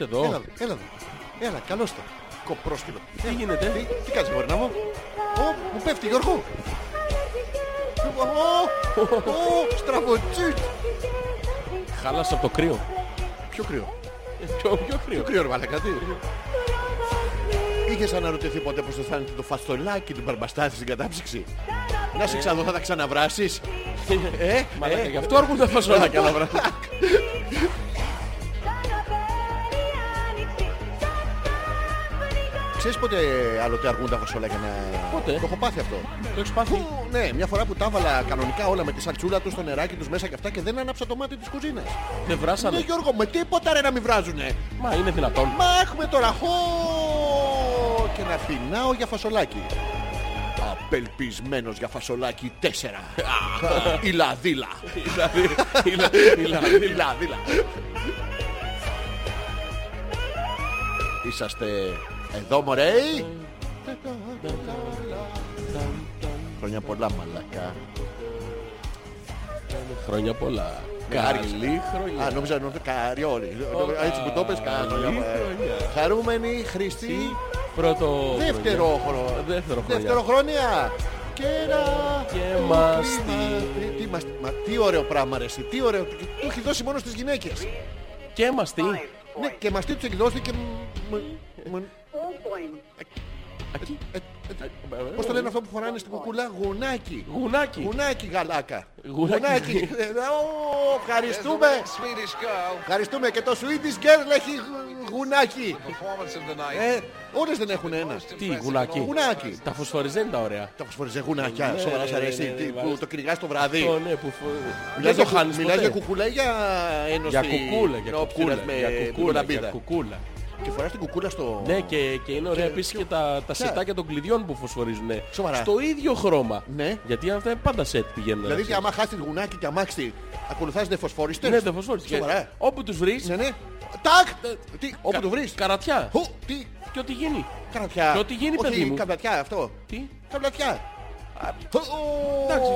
Έλα, έλα μου. Είσαι εδώ. Έλα, έλα εδώ. Έλα, καλώς το. Κοπρόσκυλο. Τι γίνεται; Τι, τι κάνεις γορίνα μου; Ω, μου πέφτει Γιώργο. Ω, ω, στραβοτσίτ. Χάλασε από το κρύο. Πιο κρύο; Πιο, πιο κρύο; Πιο κρύο ρε μαλάκα, τι; Είχες αναρωτηθεί ποτέ πως αισθάνεται το φαστολάκι του μπαρμπαστάθη στην κατάψυξη; Να σε ξαναδώ θα τα ξαναβράσεις; Ε, Μαλάκα, ε, γι' αυτό αργούν τα φασόλακια να βράδυ. Ξέρεις πότε άλλοτε αργούν τα φασολάκια να... Πότε; Το έχω πάθει αυτό. Το έχεις πάθει; Που, ναι, μια φορά που τα έβαλα κανονικά όλα με τη σαλτσούλα τους στο νεράκι τους μέσα και αυτά και δεν άναψα το μάτι της κουζίνας. Δεν Ναι βράσανε. Γιώργο, με τίποτα ρε να μην βράζουνε. Μα είναι δυνατόν. Μα έχουμε τώρα χω και να πεινάω για φασολάκι. Απελπισμένος για φασολάκι 4. Ιλαδίλα. Δηλαδή, δηλαδή, Ιλαδίλα. Είσαστε εδώ μωρέι. Χρόνια πολλά μαλακά. Χρόνια πολλά. Κάριξε. Καλή χρονιά. Α, νόμιζα νόμιζα καριόλι. Έτσι που το πες Καλή καριόλι. χρονιά. Χαρούμενη, χρηστή, Πρώτο. δεύτερο χρόνο. Δεύτερο χρονιά. Δεύτερο χρόνια. Και ένα... Και μάστι. Τι- τι μάστι. Μα τι ωραίο πράγμα ρε εσύ. Τι ωραίο. Του έχει δώσει μόνος στις γυναίκες. Και μας τι. Ναι, και μαστί τους έχει δώσει και... μ- μ- Πώς το λένε αυτό που φοράνε στην κουκούλα, γουνάκι. Γουνάκι. Γουνάκι γαλάκα. Γουνάκι. Ε, Ω, Ευχαριστούμε. Swedish girl. Ευχαριστούμε και το Swedish Girl έχει γου- γουνάκι. Performance of the night. Ε, όλες δεν έχουν ένα. Τι, γουνάκι. Γουνάκι. Τα φωσφοριζέ είναι τα ωραία. Τα φωσφοριζέ γουνάκια, Ναι, σοβαρά σ' ναι, αρέσει, ναι, τι, ναι, που βάζεις. το κυνηγάς το βράδυ. Το, ναι, που φο- Μιλάς Δεν το για- χάνεις Μιλάς για ποτέ. κουκούλα ή για ένωση. Για κουκούλα, για νόψιλας κουκούλα. Με Για κουκούλα, κουλαμπίδα. για κουκούλα. Και φοράς την κουκούλα στο... Ναι, και, και είναι ωραία επίσης και τα, τα Ποια? σετάκια των κλειδιών που φωσφορίζουν. Σοβαρά. Στο ίδιο χρώμα. Ναι. Γιατί αυτά είναι πάντα σετ πηγαίνουν. Δηλαδή έτσι. και άμα χάσεις γουνάκι και αμάξι, ακολουθάς δε φωσφόριστες. Ναι, δεν φωσφορίζουν. Και Σοβαρά. Όπου τους βρεις, Ναι, ναι. Τάκ! Τι, όπου το βρεις. καρατιά. Χου, τι, Και ό,τι γίνει. καρατιά. Και ό,τι γίνει, Όχι, παιδί μου. καμπλατιά αυτό. Τι. Καμπλατιά. Εντάξει.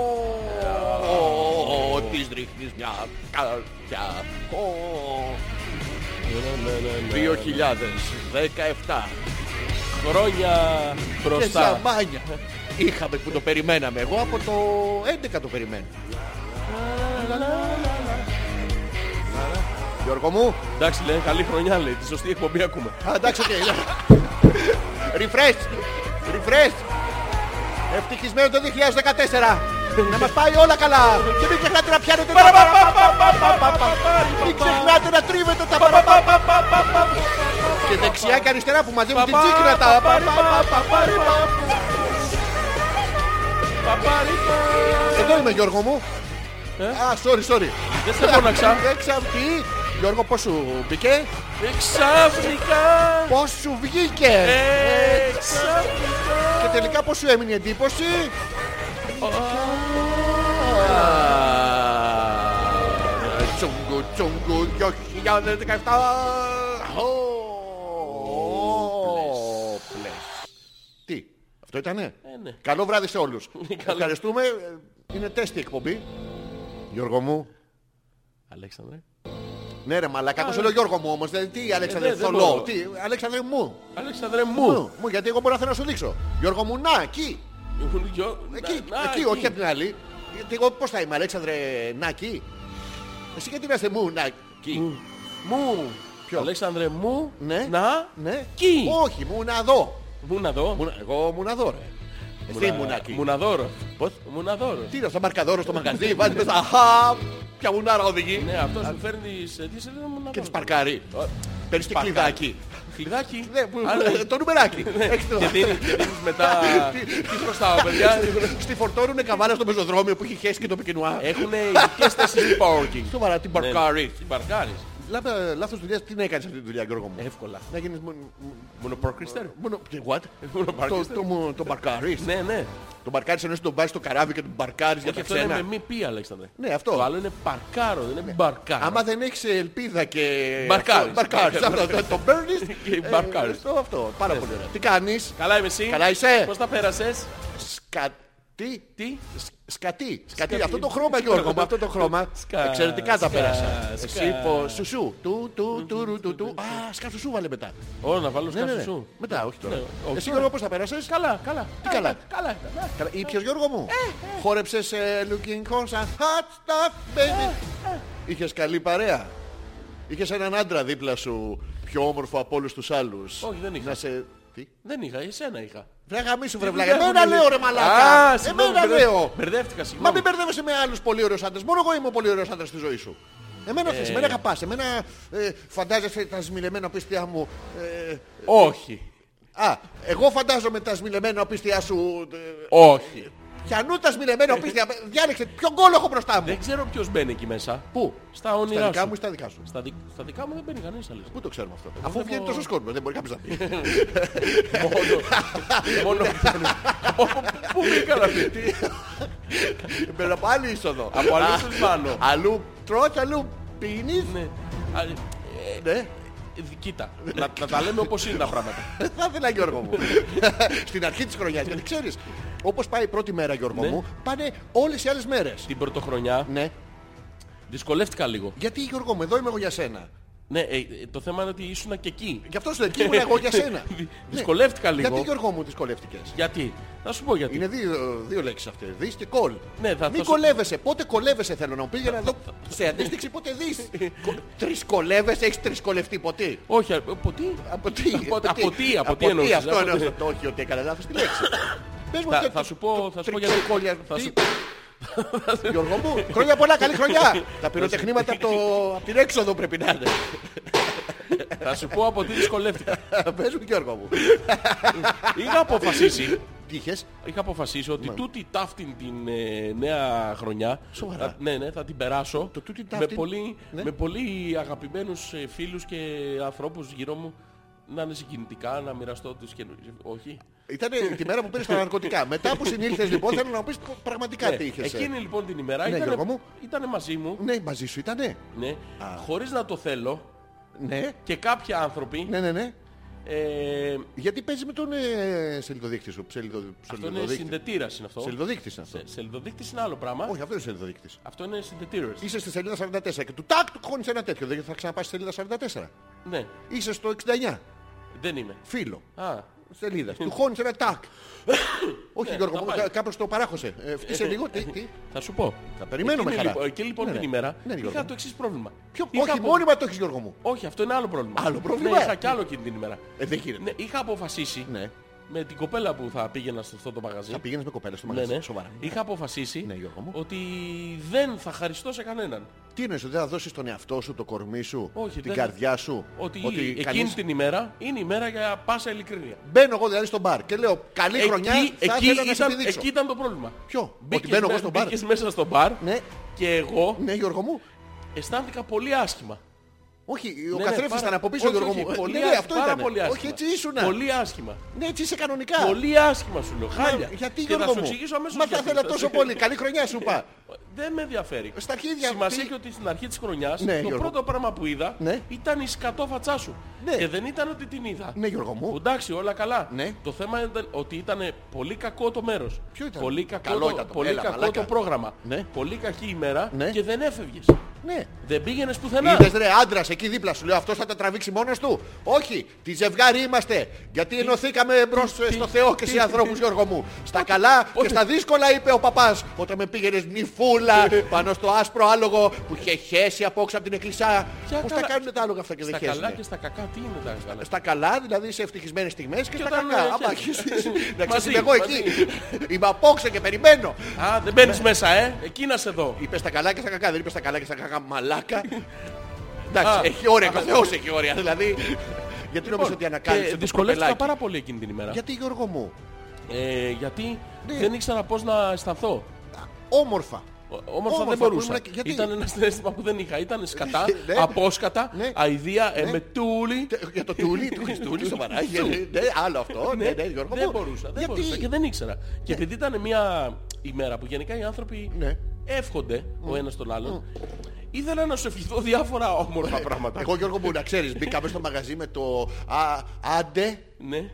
Ω, της ρίχνεις μια καρατιά. Ω, 2017. Χρόνια Και μπροστά. ζαμάνια. Είχαμε που το περιμέναμε. Εγώ από το 11 το περιμένω. Γιώργο μου. Εντάξει, λέει καλή χρονιά, λέει. Τη σωστή εκπομπή ακούμε. Α, εντάξει, οκ. Refresh. Refresh. Ευτυχισμένο το 2014. Να μας πάει όλα καλά. Και μην ξεχνάτε να πιάνετε τα παραπαπαπαπαπαπα. Μην ξεχνάτε να τρίβετε τα παραπαπαπαπαπα. Και δεξιά και αριστερά που μαζεύουν την τσίκνα τα παραπαπαπαπαπα. Εδώ είμαι Γιώργο μου. Α, sorry, sorry. Δεν σε φώναξα. Δεν ξέρω τι. Γιώργο, πώς σου μπήκε; Εξαφνικά. Πώς σου βγήκε; Εξαφνικά. Και τελικά πώς σου έμεινε η εντύπωση; Τσούγκου τσούγκου 2017 Όπλες. Τι, αυτό ήτανε; Ναι. Καλό βράδυ σε όλους Καλό. Ευχαριστούμε Είναι τέστη εκπομπή Γιώργο μου Αλέξανδρε. Ναι ρε μαλακά το σε λέω Γιώργο μου όμως δεν- Τι Αλέξανδρε ναι, δεν θολό μπορώ. Τι Αλέξανδρε μου Αλέξανδρε μου. Μου μου, Γιατί εγώ μπορώ να θέλω να σου δείξω Γιώργο μου να εκεί Γιο- Εκεί, να, να, εκεί, όχι απ' την άλλη. Γιατί εγώ πώς θα είμαι, Αλέξανδρε Νάκη; Εσύ γιατί να είστε μου Νάκη; Μου. Ποιο; Αλέξανδρε μου. Ναι. Να. Ναι. Κι. Όχι, μου να δω. Μου να δω. Μου να- Εγώ μου να δω ρε. Εσύ μου Νάκη. Μου να δω. Πώς; Μου να δω. Τι είναι αυτό, μαρκαδόρο στο μαγαζί, βάζεις μέσα. Αχα, ποια μουνάρα οδηγεί. Ναι, αυτός μου φέρνει τις αιτήσεις, δεν μου να Και δω. τις παρκάρει. Παίρνεις και Παρκάρει. κλειδάκι. Κλειδάκι. Ναι, που- Άρα- το νουμεράκι. Έχεις το- Και δίνεις και δίνεις μετά... Τι χρωστάω, παιδιά. Στη φορτώνουνε καβάλα στο πεζοδρόμιο που έχει χέσει και το πικινουά. Έχουν ειδικές θέσεις parking. Σοβαρά, την παρκάρει. Την παρκάρεις. Λάθος λάθος δουλειάς, τι να έκανες αυτή τη δουλειά Γιώργο μου; Εύκολα. Να γίνεις μου- Μονοπαρκριστέρ. Μόνο. What? Μόνο Το, παρκριστέρ. το, μου- το μπαρκάρεις. Ναι, ναι. Τον μπαρκάρεις ενώ τον βάζεις στο καράβι και τον μπαρκάρεις για Όχι, τα αυτό είναι με ξένα. μη πει, Αλέξανδρε. Ναι, αυτό. Το άλλο είναι παρκάρω, δεν είναι μπαρκάρω. Άμα δεν έχεις ελπίδα και... Μπαρκάρεις. Μπαρκάρεις. Αυτό, το- Το παίρνεις. Και ε, μπαρκάρεις. Αυτό, αυτό. Πάρα πολύ ωραία. Τι κάνεις; Καλά είμαι εσύ. Καλά είσαι; Πώς τα πέρασες; Σκα... Τι, τι; Σ- Σκατί. Σκατί. Σκατί. Αυτό το χρώμα Γιώργο μου, αυτό το χρώμα. Σκα- Εξαιρετικά τα σκα- πέρασα. σκα- Εσύ πω σουσού. Του, του, του, ρου, του, του. Α, σκάφουσού βάλε μετά. Ω, να βάλω Ναι, ναι, σκάφο ναι. σου. Μετά, όχι τώρα. Ναι, όχι Εσύ τώρα. Γιώργο πώς θα πέρασες; Καλά, καλά. Τι καλά; Καλά ήταν. ε. Καλά. Ήπιες Γιώργο μου; Χόρεψες ε, looking for some hot stuff baby. Είχες καλή παρέα; Είχες έναν άντρα δίπλα σου πιο όμορφο από όλους τους άλλους; Όχι, δεν είχα. Να σε... Τι; Δεν είχα, εσένα είχα. Βρε γαμίσου βρε Τι βλάκα. δουλειά Εμένα έχουν, λέω ρε Α, μαλάκα. συγγνώμη, Εμένα μπερδε- λέω. Μπερδεύτηκα, Μα συγγνώμη. μην μπερδεύεσαι με άλλους πολύ ωραίους άντρες. Μόνο εγώ είμαι ο πολύ ωραίος άντρας στη ζωή σου. Εμένα θες, εμένα αγαπάς. Εμένα ε, φαντάζεσαι τα σμιλεμένα πίστια μου. ε, Όχι. α, εγώ φαντάζομαι τα σμιλεμένα πίστια σου. ε, Όχι. Πιανού τα σμιλεμένα πίστια. Διάλεξε ποιο γκολ έχω μπροστά μου. Δεν ξέρω ποιος μπαίνει εκεί μέσα. Πού; Στα όνειρά Στα δικά σου. μου ή στα δικά σου. Στα, δι... στα δικά μου δεν μπαίνει κανείς άλλος. Πού το ξέρουμε αυτό. Εγώ Αφού βλέπω- βγαίνει τόσο κόσμο, δεν μπορεί κάποιος να πει. Μόνο... Μόνο... Πού- Πού μπήκαν αυτοί. Μπαίνω από άλλη είσοδο. Από αλλού στους πάνω. Αλλού τρως, αλλού πίνεις. Ναι. Α, ε, Ναι. ε, Κοίτα, να, να τα λέμε όπως είναι τα πράγματα. Θα ήθελα Γιώργο μου. Στην αρχή της χρονιάς. Γιατί ξέρεις, όπως πάει η πρώτη μέρα Γιώργο Ναι. μου, πάνε όλες οι άλλες μέρες. Την πρωτοχρονιά Ναι. δυσκολεύτηκα λίγο. Γιατί Γιώργο μου, εδώ είμαι εγώ για σένα. Ναι, ε, ε, το θέμα είναι ότι ήσουν και εκεί. Γι' αυτό σου εκεί ήμουν εγώ για σένα. Δυ- Ναι. Δυσκολεύτηκα λίγο. Γιατί Γιώργο μου δυσκολεύτηκες; Γιατί; Θα σου πω γιατί. Είναι δύο, δύο λέξεις αυτές. Δεις και κολ. Ναι, θα- Μην θα σου- κολεύεσαι. Πότε κολεύεσαι θέλω να μου πήγαινα εδώ. Σε αντίστοιξη πότε δεις. Κο- Τρισκολεύεσαι, έχεις τρισκολευτεί ποτέ; Όχι, α- από τι; Από τι, Από- από τι, από τι εννοείς, αυτό από εννοώ, τι. αυτό, όχι ότι έκανα λάθος τη λέξη. Πες μου Θα- και θα το- σου πω- το θα σου πω τριξικόλια- γιατί- θα Τι; σου- Γιώργο μου, χρόνια πολλά, καλή χρονιά. Τα πυροτεχνήματα από, το, από την έξοδο πρέπει να είναι. Θα σου πω από τι δυσκολεύτηκα. Πες μου Γιώργο μου. Είχα αποφασίσει Τι είχες; Είχα αποφασίσει ότι τούτη ταύτην την ε, νέα χρονιά Σοβαρά. θα, ναι, ναι, θα την περάσω Το τούτη με, ταύτην, πολύ, ναι. με πολύ αγαπημένους ε, φίλους και ανθρώπους γύρω μου να είναι συγκινητικά, να μοιραστώ τους καινούριους. Όχι. Ήταν τη μέρα που πήρες τα ναρκωτικά. Μετά που συνήλθες λοιπόν θέλω να μου πεις πραγματικά Ναι, τι είχες. ε. Εκείνη λοιπόν την ημέρα Ναι, Γιώργο μου. ήταν, ήτανε μαζί μου Ναι, μαζί σου ήτανε. ναι, χωρίς να το θέλω Ναι, και κάποιοι άνθρωποι ναι, ναι, ναι. ε, Γιατί παίζεις με τον ε, σελιδοδείκτη σου. Ψελιδο, αυτό είναι ψελιδοδείκτη. συνδετήρας είναι αυτό. Σελιδοδείκτης είναι αυτό. Σε- Σελιδοδείκτης είναι άλλο πράγμα. Όχι, αυτό είναι σελιδοδείκτης. Αυτό είναι συνδετήρας. Είσαι στη σελίδα 44 και του τάκ του χώνεις ένα τέτοιο. Δεν θα ξαναπάς στη σελίδα 44. Ναι, Είσαι στο 69. Δεν είμαι. Φίλο. Α, Σελίδας. Του χώνεις ένα τάκ. Όχι Ναι, Γιώργο, θα μου, πάει. κα- κάπως το παράχωσε. Ε, Φτύσε λίγο. Τι, τι. Θα σου πω. Θα περιμένω με Εκείνη, χαρά. λοιπόν, εκεί λοιπόν Ναι, την ναι. ημέρα Ναι, Γιώργο είχα μου. το εξής πρόβλημα. Ποιο, Είχα όχι, απο- μόνιμα το έχεις Γιώργο μου. Όχι, αυτό είναι άλλο πρόβλημα. Άλλο πρόβλημα; Ναι, είχα κι άλλο εκείνη την ημέρα. Ε, δεν γίνεται. Ναι, είχα αποφασίσει Ναι. με την κοπέλα που θα πήγαινα σε αυτό το μαγαζί. Θα πηγαίνεις με κοπέλα στο Ναι, μαγαζί. ναι. Σοβαρά. Είχα αποφασίσει Ναι, Γιώργο μου. ότι δεν θα χαριστώ σε κανέναν. Τι εννοείς, ότι δεν θα δώσεις τον εαυτό σου, το κορμί σου, Όχι, την δεν- καρδιά σου. Ότι, εκείνη κανείς- την ημέρα είναι η μέρα για πάσα ειλικρίνεια. Μπαίνω εγώ δηλαδή στο μπαρ και λέω καλή χρονιά εκεί, θα εκεί, ήθελα να σε ήταν, επιδείξω. εκεί ήταν το πρόβλημα. Ποιο; Ότι Μπήκες μπαίνω εγώ με- στο μπαρ. μπήκες μέσα στο μπαρ Ναι, και εγώ ναι Γιώργο μου. αισθάνθηκα πολύ άσχημα. Όχι, ο Ναι, ναι, καθρέφτης πάρα- ήταν από πίσω όχι, Γιώργο όχι, μου. πολύ Ναι, ναι, άσχημα, αυτό πάρα ήταν. πολύ άσχημα. Όχι, έτσι ήσουνα. Πολύ άσχημα. Ναι, έτσι είσαι κανονικά. Πολύ άσχημα σου λέω. Χάλια. Γιατί Και Γιώργο θα σου μου; εξηγήσω αμέσως Μα θα γιατί. ήθελα Θα τόσο σου- πολύ. Καλή χρονιά σου είπα. Δεν με ενδιαφέρει. Στα αρχίδια. Σημασία τι- έχει ότι στην αρχή της χρονιάς Ναι, το Γιώργο. πρώτο πράγμα που είδα Ναι. ήταν η σκατόφατσά σου. Ναι. Και δεν ήταν ότι την είδα. Ναι Γιώργο Που μου. εντάξει, όλα καλά. Ναι. Το θέμα ήταν ότι ήταν πολύ κακό το μέρος. Ποιο ήταν; Πολύ κακό, Καλό το, ήταν το. πολύ Έλα, κακό μαλάκα. το πρόγραμμα. Ναι. Πολύ κακή ημέρα Ναι. και δεν έφευγες. Ναι. Δεν πήγαινες πουθενά. Είδες ρε άντρας εκεί δίπλα σου λέω αυτός θα τα τραβήξει μόνος του; Όχι, τη ζευγάρι είμαστε. Γιατί ενωθήκαμε μπρος τι- στο Θεό και τι- σε ανθρώπους Γιώργο μου. Στα καλά και πότε- στα δύσκολα είπε ο παπάς. Όταν με πήγαινες νυφούλα πάνω στο άσπρο άλογο που είχε χέσει απόξω από την εκκλησιά. Ποια Πώς τα καλά- κάνουν τα άλογα αυτά και δεν Στα καλά χέσουνε. και στα κακά τι είναι τα καλά; Στα καλά, δηλαδή σε ευτυχισμένες στιγμές και, Και στα όταν, κακά. ε, Άμα χέσεις. έχεις- Να ξέρεις Μαζί, είμαι εγώ μαζί. εκεί. Είμαι απόξω και περιμένω. Α, δεν μπαίνεις μέσα, ε. Εκεί να σε δω. Είπε στα καλά και στα κακά, δεν είπε στα καλά και στα κακά μαλάκα. Α. Εντάξει, έχει όρια και ο Θεός έχει όρια. Δηλαδή, γιατί νομίζω ότι Και ανακάλυψε το δυσκολεύτηκα κοπελάκι. πάρα πολύ εκείνη την ημέρα. Γιατί Γιώργο μου, Ε, γιατί Ναι. δεν ήξερα πώς να αισθανθώ. όμορφα. Όμορφα, Όμορφα δεν που μπορούσα. ήμουν και- γιατί; Ήταν ένα συνέστημα που δεν είχα. Ήταν σκατά, Ναι. απόσκατα, Ναι. αηδία, Ναι. εμετούλη. Τε- Για το τούλι, του Χριστούλη, σοβαρά. για- Ναι, άλλο αυτό. Ναι, ναι, Γιώργο δεν μου. μπορούσα, δεν Γιατί; μπορούσα και δεν ήξερα. Και επειδή ήταν μια ημέρα που γενικά οι άνθρωποι Ναι. εύχονται ο ένας τον άλλον, ήθελα να σου ευχηθώ διάφορα όμορφα πράγματα. Εγώ Γιώργο μου να ξέρεις, μπήκαμε στο μαγαζί με το α, άντε Ναι.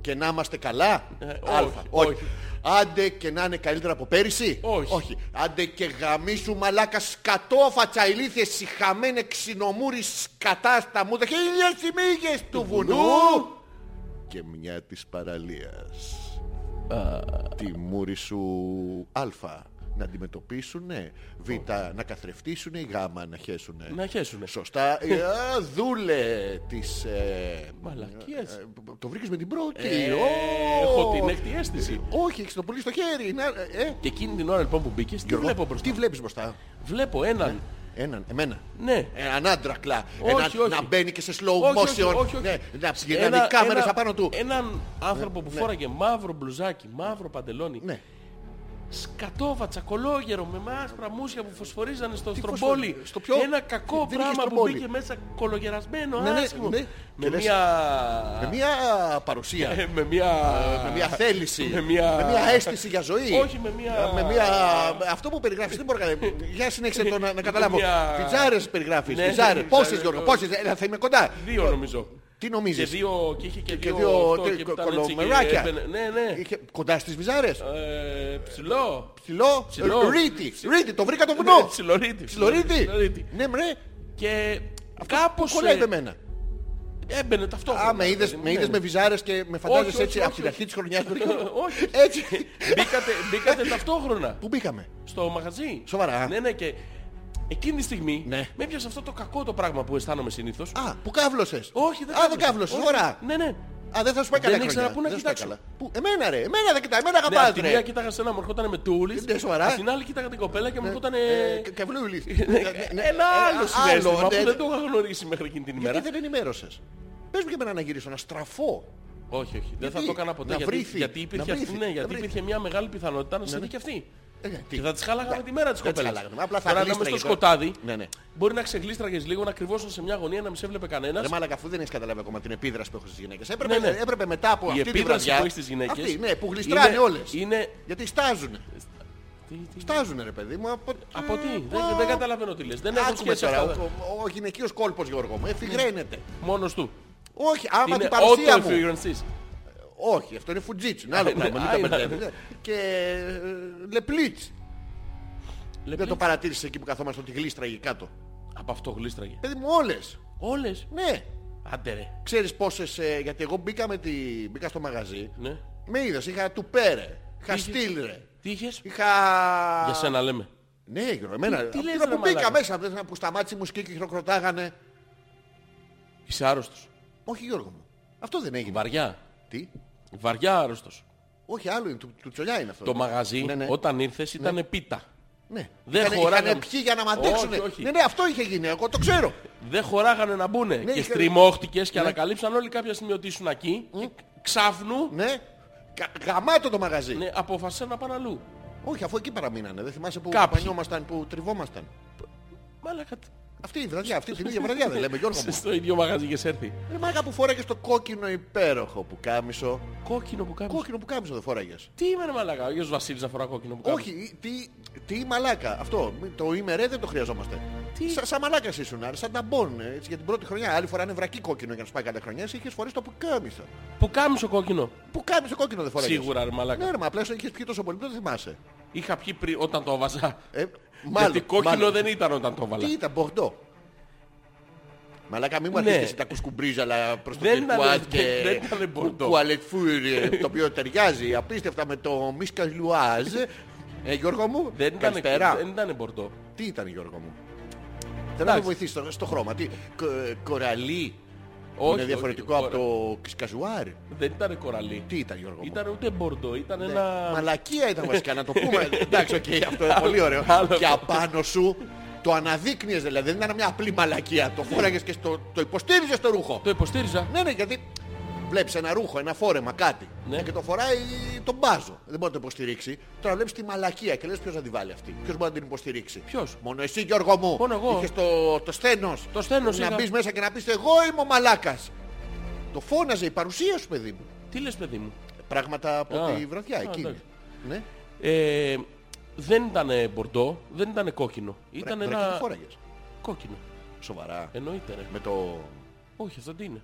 Και να είμαστε καλά. Ε, Α, όχι, όχι. Άντε και να είναι καλύτερα από πέρυσι. Όχι. Άντε και γαμίσου μαλάκα σκατόφατσα ηλίθιες συχαμένε ξινομούρι σκατά στα μούδα χίλιες οι μύγες του βουνού. Και μια της παραλίας. Τη μούρη σου α να αντιμετωπίσουν, β να καθρεφτήσουν, γ να χέσουν. Να χέσουνε. Σωστά. Ε, α, δούλε της... Ε, Μαλακίες. ε, το βρήκες με την πρώτη. Ε, Ω! έχω την έκτη αίσθηση. Όχι, έχεις το πολύ στο χέρι. Να, ε, Και εκείνη την ώρα λοιπόν που μπήκες, τι Γιώργο, βλέπω μπροστά; Τι βλέπεις μπροστά; Βλέπω έναν. Έναν, εμένα. Ναι. Έναν άντρακλα. Όχι, Ένα, όχι. Να μπαίνει και σε slow Όχι, όχι, motion. όχι, όχι. Ναι, να πηγαίνει Ένα- κάμερες ένα- απάνω του. Έναν άνθρωπο που φόραγε μαύρο μπλουζάκι, μαύρο παντελόνι. Ναι. Σκατόβατσα, κολόγερο, με μάσπρα μουσια που φωσφορίζανε στο Τι στρομπόλι. φωσφορι- στο ποιο; Ένα κακό Δεν είχε πράγμα που στρομπόλι. μπήκε μέσα κολογερασμένο, Ναι, ναι, άσχημο. ναι. Και Με λες- μια... Με μια παρουσία. Ε, με μια... με μια θέληση. με μια- με μια αίσθηση για ζωή. Όχι, με μια- Με μια... Αυτό που περιγράφεις δεν μπορώ να κάνω. Για συνέχισε το να, να καταλάβω. μια- Πιτζάρες περιγράφεις. Ναι, Πιτζάρες. ναι, Πόσες πιτζάρες, Γιώργο, ναι. πόσες. Έλα, θα είμαι κοντά. Δύο νομίζω. Τι Και νομίζεις. δύο, και είχε και, Και δύο, δύο αυτό, τε- και κο- ήταν έτσι και κολομεράκια. έμπαινε- Ναι, ναι. Είχε κοντά στις βυζάρες. Ε, ψηλό. Ψηλό. Ψηλό. Ρίτη. Ρίτη. Το βρήκα το Ναι, βουνό. Ψιλορίτη. Ψιλορίτη. Ψιλορίτη. Ναι, μρε. Και κάπως Κολλάει ε, με μένα. έμπαινε ταυτόχρονα. Α, με είδες, παιδί μου, με ναι. είδες με βυζάρες και με φαντάζεσαι όχι, έτσι όχι, από την όχι. αρχή της χρονιάς. Όχι. Έτσι. Μπήκατε, μπήκατε ταυτόχρονα Πού μπήκαμε; στο μαγαζί. Σοβαρά. Ναι, ναι, και εκείνη τη στιγμή Ναι. με έπιασε αυτό το κακό το πράγμα που αισθάνομαι συνήθως. Α, που κάβλωσες. Όχι, δεν Α, δεν κάβλωσα. κάβλωσες. Όχι. Σοβαρά. Ναι, ναι. Α, δεν θα σου πάει καλά Δεν ήξερα χρονιά. πού να Δεν σου πάει κοιτάξω. καλά. Πού, εμένα ρε, εμένα δεν κοιτάει, εμένα Ναι, αγαπάς απ' τη μία ρε. κοίταγα σε ένα μου ερχόταν με τούλης. Ναι, σοβαρά. Απ' την άλλη κοίταγα την κοπέλα και μου ερχόταν. Ε, κα- Καβλούλης. Ναι, ναι, Ένα άλλο ε, συνέστημα ναι, που ναι. δεν το είχα γνωρίσει μέχρι εκείνη την ημέρα. Γιατί δεν ενημέρωσες; Πες μου και εμένα να γυρίσω, να στραφώ. Όχι, όχι. Δεν θα Γιατί; το έκανα ποτέ. Να γιατί, βρήθη. γιατί Να υπήρχε, βρήθη. ναι, Να γιατί βρήθη. υπήρχε μια μεγάλη πιθανότητα να σε δει και αυτή. Ε, ναι, τι. Και θα τις χάλαγαμε τη μέρα της Δεν τις κοπέλας. χαλάγαμε. Απλά θα Τώρα να είμαι στο γλίστραγες, σκοτάδι, Ναι, ναι. μπορεί να ξεγλίστραγες λίγο, να κρυβόσουν σε μια γωνία, να μην σε έβλεπε κανένας. Ρε μάλακα, αφού δεν έχεις καταλάβει ακόμα την επίδραση που έχω στις γυναίκες. Έπρεπε, Ναι, ναι. έπρεπε μετά από Η αυτή τη επίδραση βραδιά. που έχεις στις γυναίκες Αυτή, ναι, που γλιστράνε είναι- όλες. Είναι... Γιατί στάζουνε. Τι, τι, Στάζουνε ρε παιδί μου. Από, Από τι, δεν, δεν καταλαβαίνω τι λες. Δεν έχουν Άκουμε σχέση τώρα, αυτά. ο, ο, ο γυναικείος κόλπος Γιώργο μου, εφηγραίνεται. Μόνος του. Όχι, άμα Είναι την παρουσία μου. Auto-efficiencies. Όχι, αυτό είναι φουτζίτσου, είναι άλλο Α, είναι- πράγμα, μην α, τα είναι- μπερδεύεις. Και ε, λεπλίτς. Δεν το παρατήρησες εκεί που καθόμαστε ότι γλίστραγε κάτω. Από αυτό γλίστραγε. Παιδί μου όλες. Όλες; Ναι. Άντε ρε. Ξέρεις πόσες, ε, γιατί εγώ μπήκα, με τη, μπήκα στο μαγαζί. Ναι. Με είδες, είχα του πέρε, είχα Τι στυλ ρε. Τι είχες; Είχα... Για σένα λέμε. Ναι, Γιώργο, εμένα. Τι- τι από λες, την ώρα ρε, που μπήκα μαλάκα; μέσα, δεν θα- που σταμάτησε η μουσική και χειροκροτάγανε. Είσαι άρρωστος. Όχι Γιώργο μου. Αυτό δεν έγινε. Βαριά. Τι; Βαριά άρρωστος. Όχι άλλο είναι, του, του τσολιά είναι αυτό. Το μαγαζί Ναι, ναι. όταν ήρθες ήταν πίτα. Ναι. Δεν Είχανε- χωράγαμε. είχανε πιει για να μ' αντέξουνε. Όχι, όχι. Ναι, ναι, αυτό είχε γίνει. Εγώ το ξέρω. Δεν χωράγανε να μπουνε. και είχα- στριμώχτηκες και Ναι. ανακαλύψαν όλοι κάποια στιγμή ότι ήσουν εκεί. Και ξάφνου Ναι. Κα- Γαμάτο το μαγαζί. ναι, αποφασίσαν να πάνε αλλού. Όχι, αφού εκεί παραμείνανε. Δεν θυμάσαι που Κάποιοι. πανιόμασταν, που τριβόμασταν. Μάλακα. Αυτή η βραδιά, αυτή την ίδια βραδιά δεν λέμε Γιώργο μου. Στο ίδιο μαγαζί και έρθει. Είναι μάγα που φόραγες το κόκκινο υπέροχο που κάμισο. Κόκκινο που κάνεις. Κόκκινο που κάμισο δεν φόραγες. Τι είμαι ρε μαλάκα; Ο Γιος Βασίλης να φορά κόκκινο που κάνεις. Όχι, τι, τι μαλάκα. Αυτό. Το ημερέ δεν το χρειαζόμαστε. Τι; Σα, σαν μαλάκας ήσουν, άρα, σαν ταμπον. Έτσι, για την πρώτη χρονιά. Άλλη φορά είναι βρακή κόκκινο για να σου πάει κάθε χρονιά. Εσύ είχες φορέσει το που κάμισο. Που κάμισο κόκκινο. Που κάμισο κόκκινο δεν φόραγες. Σίγουρα ρε μαλάκα. Ναι, ρε, μα απλά σου είχες πιει τόσο πολύ που δεν θυμάσαι. Είχα πιει πριν όταν το έβαζα. Ε, μάλλον, Γιατί κόκκινο μάλλον. δεν ήταν όταν το έβαλα. Τι ήταν, Μπορντό. Μαλάκα, μην μου Ναι. αρχίσεις εσύ τα κουσκουμπρίζαλα προς το Δεν ήταν- τυρκουάζ και δεν ήταν Μπορντό. κουαλετφούρ, ε, το οποίο ταιριάζει απίστευτα με το μίσκας λουάζ. Ε, Γιώργο μου, Δεν ήταν, καλησπέρα. δεν ήταν μπορντό. Τι ήταν Γιώργο μου; Θέλω να με βοηθήσεις στο, στο χρώμα. Τι, κο, κοραλί. Όχι, είναι όχι, διαφορετικό όχι, από το κασκαζουάρ. Δεν ήταν κοραλί. Τι ήταν Γιώργο μου; Ήταν ούτε μπορντό. Ήταν Ναι. ένα... Μαλακία ήταν βασικά να το πούμε. Εντάξει, οκ, αυτό είναι πολύ ωραίο. άλλο. Και απάνω σου το αναδείκνυες δηλαδή. Δεν ήταν μια απλή μαλακία. Το φόραγες και στο, το υποστήριζες το ρούχο. Το υποστήριζα. Ναι, ναι, γιατί βλέπεις ένα ρούχο, ένα φόρεμα, κάτι. Ναι. Και το φοράει τον μπάζο. Δεν μπορεί να το υποστηρίξει. Τώρα βλέπεις τη μαλακία και λες ποιος θα τη βάλει αυτή. Ποιος μπορεί να την υποστηρίξει. Ποιος; Μόνο εσύ Γιώργο μου. Μόνο εγώ. Είχες το, το στένος. Το στένος Να είχα. μπεις μέσα και να πεις εγώ είμαι ο μαλάκας. Το φώναζε η παρουσία σου παιδί μου. Τι λες παιδί μου; Πράγματα από Α. τη βραδιά Α, εκείνη. εντάξει. Ναι. Ε, δεν ήταν μπορντό, δεν ήταν κόκκινο. Ήταν Βρε, βρε, ένα τι φόραγες. κόκκινο. Σοβαρά. Εννοείται ρε. Με το... Όχι, αυτό τι είναι.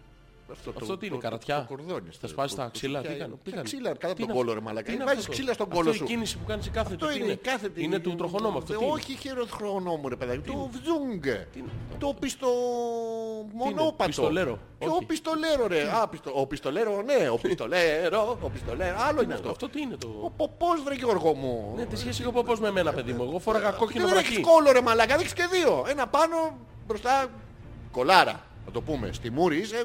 Αυτό, Αυτό τι είναι, καρατιά; Το, κορδόνι. Θα σπάσει τα ξύλα, τι κάνει. Τι ξύλα, κατά Τι τον είναι κόλο ρε αυτό; μαλακά. Τι είναι Βάζεις αυτό; το- ξύλα στον Αυτό κόλο η σου. κίνηση που κάνεις η κάθετη. Αυτό τι είναι η κάθετη. Είναι του τροχονόμου αυτό. τι είναι; Όχι χειροχρονόμου ρε παιδάκι. Το βζούγκ. είναι; Το πιστο... μονόπατο. πιστολέρο; Ποιο Όχι. πιστολέρο ρε. Α, πιστο- ο πιστολέρο ναι. Ο πιστολέρο. Ο πιστολέρο. Άλλο είναι αυτό; Αυτό τι είναι Ο το... ποπός βρε Γιώργο μου. Ναι, τι σχέση έχω πώς με εμένα παιδί μου; Εγώ φόραγα κόκκινο Δεν έχεις βρακί. κόλλο ρε μαλακά. Δεν έχεις και δύο. Ένα πάνω μπροστά κολάρα. Να το πούμε. Στη μούρη είσαι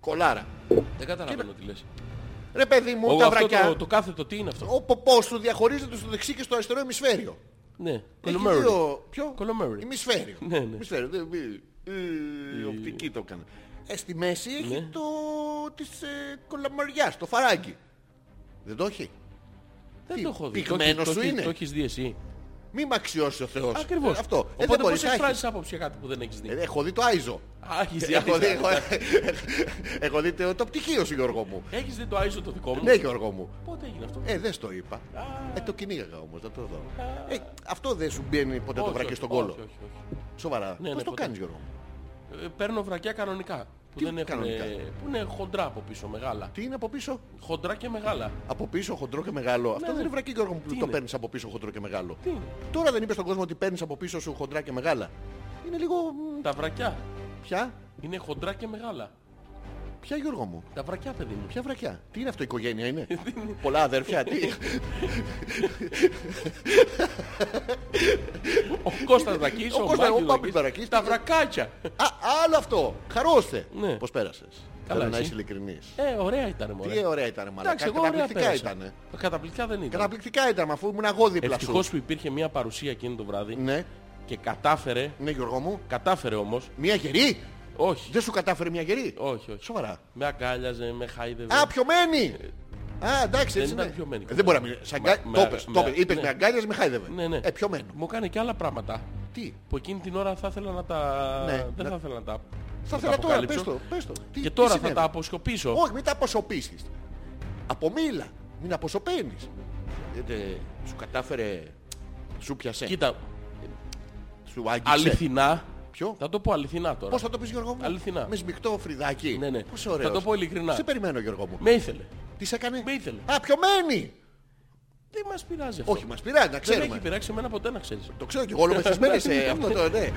κολάρα. Δεν καταλαβαίνω τι λες. Ρε παιδί μου, Εγώ τα αυτό βρακιά. το, το κάθετο τι είναι αυτό; Ο ποπός σου διαχωρίζεται στο δεξί και στο αριστερό ημισφαίριο. Ναι, Έχει κολομέρι. δύο- Ποιο; Κολομέρι. Ημισφαίριο. Ναι, ναι. Ημισφαίριο. Δεν- μη- ε, Οπτική το έκανε. Ε, στη μέση έχει Ναι. το της ε, κολομεριάς, το φαράγγι. Δεν το έχει; Δεν Τι, το έχω δει. πυγμένος Το- σου το- είναι; Το έχεις δει εσύ. Μη μ' αξιώσει ο Θεός. Ακριβώς. Ε, Αυτό. Ε, δεν Οπότε μπορείς πώς να έχεις. εκφράζεις άποψη για κάτι που δεν έχεις δει; Ε, Έχω δει το Άιζο. Α, έχεις δει. Έχω δει, έχεις έχω, δει. έχω δει το, το πτυχίο σου Γιώργο μου. Έχεις δει το Άιζο το δικό μου; Ναι Γιώργο μου. Πότε έγινε αυτό; Ε, δεν στο είπα. Ε, το κυνήγαγα όμως, θα το δω. Ε, αυτό δεν σου μπαίνει ποτέ το Όχι, βρακί όχι, στον όχι, κόλο. όχι, όχι. Σοβαρά. Ναι, Πώς ναι, το ποτέ. κάνεις Γιώργο μου; Ε, Παίρνω βρακιά κανονικά. Που Τι δεν έχουν, κανονικά; που είναι χοντρά από πίσω, μεγάλα. Τι είναι από πίσω; Χοντρά και μεγάλα. Από πίσω χοντρό και μεγάλο. Αυτό δεν ναι. είναι βρακί Γιώργο μου που Τι το είναι; παίρνεις από πίσω χοντρό και μεγάλο. Τι είναι; Τώρα δεν είπες στον κόσμο ότι παίρνεις από πίσω σου χοντρά και μεγάλα. Είναι λίγο... μ, Τα βρακιά. Ποια; Είναι χοντρά και μεγάλα. Ποια Γιώργο μου; Τα βρακιά, παιδί μου. Ποια βρακιά; Τι είναι αυτό, οικογένεια είναι; Πολλά αδέρφια. Τι; Ο Κώστας Βρακής, Ο ο, Κώστας, Μάκης ο Πάπης Βρακής. Τα βρακάκια. Α, άλλο αυτό. Χαρώστε. Ναι. Πώς πέρασες; Καλά, Θέλω να εσύ. είσαι ειλικρινής. Ε, ωραία ήταν, μωρέ. Τι ωραία ήταν, μαλάκα. Εντάξει, εγώ ωραία Καταπληκτικά πέρασα. ήταν. Καταπληκτικά δεν ήταν. Καταπληκτικά ήταν, αφού ήμουν εγώ δίπλα σου. Ευτυχώς που υπήρχε μια παρουσία εκείνο το βράδυ Ναι, και κατάφερε, ναι Γιώργο μου. κατάφερε όμως, Μια γερή; Όχι, Δεν σου κατάφερε μια γερή; όχι, όχι. Σοβαρά. Με αγκάλιαζε, με χάιδευε. Α, πιωμένη. Α, εντάξει, Δεν έτσι ήταν είναι. πιωμένη. Ε, Δεν μπορεί να μην. Σαν Με- αγκά- με- Το είπες, με- το είπες. Είπες ναι. με αγκάλιας, με χάιδευε. Ναι, ναι. Ε, πιωμένο. Μου κάνει και άλλα πράγματα Τι; που εκείνη την ώρα θα ήθελα να τα... Ναι, δεν να- θα ήθελα να τα... Θα να ήθελα τα τώρα, αποκαλύψω. πες το. Πες το. Τι- Και τι τώρα θα συνέβη; τα αποσιωπήσω. Όχι, μην τα αποσωπήσεις. Απομίλα. Μην αποσωπαίνεις. Γιατί σου κατάφερε. Σου πιασε. Κοίτα, Σου άγγιξε. αληθινά, Ποιο; θα το πω αληθινά τώρα. Πώς θα το πεις Γιώργο μου; Αληθινά. Με σμιχτό φρυδάκι. Ναι, ναι. Πώς ωραίος. Θα το πω ειλικρινά. Σε περιμένω Γιώργο μου. Με ήθελε. Τι σε έκανε; Με ήθελε. Α, πιωμένη. Δεν μας πειράζει αυτό. Όχι, μας πειράζει, να Δεν ξέρουμε. έχει πειράξει εμένα ποτέ να ξέρεις. Το ξέρω και εγώ όλο μεθυσμένες σε αυτό το ναι.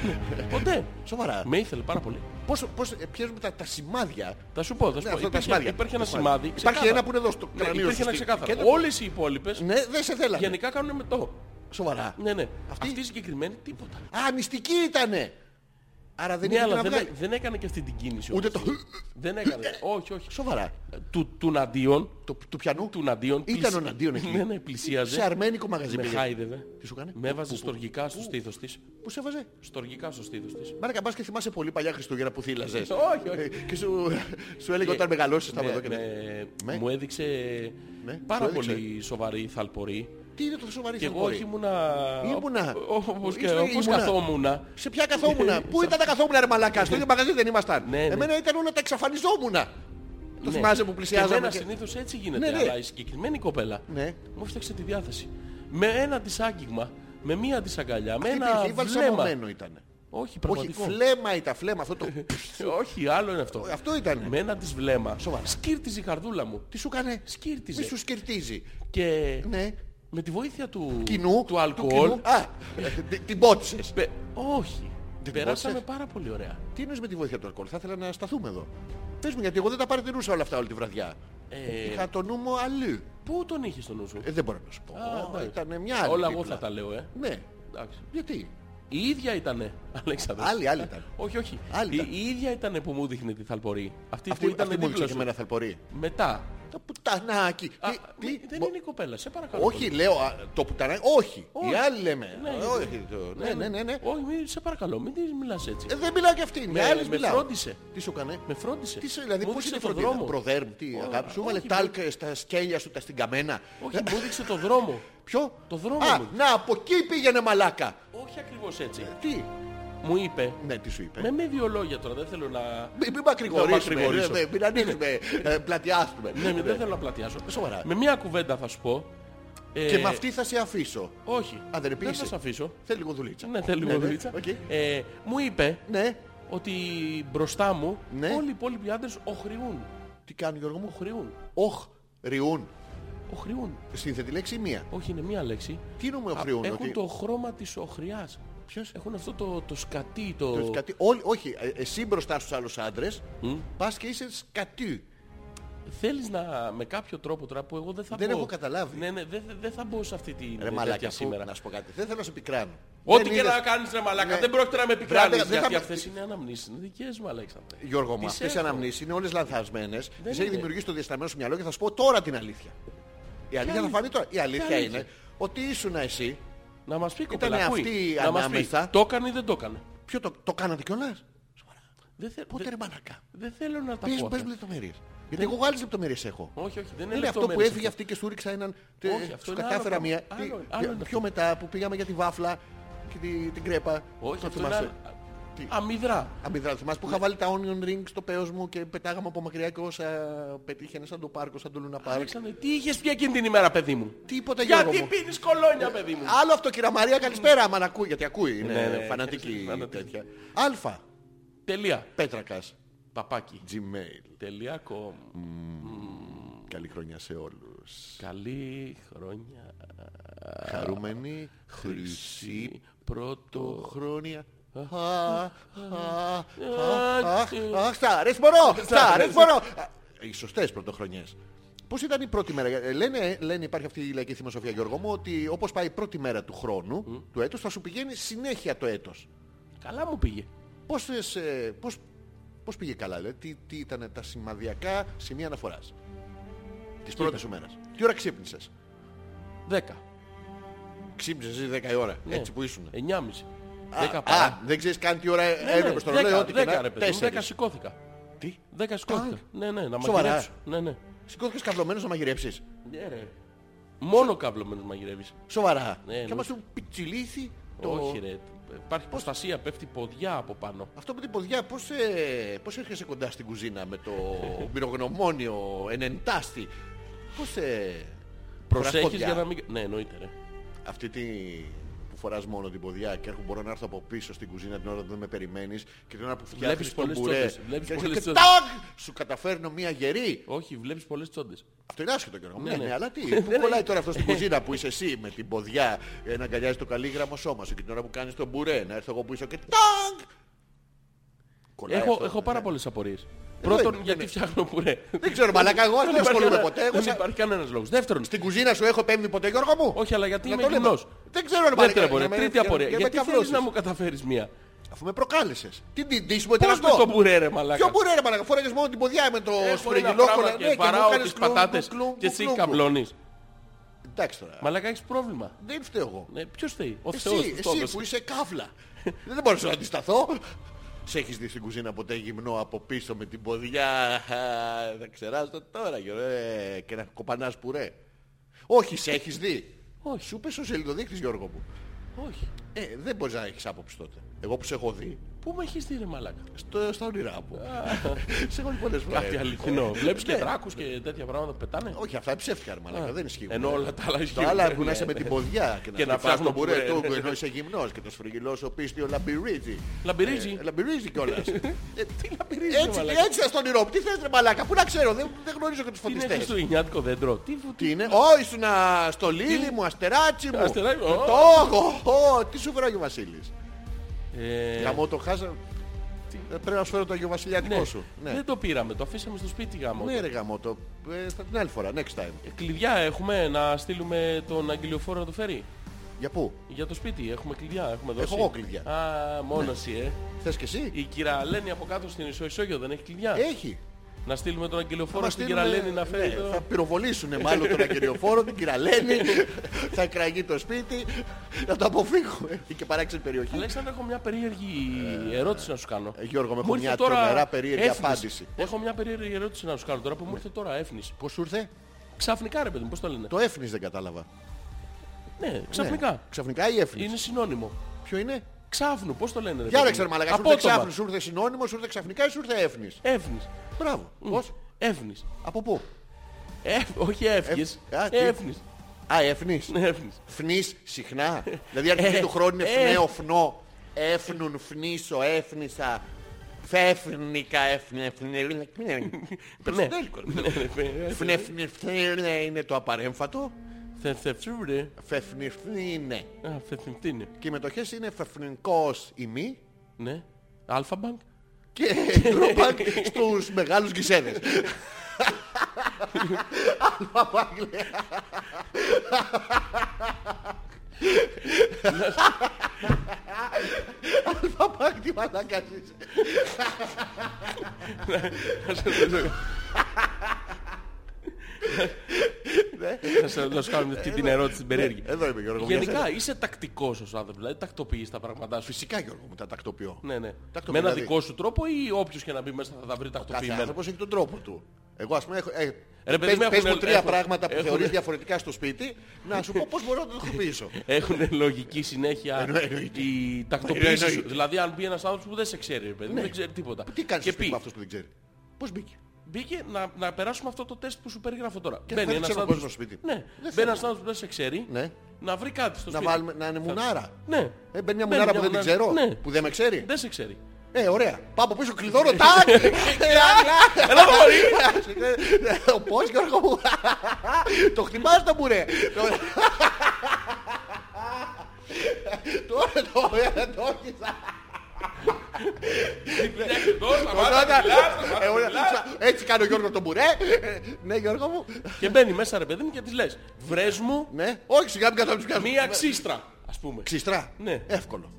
Ποτέ. Σοβαρά. Με ήθελε πάρα πολύ. Πώς, πώς ε, πιέζουμε τα, τα σημάδια. Θα σου πω, θα σου Ναι, πω. αυτό τα Υπήρχε, σημάδια. υπήρχε ένα Τα σημάδια. σημάδι. Υπάρχει ξεκάθαρο. ένα που είναι εδώ στο Ναι, κρανίο υπήρχε σου ένα στη- ξεκάθαρο. και ένα- Όλες οι υπόλοιπες Ναι, δεν σε θέλανε. γενικά κάνουν μετό. Σοβαρά. Ναι, ναι. Αυτή- Αυτή, η συγκεκριμένη τίποτα. Α, μυστική ήτανε. Άρα δεν Ναι, είχε αλλά να δεν, βγάλει. δεν έκανε και αυτή την κίνηση. Ούτε όμως. το... Δεν έκανε. όχι, όχι. Σοβαρά. Του, του Ναντίον. Το, του πιανού. Του Ναντίον. Ήταν πλησι- ο Ναντίον εκεί. Ναι, ναι, πλησίαζε. Σε αρμένικο μαγαζί Με πήγε. χάιδευε. Τι σου έκανε. Με έβαζε στοργικά στο στήθος της. Πού σε έβαζε; Στοργικά στο στήθος της. Μάρακα μπας και θυμάσαι πολύ παλιά Χριστούγεννα που θύλαζες. Όχι, όχι. Ε, Και σου, σου έλεγε όταν μεγαλώσεις θα με, με δω και να- με- Με. μου έδειξε Ναι, πάρα σου έδειξε. πολύ σοβαρή θαλπορή. Τι είναι το σοβαρή Και εγώ θαλπορή; όχι ήμουνα... Ήμουνα. Όπως, και, Ήσουν- όπως ήμουνα. καθόμουνα. Σε ποια καθόμουνα; Πού ήταν τα καθόμουνα ρε μαλάκα; Στο ίδιο μαγαζί δεν ήμασταν. Ναι, ναι. Εμένα ήταν όλα τα εξαφανιζόμουνα. Το Ναι. θυμάσαι που Και πλησιάζαμε. εμένα και- συνήθως έτσι γίνεται, Ναι, ναι. αλλά η συγκεκριμένη κοπέλα Ναι. μου έφτιαξε τη διάθεση. Με ένα της άγγιγμα, με μία της αγκαλιά, με ένα Υπήρχε, ή βλέμμα. βαλσαμωμένο ήταν. Όχι, Όχι, πραγματικό. φλέμα ήταν, φλέμα. Αυτό το... Όχι, άλλο είναι αυτό. Αυτό ήταν. Με ένα της βλέμμα. Σοβαρά. Σκύρτιζε η καρδούλα μου. Τι σου έκανε. Σκύρτιζε. Μη σου σκυρτίζει. Και Ναι. Με τη βοήθεια του, Κοινού. του αλκοόλ. κοινού. Α, ε, τι- την πότισες. πε- όχι. την Περάσαμε πότισες; πάρα πολύ ωραία. Τι εννοείς με τη βοήθεια του αλκοόλ; Θα ήθελα να σταθούμε εδώ. Πες μου γιατί εγώ δεν τα παρατηρούσα όλα αυτά όλη τη βραδιά. Ε, Είχα το νου μου αλλού. Πού τον είχες στο νου σου; Ε, δεν μπορώ να σου πω. Α, εντάξει. Ήταν μια άλλη. Όλα εγώ τίτλα. θα τα λέω, ε. Ναι. Εντάξει. Γιατί; Η ίδια ήτανε, Αλέξανδρος. Άλλη, άλλη ήταν. Όχι, όχι. Άλλη η, ήταν. η ίδια ήτανε που μου δείχνε τη θαλπορή. Αυτή, Αυτή, που ήταν αυτή μου δίπλα έδειξε και σου. εμένα θαλπορεί. Μετά. Το πουτανάκι. Α, Τι- τι- μη- δεν μπο- είναι η κοπέλα, σε παρακαλώ. Όχι, λέω α, το πουτανάκι. Όχι. Όχι. Οι άλλοι λέμε. Ναι, Ε, Όχι. το- Ναι, ναι, ναι. ναι. Όχι, μη- σε παρακαλώ, μην της μιλάς έτσι. Ε, Δεν μιλάω και αυτή. Με Με- άλλες με μιλάω. φρόντισε. Τι σου έκανε; Με φρόντισε. Τι σε, δηλαδή, μου πώς έδειξε είναι το φροντίδα. δρόμο. Προδέρμ, τι αγάπη σου, έβαλε όχι, τάλκ στα σκέλια σου, τα στην καμένα. Όχι, μου έδειξε το δρόμο. Ποιο; Το δρόμο Α, μου. να, από εκεί πήγαινε μαλάκα. Όχι ακριβώς έτσι. Τι; Μου είπε, Ναι, τι σου είπε; με με δύο λόγια τώρα, δεν θέλω να... Μην μην μακρηγορήσουμε, μακρηγορήσω. ε, μην ανοίξουμε, ε, πλατιάσουμε. Ναι, ναι, δεν θέλω να πλατιάσω. Σοβαρά. Με μία κουβέντα θα σου πω. ε, Και με αυτή θα σε αφήσω. Όχι, δεν δεν επήγησε. θα σε αφήσω. Θέλει λίγο δουλίτσα. Ναι, θέλει Ναι, λίγο ναι, δουλίτσα. οκ. Ε, μου είπε Ναι, ότι μπροστά μου Ναι. όλοι οι υπόλοιποι άντρες ωχριούν. Τι κάνουν Γιώργο μου; Ωχριούν. Ωχ, ριούν. Ωχριούν. Σύνθετη λέξη ή μία. Όχι, είναι μία λέξη. Τι εννοούμε Α, ωχριούν. Έχουν ότι... το χρώμα της ωχριάς. Ποιος; Έχουν αυτό το, το σκατί, το... το σκατί- όλοι, όχι, ε, εσύ μπροστά στους άλλους άντρες Μμ. πας και είσαι σκατού. Θέλεις να με κάποιο τρόπο τώρα που εγώ δεν θα Δεν μπω. έχω καταλάβει. Ναι, ναι, δεν δεν θα μπω σε αυτή τη Ρε τέτοια μαλάκα, αφού- σήμερα. να σου πω κάτι. Δεν θέλω να σε πικράνω. Ό,τι Δεν και είδες- να κάνεις ρε μαλάκα, Ναι. δεν πρόκειται να με πικράνεις. Βράδυ, δεν θα Γιατί με- αυτές είναι αναμνήσεις, είναι δικές μου Αλέξανδρε. Γιώργο μου, Τις αυτές οι έχω. αναμνήσεις είναι όλες λανθασμένες. Τις έχει είναι. δημιουργήσει το διασταμένο σου μυαλό και θα σου πω τώρα την αλήθεια. Η αλήθεια θα φανεί τώρα. Η αλήθεια; αλήθεια; είναι ότι ήσουν εσύ. Να μας πει Ήτανε κοπέλα, ακούει. αυτή Να μας πει, ανάμεσα. το έκανε ή δεν το έκανε; Ποιο το, το κάνατε κιόλας; Δεν, θε- Πότε δεν- ρε μαλακά. δεν θέλω να τα Πες, πω. πες αυτά. μου λεπτομέρειες. Γιατί εγώ άλλες λεπτομέρειες έχω. Όχι, όχι, δεν είναι Είναι αυτό που λεπτομέρειες έφυγε αυτή και σου ρίξα έναν. τε- Όχι, αυτό Σου είναι άλλο κατάφερα πράγμα. μία. Άλλο Τι- είναι, πιο- άλλο είναι Πιο μετά που πήγαμε για τη βάφλα και τη- την κρέπα. Όχι, Το αυτό είναι θυμάσαι. άλλο. Τι; Αμυδρά. Αμυδρά, θυμάσαι που είχα βάλει τα onion rings στο πέος μου και πετάγαμε από μακριά και όσα πετύχαινε σαν το πάρκο, σαν το Λούνα Πάρκ. Αλέξανδρε, τι είχες πει εκείνη την ημέρα, παιδί μου; Τίποτα Γιώργο Γιατί μου. πίνεις κολόνια, παιδί μου; Άλλο αυτό κυρία Μαρία, καλησπέρα. Άμα να ακούει, γιατί ακούει. Είναι Ναι, ναι, φανατική φανατική. τέτοια. Αλφα, Τελεία. Πέτρακας, Παπάκι. Gmail. Τελεία com. Καλή χρονιά σε όλους. Καλή χρόνια. Χαρούμενη, χρυσή, Πρώτο. Χρόνια. Α, α, α, α, α, Στα αρέσει μωρό, στα αρέσει μωρό. Α, Οι σωστές πρωτοχρονιές. Πώς ήταν η πρώτη μέρα, Ε, λένε, λένε υπάρχει αυτή η λαϊκή θυμοσοφία Γιώργο μου, ότι όπως πάει η πρώτη μέρα του χρόνου, του έτους, θα σου πηγαίνει συνέχεια το έτος. Καλά μου πήγε. Πώς, θες, ε, πώς, πώς πήγε καλά, λέει, τι, τι ήταν τα σημαδιακά σημεία αναφοράς. Τις πρώτες σου μέρες. Τι ώρα ξύπνησες; Δέκα. Ξύπνησες εσύ 10 η ώρα, Ναι. έτσι που ήσουν. Εννιάμιση. Α, Δέκα Α, παρά. δεν ξέρεις καν τι ώρα Ναι, ναι, έβλεπες στο ρολόι, δέκα, ό,τι και δέκα, να ρε παιδί μου, Δέκα τέσσερις. σηκώθηκα. Τι, Δέκα σηκώθηκα. Τάγκ. Ναι, ναι, να Σοβαρά. μαγειρέψω. Ναι, ναι. σηκώθηκες καυλωμένος να μαγειρέψεις; Ναι, ρε. Μόνο καυλωμένος μαγειρεύεις. Σοβαρά. Ναι, και άμα ναι. σου πιτσιλήθη το... Όχι ρε. Υπάρχει προστασία, πέφτει ποδιά από πάνω. Αυτό με την ποδιά, πώς, ε, πώς έρχεσαι κοντά στην κουζίνα με το πυρογνωμόνιο ενεντάστη; Πώς ε, φοράς Προσέχεις ποδιά; για να μην... Ναι, εννοείται ρε. Αυτή τη που φοράς μόνο την ποδιά και έρχομαι μπορώ να έρθω από πίσω στην κουζίνα την ώρα που δεν με περιμένεις και την ώρα που φτιάχνεις Βλέπεις τον πολλές μπουρέ τσόντες, βλέπεις και, πολλές και τσόντες. τάγκ, σου καταφέρνω μια γερή. Όχι, βλέπεις πολλές τσόντες. Αυτό είναι άσχετο Γιώργο. μου. Ναι, Ναι, ναι. ναι, αλλά τι, Δεν πού είναι. κολλάει τώρα αυτός στην κουζίνα που είσαι εσύ με την ποδιά ε, να αγκαλιάζει το καλύγραμμο σώμα σου και την ώρα που κάνεις τον μπουρέ να έρθω εγώ πίσω και τάγκ. Κολλάει Έχω, αυτό, έχω ναι. πάρα πολλές απορίες. Εδώ Πρώτον, είναι, γιατί ναι. φτιάχνω πουρέ. Δεν ξέρω μαλάκα, εγώ δεν υπάρχει ασχολούμαι κανένα- ποτέ. Εγώ Δεν σαν- υπάρχει κανένας λόγος. Δεύτερον, Στην κουζίνα σου έχω πέμπει ποτέ Γιώργο μου; όχι, αλλά γιατί Να είμαι το λέμε. γυμνός. Δεν ξέρω ρε Δεύτερη μαλάκα. απορία. για με- Τρίτη για- απορία. για με Γιατί θέλεις καυλώσεις. να μου καταφέρεις μία; Αφού με προκάλεσες. Τι την τύχη μου ήταν Πώς με αυτό. το μπουρέ ρε μαλάκα; Ποιο μπουρέ ρε μαλάκα, φοράγες μόνο την ποδιά με το Έχω ένα σφρεγγυλό πράγμα κολλα- και ναι, και μου βαράω κάνεις τις κλούγκου, πατάτες κλούγκου, και εσύ κλούγκου. καμπλώνεις. Εντάξει τώρα. Μαλάκα έχεις πρόβλημα. Δεν φταίω εγώ. Ναι, ποιος θέλει. Ο Εσύ, Θεός του το εσύ έδωσε. που είσαι κάβλα. Δεν μπορούσα να αντισταθώ. Σε έχεις δει στην κουζίνα ποτέ γυμνό από πίσω με την ποδιά; Α, Θα ξεράσω το τώρα Γιώργο. Ε, και να κοπανάς πουρέ. Όχι, σε έχεις δει; Όχι. Σου πες ο σελίδοδείκτης Γιώργο μου. Όχι. Ε, δεν μπορείς να έχεις άποψη τότε. Εγώ που σε έχω δει. Πού με έχεις δει ρε μαλάκα; Στο, στα όνειρά μου. σε έχω δει πολλές φορές. Κάτι αληθινό. Βλέπεις και Ναι. δράκους και τέτοια πράγματα που πετάνε; Όχι, αυτά ψεύτικα ρε μαλάκα, δεν ισχύουν. Ενώ όλα τα άλλα Το ισχύουν. άλλο που Ναι, να είσαι με ναι. την ποδιά και να, Και να χτυπάς φτιάχνω τον μπουρέ μπουρέ, του ναι. ενώ είσαι γυμνός και το σφριγγυλό ο πίστιο λαμπυρίζει. Λαμπυρίζει. Ε, Λαμπυρίζει κιόλας. Ε, Τι λαμπυρίζει ρε Έτσι, μαλάκα. έτσι ήταν στον όνειρό μου. Τι θες ρε μαλάκα, πού να ξέρω, δεν, δεν γνωρίζω και τους Τι είναι φωτιστές. χριστουγεννιάτικο δέντρο; Τι φου- Τι είναι, Ω, ήσουν α, στο λίλι μου, αστεράτσι μου. Αστεράκι, ω. Το έχω, ω, τι σου φέρω Άγιο Βασίλης. Ε, Γαμό το χάσα. Ε, Πρέπει να σου φέρω το Αγιο Βασιλιάτικο ναι. σου. Ναι. Δεν το πήραμε, το αφήσαμε στο σπίτι γάμο. Ναι ρε γαμό το, ε, θα την άλλη φορά, next time. Ε, Κλειδιά έχουμε να στείλουμε τον αγγελιοφόρο να το φέρει; Για πού, Για το σπίτι έχουμε κλειδιά, έχουμε δώσει. Έχω εγώ κλειδιά. Α, μόνος εσύ, ε. θες και εσύ; Η κυρία Λένη από κάτω στην Ισοϊσόγειο δεν έχει κλειδιά; Έχει. Να στείλουμε τον αγγελιοφόρο Θα στην στείλουμε- κυρία Λένη να φέρει ναι, το... Θα πυροβολήσουν μάλλον τον αγγελιοφόρο, την κυραλένη, θα εκραγεί το σπίτι, να το αποφύγουμε. Ή και παράξενη περιοχή. Αλέξανδρο, έχω μια περίεργη ερώτηση να σου κάνω. Ε, Γιώργο, μου έχω Μου ήρθε μια τώρα τρομερά περίεργη έφνης. απάντηση. Έχω μια περίεργη ερώτηση να σου κάνω τώρα που μου ήρθε τώρα έφνης. Πώς σου ήρθε, Ξαφνικά ρε παιδί μου, πώς το λένε; το έφνης δεν κατάλαβα. Ναι, ξαφνικά. Ναι. Ξαφνικά ή έφνης. Είναι συνώνυμο. Ποιο είναι; Ξάφνου, πώς το λένε ρε Για παιδί ρε ξέρω μου. μαλακάς, σου ήρθε Απότομα. ξάφνης, σου ήρθε συνώνυμος, σου ήρθε ξαφνικά ή σου ήρθε έφνης; Έφνης. Μπράβο. Πώς, Έφνης. από πού; Ε, όχι έφυγες. Εφ- α, τι; Έφνης. Α, έφνης. Ναι, έφνης. Φνης συχνά. δηλαδή αρχική Ε, του χρόνου είναι ε. φνέο φνό. Έφνουν, φνήσω, έφνησα. Φέφνικα, εφνεφνελ. Ναι. Περσινέλικο. Ναι, ναι, ναι. Φνεφνεφνελ είναι το απαρέμφατο. Θε- θε- φρουρε. Φεφνιφνίνε. Α, θε- θε- τι είναι. Και οι μετοχές είναι φεφνικός η μη Ναι. Αλφα Bank. και Eurobank στους μεγάλους γκισέδες. Αλφα-μπανκ, λέει. Alpha Bank, τι μαλάκας είσαι. Θα σε να σου κάνουμε αυτή την ερώτηση την περίεργη. Εδώ είμαι Γιώργο. για Γενικά σένα. είσαι τακτικός ως άνθρωπος, δηλαδή τακτοποιείς τα πράγματά σου. Φυσικά Γιώργο μου τα τακτοποιώ. Ναι, ναι. Τακτοποιώ, Με ένα δηλαδή. δικό σου τρόπο ή όποιος και να μπει μέσα θα τα βρει Κάθε τακτοποιημένα. άνθρωπος έχει τον τρόπο του. Εγώ ας πούμε έχω... Ε, Ρε, παιδί πες, μου, πες έχουν- μου τρία έχουν- πράγματα που έχουν- θεωρείς διαφορετικά στο σπίτι να σου πω πώς μπορώ να το τακτοποιήσω. Έχουν λογική συνέχεια Εννοείται. η τακτοποίηση σου. Εννοείται. Δηλαδή αν μπει ένας άνθρωπος που δεν σε ξέρει, ρε παιδί, μου, Ναι. δεν ξέρει τίποτα. Τι κάνεις και στο σπίτι πει, με αυτός που δεν ξέρει. Πώς μπήκε; Μπήκε να, να περάσουμε αυτό το τεστ που σου περιγράφω τώρα. Και δεν ένας ξέρω άνθρωπος- κόσμο σπίτι. Ναι, Δεν μπαίνει θέλω. ένας άνθρωπος που δεν σε ξέρει Ναι. να βρει κάτι στο Να σπίτι. βάλουμε, να είναι μουνάρα. Ναι. Ε, μπαίνει μια Μπαίνει μουνάρα μια που δεν την μουνάρα. ξέρω. Ναι. Που δεν με ξέρει. Δεν σε ξέρει. Ε, ωραία. Πάω από πίσω, κλειδώνω. Τάκ! Έλα μωρή! Ε, Πώς Γιώργο μου. Το χτυπάς το μπουρέ. Το- Τώρα το το έχεις. Ε, ωραία. Έτσι κάνει ο Γιώργος το μπουρέ. Ε, Ναι Γιώργο μου. Και μπαίνει μέσα ρε παιδί μου και της λες βρες μου Ναι. Όχι σιγά μην καθόλου πιάσουμε. μία ξύστρα ας πούμε. Ξυστρά. Ναι. Εύκολο.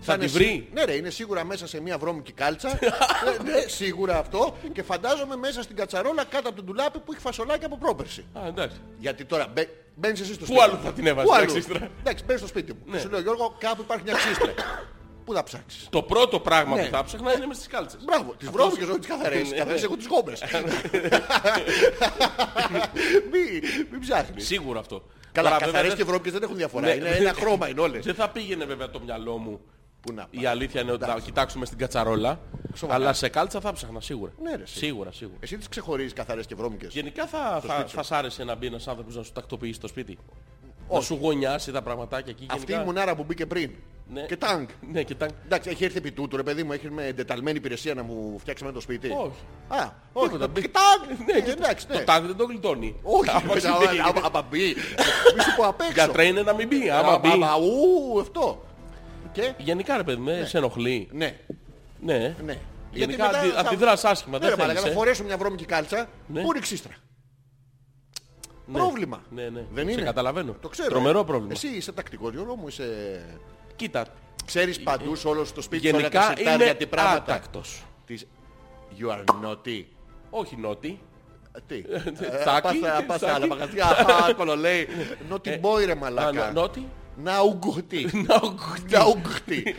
Θα είναι τη σί- βρει. Ναι, ρε, είναι σίγουρα μέσα σε μια βρώμικη κάλτσα. Ε, ναι, σίγουρα αυτό. Και φαντάζομαι μέσα στην κατσαρόλα κάτω από τον τουλάπι που έχει φασολάκι από πρόπερση. Α, εντάξει. Γιατί τώρα μπε, μπαίνεις εσύ στο Πού σπίτι. άλλο θα την έβαζες Πού μια αλλού; ξύστρα; Εντάξει, μπαίνεις στο σπίτι μου. Ναι. Σου λέω Γιώργο, κάπου υπάρχει μια ξύστρα. Πού θα ψάξεις; Το πρώτο πράγμα Ναι. που θα ψάχνα είναι μες στις κάλτσες. Μπράβο, τις βρώμικες όχι τις καθαρές. Τις Ναι, καθαρές ναι. έχω τις γόμπες. Μην μην ψάχνεις. Σίγουρα αυτό. Καλά, Τώρα, βέβαια, καθαρές δεν- και βρώμικες δεν έχουν διαφορά. Ναι. Είναι ένα χρώμα είναι όλες. Δεν θα πήγαινε βέβαια το μυαλό μου. Πού να Η πάει. αλήθεια είναι ότι θα Εντάξει. κοιτάξουμε στην κατσαρόλα. Σοβαρά. Αλλά σε κάλτσα θα ψάχνα σίγουρα. Ναι, ρε, εσύ. Σίγουρα, σίγουρα. Εσύ τις ξεχωρίζεις καθαρές και βρώμικες; Γενικά θα, θα, σπίτι σου. θα σ' άρεσε να μπει ένας άνθρωπος να σου τακτοποιήσει το σπίτι. Να σου γωνιάσει τα πραγματάκια εκεί. Αυτή η γενικά. μουνάρα που μπήκε πριν. Ναι. Και τάγκ. Ναι, κοιτά. Εντάξει, έχει έρθει επί τούτου, ρε παιδί μου, έχει με εντεταλμένη υπηρεσία να μου φτιάξει με το σπίτι. Όχι. Α, όχι. Τίποτα. Και τάγκ. Ναι, Ε, και εντάξει, ναι. Το τάγκ δεν το γλιτώνει. Όχι, Άμα μετά, συμβεί. άμα- άμα μπει. Μη σου πω απ' έξω. Γιατρέ είναι να μην μπει. Άμα μπει. Άμα, ου, αυτό. Και, Γενικά ρε παιδί με, σε ενοχλεί. ναι, Ναι. ναι. Γενικά μετά αντι, θα- αντιδράς άσχημα. Ναι, Δεν ρε μαλάκα, θέλεις. θα ε. φορέσω μια βρώμικη κάλτσα. Ναι. Πού είναι η ξύστρα. Ναι. Πρόβλημα. Ναι, ναι. Δεν Σε είναι. καταλαβαίνω. Το ξέρω. Τρομερό ε. πρόβλημα. Εσύ είσαι τακτικός, Γιώργο μου, είσαι... Κοίτα, Ξέρεις παντούς σε όλος στο σπίτι όλα τα γενικά σιρτάρια, είμαι τι πράγματα. άτακτος. Της... You are naughty. Όχι νότι. Τι; Τσάκι, Πας πας στα άλλα τσάκι. μαγαζιά. Αχα, εύκολο λέει. Naughty boy ρε Α, μαλάκα. Νότι. Ναουγκουτί. Ναουγκουτί. Ναουγκουτί.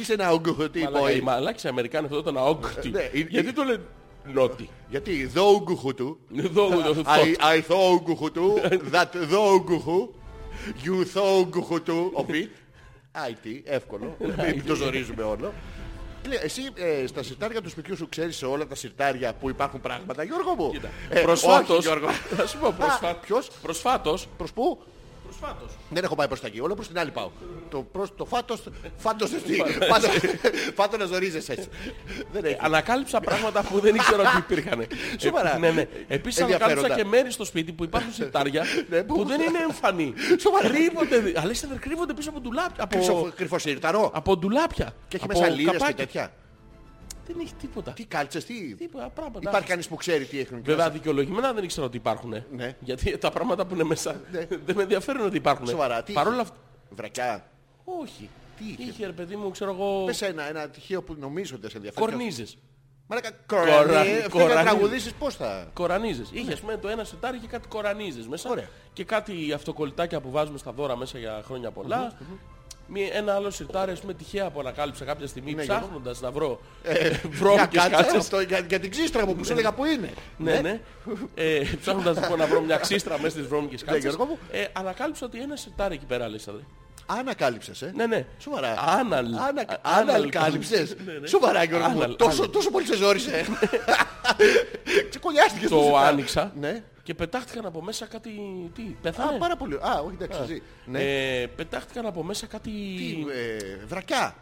Είσαι ναουγκουτί Μαλάκα, Οι boy. μαλάκες οι Αμερικάνοι αυτό το ναουγκουτί. Ναι, είναι- Γιατί το λένε νότι. Γιατί δόγκουχουτού. Εδώ το I, I thought that δόγκουχου. You thought of it. IT, εύκολο. Μην το ζορίζουμε όλο. Λέει, Εσύ ε, στα σιρτάρια του σπιτιού σου ξέρεις σε όλα τα σιρτάρια που υπάρχουν πράγματα, Γιώργο μου; Κοίτα, Ε, όχι, Προσφάτως, Γιώργο. θα σου πω προσφάτως. ποιος; Προσφάτως, Προς πού; Προσφάτως. Δεν έχω πάει προς τα εκεί, όλο προς την άλλη πάω. Το, προς, το φάτος, φάτος εσύ. Φάτος, φάτο να ζορίζεσαι έτσι. Δεν έχει. Ανακάλυψα πράγματα που δεν ήξερα ότι υπήρχαν. Σοβαρά. Ε, ναι, ναι. Επίσης Ενδιαφέροντα. ανακάλυψα και μέρη στο σπίτι που υπάρχουν σιρτάρια Ναι, που- που δεν είναι εμφανή. Σοβαρά. Κρύβονται, Αλέξανδρε, κρύβονται πίσω από ντουλάπια. Κρυφο- Από, Κρυφοσυρταρό. από ντουλάπια. Και έχει από μέσα λίρες και καπάκια. τέτοια. Δεν έχει τίποτα. Τι κάλτσες, τι. Τίποτα πράγματα. Υπάρχει κανείς που ξέρει τι έχουν. Βέβαια δικαιολογημένα δεν ήξερα ότι υπάρχουν. Ναι. Γιατί τα πράγματα που είναι μέσα Ναι. δεν με ενδιαφέρουν ότι υπάρχουν. Σοβαρά, τι Παρ' είχε; όλα αυτά. Βρακιά. Όχι. Τι είχε; είχε ρε παιδί μου, ξέρω εγώ. Πες ένα, ένα τυχαίο που νομίζω ότι σε ενδιαφέρει. Κορνίζες. Μαλάκα, Κορα- κορανί. Αυτό να κορανί. τραγουδήσεις πώς θα... Κορανίζες. Είχε ας πούμε το ένα σιρτάρι είχε κάτι κορανίζες μέσα. Ναι. Ωραία. Και κάτι αυτοκολλητάκια που βάζουμε στα δώρα μέσα για χρόνια πολλά. Μία- ένα άλλο σιρτάρι, ας πούμε, τυχαία που ανακάλυψα κάποια στιγμή Ναι, ψάχνοντας να βρω Μια βρώμικες κάλτσα, κάτσες. αυτό για, για την ξύστρα μου που σου έλεγα που είναι. Ναι, ναι. Ε, ψάχνοντας λοιπόν να βρω μια ξύστρα μέσα στις βρώμικες κάτσες. Γιώργο μου. Ε, ανακάλυψα ότι ένα σιρτάρι εκεί πέρα, Αλέξανδρε. Ανακάλυψες, ε. Ναι, ναι. Σοβαρά. Άναλ. Άνα- Άναλ Ανακάλυψες. Ναι, ναι. Σοβαρά, Γιώργο μου. Άναλ, Τόσο, άναλ. τόσο πολύ σε ζόρισε. Ξεκολλιάστηκες Το στο σιρτάρι. άνοιξα Ναι. Και πετάχτηκαν από μέσα κάτι... Τι, Α, πέθανε. πάρα πολύ. Α, όχι, εντάξει, ζει. Ναι. Ε, πετάχτηκαν από μέσα κάτι... Τι, ε, βρακιά.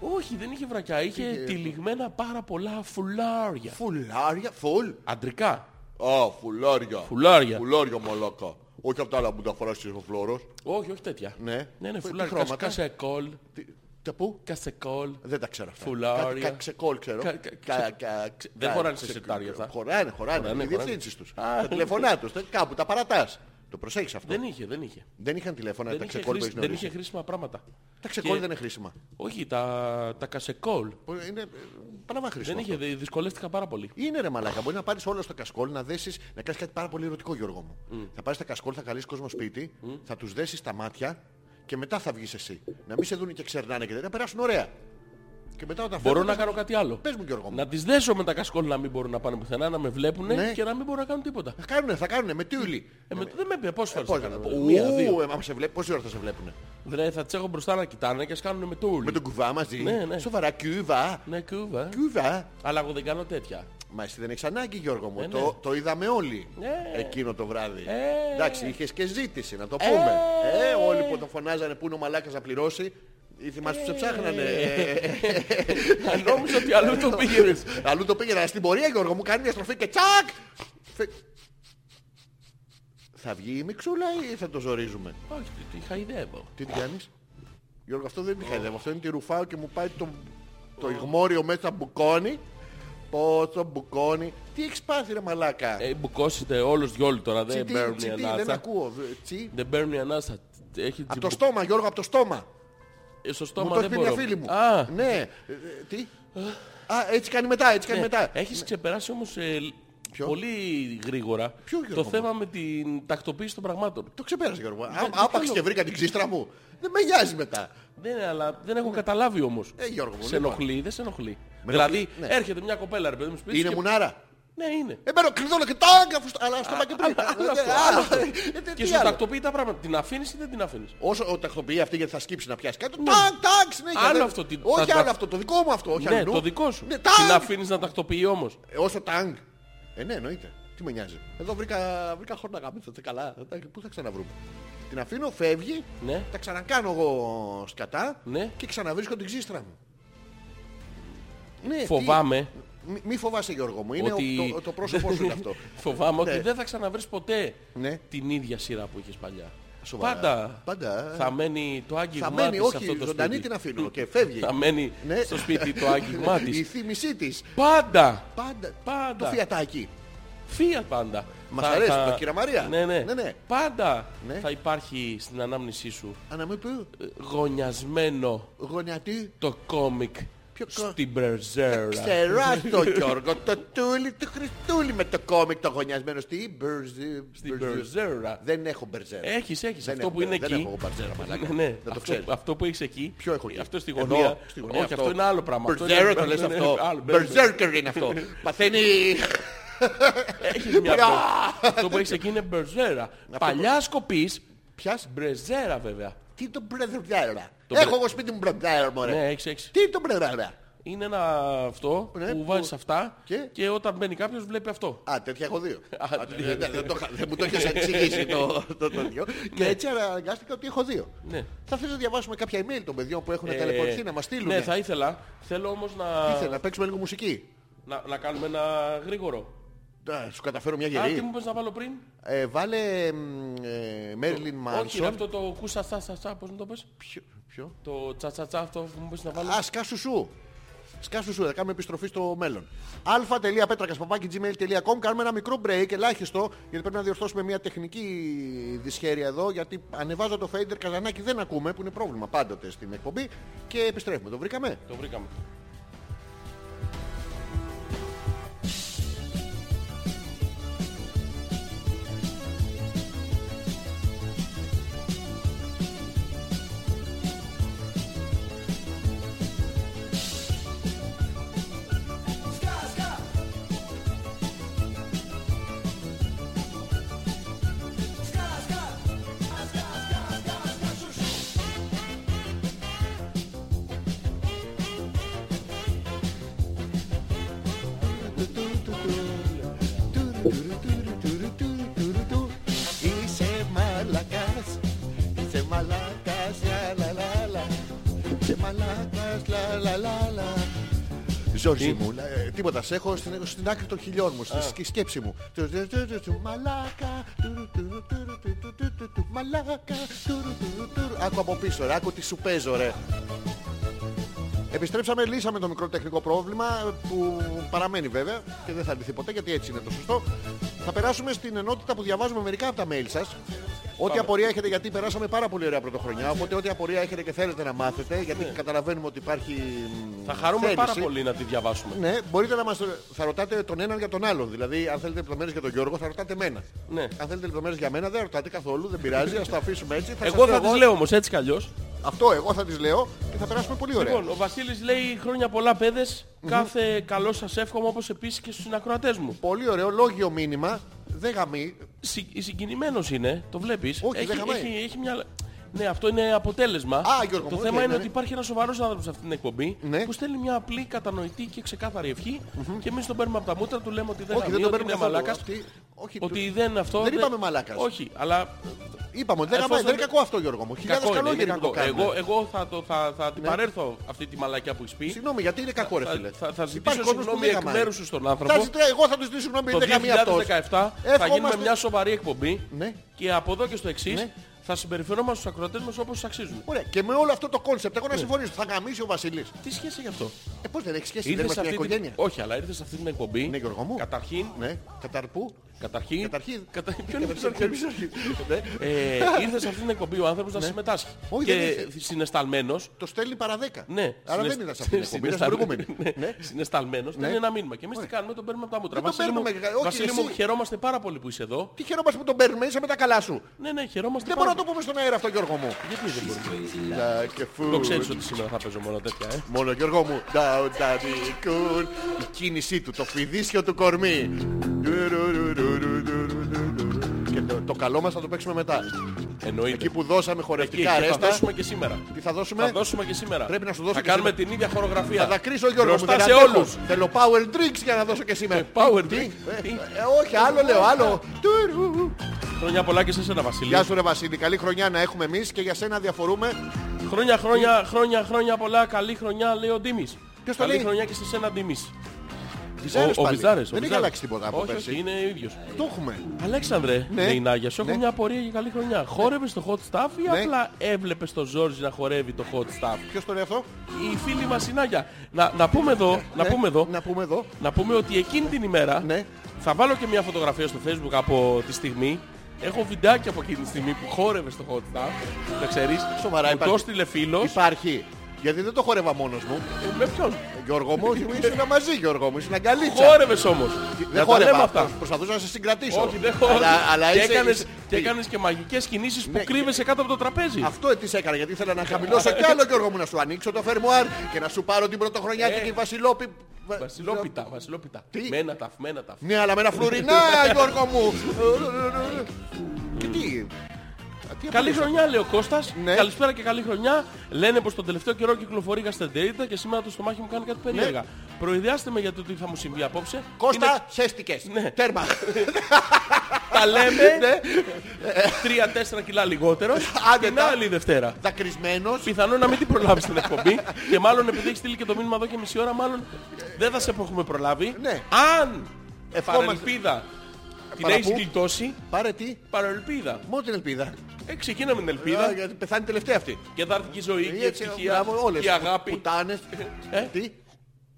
Όχι, δεν είχε βρακιά. Είχε τυλιγμένα πάρα πολλά φουλάρια. Φουλάρια, φουλ. Αντρικά. Α, φουλάρια. Φουλάρια. Φουλάρια μαλάκα. Όχι αυτά άλλα που τα φοράς ο φλόρος. Όχι, όχι τέτοια. Ναι. Ναι, ναι, Τι φουλάρια. χρώματα; Κασεκόλ. Τι- Τα πού; Κασεκόλ. Δεν τα ξέρω αυτά. Φουλάρια. Κάτι ξεκόλ ξέρω. Κα- κα- Κα- κα- ξε- Δεν κα- χωράνε ξε- σε σιρτάρια αυτά. Χωράνε, χωράνε. Χωράνε, Οι χωράνε. διευθύνσεις τους. Α. Τα τηλεφωνά τους. τε- Κάπου τα παρατάς. Το προσέχεις αυτό. Δεν είχε, δεν είχε. Δεν είχαν τηλέφωνα Δεν τα είχε, ξεκόλ που χρήσι- έχεις δεν γνωρίσει. είχε χρήσιμα πράγματα. Τα ξεκόλ Και- δεν είναι χρήσιμα. Όχι, τα, τα κασεκόλ. Είναι ε, πράγμα χρήσιμο. Δεν είχε, αυτό. δυ- δυσκολεύτηκα πάρα πολύ. Είναι ρε μαλάκα. Μπορεί να πάρεις όλο στο κασκόλ, να δέσεις, να κάνεις κάτι πάρα πολύ ερωτικό Γιώργο μου. Θα πάρεις τα κασκόλ, θα καλείς κόσμο σπίτι, θα τους δέσεις τα μάτια και μετά θα βγεις εσύ. Να μην σε δουν και ξερνάνε και δεν να περάσουν ωραία. Και μετά όταν Μπορώ φεύγουν, να θα- κάνω κάτι άλλο. Πες μου Γιώργο μου. Να τις δέσω με τα κασκόλ να μην μπορούν να πάνε πουθενά, να με βλέπουν Ναι. και να μην μπορούν να κάνουν τίποτα. Θα κάνουνε, θα κάνουνε με τιούλι. Ε, με, δεν με πει πόσες φορές Πώς, θα κάνω. ου, Μία, δύο. ε, άμα σε βλέπει, πόση ώρα θα σε βλέπουνε; Δηλαδή θα τις έχω μπροστά να κοιτάνε και ας κάνουν με το ούλι. Με τον κουβά μαζί. Ναι, ναι. Σοβαρά, κουβά. Ναι, κούβα. Κουβά. Αλλά εγώ δεν κάνω τέτοια. Μα εσύ δεν έχεις ανάγκη Γιώργο μου. Ε, το, ναι. το είδαμε όλοι Ναι. εκείνο το βράδυ. Ε. Εντάξει, είχες και ζήτηση να το πούμε. Ε, όλοι που τον φωνάζανε που είναι ο μαλάκας να πληρώσει. Οι θυμάσαι που σε ψάχνανε. Αν νόμιζα ότι αλλού το πήγαινες. Αλλού το πήγαινα στην πορεία Γιώργο μου κάνει μια στροφή και τσακ. Φε- Θα βγει η μιξούλα ή θα το ζορίζουμε. Όχι, τι- τι χαϊδεύω. Τι την κάνεις Γιώργο αυτό δεν είναι τη χαϊδεύω Αυτό είναι τη ρουφάω και μου πάει το, το ηγμόριο μέσα μπουκώνει Πόσο μπουκώνει Τι έχεις πάθει ρε μαλάκα; Ε, μπουκώσετε όλος διόλου τώρα, Τσι, δεν τι, παίρνει τσι, τι, δεν ανάσα. ακούω Β- Τσι Δεν παίρνει ανάσα. Έχει Από το τσιμπου- στόμα Γιώργο από το στόμα Ε, Στο Μου στόμα το δεν έχει πει μια μπορώ. φίλη μου Α, Ναι Ε, ε, Τι; Α έτσι κάνει μετά έτσι κάνει ναι. μετά Έχεις ξεπεράσει όμως ε, Ποιο; πολύ γρήγορα Ποιο, το Γιώργο μου; θέμα με την τακτοποίηση των πραγμάτων. Το ξεπέρασε Γιώργο δεν Α- Άπαξ θέλω. και βρήκα την ξύστρα μου Δεν με νοιάζει μετά Ναι, αλλά δεν έχω καταλάβει όμως. Ε Γιώργο μου Σε λοιπόν. ενοχλεί, δεν σε ενοχλεί. Με δηλαδή, ενοχλεί, ναι. έρχεται μια κοπέλα, ρε παιδί μου, σπίτι Είναι και- μουνάρα; Ναι, είναι. Ε μπαίνω κλειδώνω και τάγκα αφού στο- Αλλά στο και πριν άλλο αυτό, Α, άλλο αυτό. ε, Και τι σου άλλο. τακτοποιεί τα πράγματα. Την αφήνεις ή δεν την αφήνεις; Όσο ο τακτοποιεί αυτή γιατί θα σκύψει να πιάσει κάτι. Τάκ, τάκ, συνέχεια. Άλλο δεν- αυτό, τι- Όχι τα- άλλο τα- αυτό, το δικό μου αυτό. Όχι Ναι, αλλού. το δικό σου. Ναι, Την τάκ. αφήνεις να τακτοποιεί όμως; Ε, Όσο τάγκ. Ε, ναι, εννοείται. Τι με νοιάζει. Εδώ βρήκα, βρήκα χώρο να γάμψω. καλά. Ε, Πού θα ξαναβρούμε. Την αφήνω, φεύγει, Ναι. τα ξανακάνω εγώ σκατά Ναι. και ξαναβρίσκω την ξύστρα μου. Ναι, τι- Φοβάμαι. Μη, μη φοβάσαι Γιώργο μου, είναι ότι... ο- το, το πρόσωπό σου είναι αυτό. Φοβάμαι Ναι. ότι δεν θα ξαναβρεις ποτέ Ναι. την ίδια σειρά που είχες παλιά. Σοβαρά. Πάντα. Πάντα. Θα μένει το Θα άγγιγμά μένει, της σε όχι, αυτό το ζωντανή σπίτι. την αφήνω και φεύγει. Θα μένει Ναι. στο σπίτι το άγγιγμά Η της. θύμησή της. Πάντα. Πάντα. Πάντα. Το φιατάκι. Φία πάντα. Μας Θα- αρέσει θα- το, κυρία Μαρία. Ναι, ναι. Ναι, ναι. Πάντα Ναι. θα υπάρχει στην ανάμνησή σου Ανά μου πει, ε, γωνιασμένο γονιατή. το κόμικ Ποιο κο- στην Μπερζέρα. Ξερά το Γιώργο, το τούλι, το Χριστούλι με το κόμικ το γωνιασμένο στη Μπερζέ. Στην Μπερζέρα. Δεν έχω μπερζέρα. Έχεις, έχεις. Δεν Αυτό έχω- που είναι δεν εκεί. έχω μπερζέρα, μαλάκα. Ναι, ναι. Δεν το Αυτό, ξέρεις. αυτό που έχεις εκεί. Ποιο έχω εκεί; Αυτό στη Εδώ, γωνία. στη γωνία Όχι, αυτό είναι άλλο πράγμα. Αυτό Μπερζέρα είναι- το λες ναι, ναι, αυτό. άλλο. Μπερζέρκερ είναι αυτό. Παθαίνει... Έχεις μια Αυτό που έχεις εκεί είναι Μπερζέρα. Παλιά σκοπής. Πιάς; Μπρεζέρα βέβαια. Τι είναι το μπρεζέρα; Το Έχω μπρε- εγώ σπίτι μου μπρεζέρα, μωρέ. Ναι, έχεις, έχεις. Τι είναι το μπρεζέρα. Είναι ένα αυτό Ναι, που που- βάζεις αυτά Και; και όταν μπαίνει κάποιος βλέπει αυτό. Α, τέτοια έχω δύο. Α, Α, δεν- δεν- δεν το είχα- Δεν μου το έχεις εξηγήσει το το τέτοιο. Και έτσι αναγκάστηκα ότι έχω δύο. Ναι. Θα θες να διαβάσουμε κάποια email των παιδιών που έχουν Ε, ταλαιπωρηθεί να μας στείλουν. Ναι, θα ήθελα. Θέλω όμως να, Ήθελα να παίξουμε λίγο μουσική; να, να κάνουμε ένα γρήγορο. Α, Σου καταφέρω μια Α, τι γερή. μου πες να βάλω πριν. Ε, Βάλε Μέρλιν Όχι, είναι Μάνσον. αυτό το κούσα τσα τσα τσα, πώς μου το πες; Ποιο- Ποιο; Το τσα τσα τσα αυτό που μου πες να βάλω. Α, σκάσου σου. Σκάσου σου, θα κάνουμε επιστροφή στο μέλλον. αλφα.πέτρακα.gmail.com Κάνουμε ένα μικρό break, ελάχιστο, γιατί πρέπει να διορθώσουμε μια τεχνική δυσχέρεια εδώ. Γιατί ανεβάζω το fader καζανάκι δεν ακούμε, που είναι πρόβλημα πάντοτε στην εκπομπή. Και επιστρέφουμε. Το βρήκαμε; Το βρήκαμε. μαλάκας μου, τίποτα, σε έχω στην, άκρη των χιλιών μου, στη σκέψη μου. Μαλάκα, άκου από πίσω ρε, άκου τι σου παίζω ρε. Επιστρέψαμε, λύσαμε το μικρό τεχνικό πρόβλημα που παραμένει βέβαια και δεν θα λυθεί ποτέ γιατί έτσι είναι το σωστό. Θα περάσουμε στην ενότητα που διαβάζουμε μερικά από τα mail σας Ό,τι απορία έχετε, γιατί περάσαμε πάρα πολύ ωραία πρωτοχρονιά. Οπότε, ό,τι απορία έχετε και θέλετε να μάθετε, γιατί καταλαβαίνουμε ότι υπάρχει. μ, Θα χαρούμε θέληση. πάρα πολύ να τη διαβάσουμε. Ναι, μπορείτε να μας θα ρωτάτε τον έναν για τον άλλον. Δηλαδή, αν θέλετε λεπτομέρειες για τον Γιώργο, θα ρωτάτε εμένα. Ναι. Αν θέλετε λεπτομέρειες για μένα, δεν ρωτάτε καθόλου, δεν πειράζει, ας το αφήσουμε έτσι. Θα Εγώ σας θα τις λέω όμως έτσι κι αλλιώς. Αυτό εγώ θα τις λέω και θα περάσουμε πολύ ωραία. Λοιπόν, ο Βασίλης λέει χρόνια πολλά παιδες, κάθε καλό σας εύχομαι όπως επίσης και στους συνακροατές μου. Πολύ ωραίο, λόγιο μήνυμα. Δεν γαμεί. Συ, συγκινημένος είναι, το βλέπεις. Όχι, έχει, δεν χαμάει. έχει, έχει μια... Ναι, αυτό είναι αποτέλεσμα. Α, Γιώργο το μου, θέμα ναι, είναι ναι. ότι υπάρχει ένας σοβαρός άνθρωπος σε αυτήν την εκπομπή Ναι. που στέλνει μια απλή, κατανοητή και ξεκάθαρη ευχή και εμείς τον παίρνουμε από τα μούτρα, του λέμε ότι δεν, Όχι, γαμεί, δεν το ότι παίρνουμε είναι καθόλου. μαλάκας. Αυτή- όχι, Ότι του- δεν αυτό. Δεν είπαμε μαλάκας. Όχι, αλλά Είπαμε ότι δεν Εφόσον γαμάει, δεν είναι δεν- κακό αυτό Γιώργο μου. Χιλιάδες κακό είναι, είναι καλόγεροι που το κακό. κάνουν. Εγώ, εγώ θα, το, θα, θα την παρέρθω αυτή τη μαλακιά που έχεις πει. Συγγνώμη, γιατί είναι κακό ρε Θα, φίλε. θα, θα ζητήσω Υπάρχει κόσμος που συγγνώμη δεν εκ γαμάει. μέρους σου στον Θα άνθρωπο. ζητήσω- Εγώ θα του ζητήσω συγγνώμη, Το δεν γαμεί αυτός. 2017 θα γίνουμε Ευχόμαστε- μια σοβαρή εκπομπή Ναι. και από εδώ και στο εξής Ναι. Θα συμπεριφερόμαστε στους ακροατές μας όπως τους αξίζουν. Ωραία, και με όλο αυτό το concept, εγώ να Ναι. συμφωνήσω. Θα γαμήσει ο Βασίλης. Τι σχέση έχει αυτό; Ε, πώς δεν έχει σχέση, δεν Ήρθες είμαστε σε μια αυτή την... οικογένεια. Όχι, αλλά ήρθες σε αυτή την εκπομπή. Ναι, Γιώργο μου. Καταρχήν, Ναι, καταρπού. Καταρχήν, Καταρχήν. κατα... ποιον είναι Καταρχήν, καταρχήν; Ναι. ε, ήρθες σε αυτή την εκπομπή ο άνθρωπος να συμμετάσχει. Όχι, δεν και ήρθε. συνεσταλμένος Το στέλνει παρά δέκα. Ναι, Άρα δεν ήταν σε αυτή την εκπομπή, ήταν στην προηγούμενη. Ναι. Συνεσταλμένος, Ναι. δεν είναι ένα μήνυμα. Και εμείς τι κάνουμε, τον παίρνουμε από τα μούτρα. Δεν τον Βασίλη μου, παίρνουμε, όχι, Βασίλη μου, εσύ. χαιρόμαστε πάρα πολύ που είσαι εδώ. Τι χαιρόμαστε που τον παίρνουμε, είσαι με τα καλά σου. Ναι, ναι, χαιρόμαστε Δεν πάρα μπορώ να το πούμε στον αέρα αυτό, Γιώργο μου. Γιατί δεν μπορούμε; Like a fool. Το ξέρεις ότι σήμερα θα παίζω μόνο τέτοια, ε; Μόνο Γιώργο μου. Down, daddy, cool. Η κίνησή του, το φιδίσιο του κορμί. Και το, το καλό μας θα το παίξουμε μετά. Εννοείται. Εκεί που δώσαμε Εκεί χορευτικά και θα αρέστα. δώσουμε και σήμερα. Τι θα δώσουμε; Θα δώσουμε και σήμερα. Πρέπει να σου δώσω Θα και κάνουμε σήμερα. την ίδια χορογραφία. Θα δακρύσω Γιώργο μου. Μπροστά δεν σε αντέχω. όλους. Θέλω power drinks για να δώσω και σήμερα. Power Τι; drink. Ε, Τι; ε, όχι, άλλο λέω, άλλο. Τουρου. Χρόνια πολλά και σε εσένα, Βασίλη. Γεια σου ρε Βασίλη, καλή χρονιά να έχουμε εμείς και για σένα διαφορούμε. Χρόνια, χρόνια, χρόνια, χρόνια πολλά. Καλή χρονιά, λέει ο Ντίμης. Ποιος το Καλή λέει; χρονιά και σε σένα, Ντίμης. Βυζάρες Ο- ο πάλι. Βυζάρες, ο Δεν έχει Βυζάρες. αλλάξει τίποτα από Όχι, όχι, πέρσι. είναι ίδιος. Το έχουμε. Αλέξανδρε, Ναι. λέει η Νάγια, σου έχω Ναι. μια απορία για καλή χρονιά. Χόρευες το hot stuff ή Ναι. απλά έβλεπες τον Ζόρζι να χορεύει το hot stuff; Ποιος το λέει αυτό; Η φίλη μας η Νάγια. Να, να πούμε εδώ, να Ναι. πούμε εδώ, Να πούμε εδώ. να πούμε ότι εκείνη την ημέρα Ναι. θα βάλω και μια φωτογραφία στο facebook από τη στιγμή. Έχω βιντεάκι από εκείνη τη στιγμή που χόρευε στο hot stuff. Να ξέρεις. Σοβαρά, Μου υπάρχει. το έστειλε φίλος. Υπάρχει. Γιατί δεν το χόρευα μόνος μου. Ε, Με ποιον; Γιώργο μου, ήσουν μαζί Γιώργο μου, ήσουν αγκαλίτσα. Χόρευες όμως. Δεν Να τα χόρευα λέμε αυτά. αυτά. Προσπαθούσα να σε συγκρατήσω. Όχι, δεν χόρευες. Αλλά, αλλά και, είσαι- έκανες, είσαι- και έκανες και μαγικές κινήσεις που Ναι. κρύβεσαι κάτω από το τραπέζι. Αυτό τις έκανα γιατί ήθελα να χαμηλώσω κι άλλο Γιώργο μου να σου ανοίξω το φερμουάρ και να σου πάρω την πρωτοχρονιάτικη Ε. βασιλόπι. Βασιλόπιτα, βασιλόπιτα. Τι; Μένα ταφ, μένα ταφ. Ναι, αλλά με ένα φλουρινά Γιώργο μου. Και τι; Τι Καλή απολύσα. χρονιά, λέει ο Κώστας. Ναι. Καλησπέρα και καλή χρονιά. Λένε πως τον τελευταίο καιρό κυκλοφορεί γαστερτερίτα και σήμερα το στομάχι μου κάνει κάτι περίεργα. Προειδιάστε με για το τι θα μου συμβεί απόψε. Είναι- Κώστα, σέστηκες. Ναι. Τέρμα. Τα λέμε Ναι. 3-4 κιλά λιγότερο Άντε την τα. άλλη Δευτέρα. Δακρυσμένος. Πιθανόν να μην την προλάβεις την εκπομπή και μάλλον επειδή έχεις στείλει και το μήνυμα εδώ και μισή ώρα, μάλλον δεν θα σε έχουμε προλάβει. Ναι. Αν Ευχόμαστε. Παρελπίδα την Παραπού. έχεις γλιτώσει, Πάρε τι. παρελπίδα. Μόνο την ελπίδα. Ε, ξεκίνα με την Α, ελπίδα Γιατί πεθάνει τελευταία αυτή. και θα έρθει και η ζωή και η Έτσι, ευτυχία μπράβο, όλες. και η αγάπη. Πουτάνες. Ε; Τι;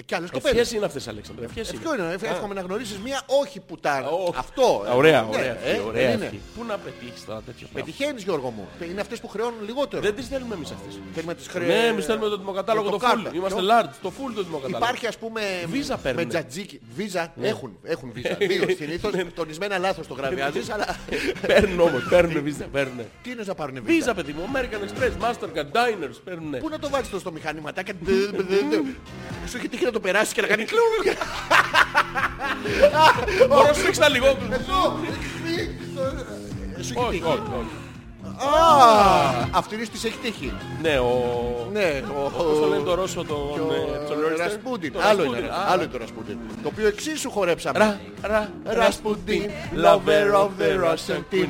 Και άλλες κοπέλες. Ευχές είναι αυτές, Αλέξανδρε. Ευχές είναι. Ποιο είναι, εύχομαι να γνωρίσεις μία όχι πουτάνα. Ω, Αυτό. ε. Ωραία, Ναι, ωραία. ε, ευχή, ωραία δεν είναι. ευχή. Πού να πετύχεις τώρα τέτοιο πράγμα; Πετυχαίνεις Γιώργο μου. Είναι αυτές που χρεώνουν λιγότερο. Δεν τις θέλουμε εμείς αυτές. Θέλουμε τις χρε... Ναι, εμείς θέλουμε το τιμοκατάλογο το το κάρτα. full. Είμαστε Ποιο; large, το full το τιμοκατάλογο. Υπάρχει ας πούμε Βίζα με παίρνουνε. τζατζίκι. Βίζα έχουν, έχουν βίζα. Δύο συνήθως τονισμένα λάθος το γραβιάζεις, αλλά Παίρνουν όμως, παίρνουν βίζα, παίρνουν. τι είναι να πάρουν βίζα; Βίζα, παιδί μου, American Express, Mastercard, Diners, παίρνουν. Πού να το βάλεις το στο μηχανήματάκι; Σου έχει τύχει να το περάσεις και να κάνει κλουμ. Μπορώ να σφίξεις τα λιγότερο. Εδώ. Σου έχει Όχι, τύχει. όχι, όχι. Α, Αυτήν της έχει τύχει. Ναι, ο... Ναι, ο- Πώς το λένε το Ρώσο, τον... ο ε, τον Ρόιστερ; Ρασπούντιν. Τον Άλλο Ρασπούντιν. είναι. Α, Άλλο είναι το Ρασπούντιν. Το οποίο εξίσου χορέψαμε. Ρα, ρα, Ρασπούντιν, Ρασπούντιν, lover lover of the Russian team.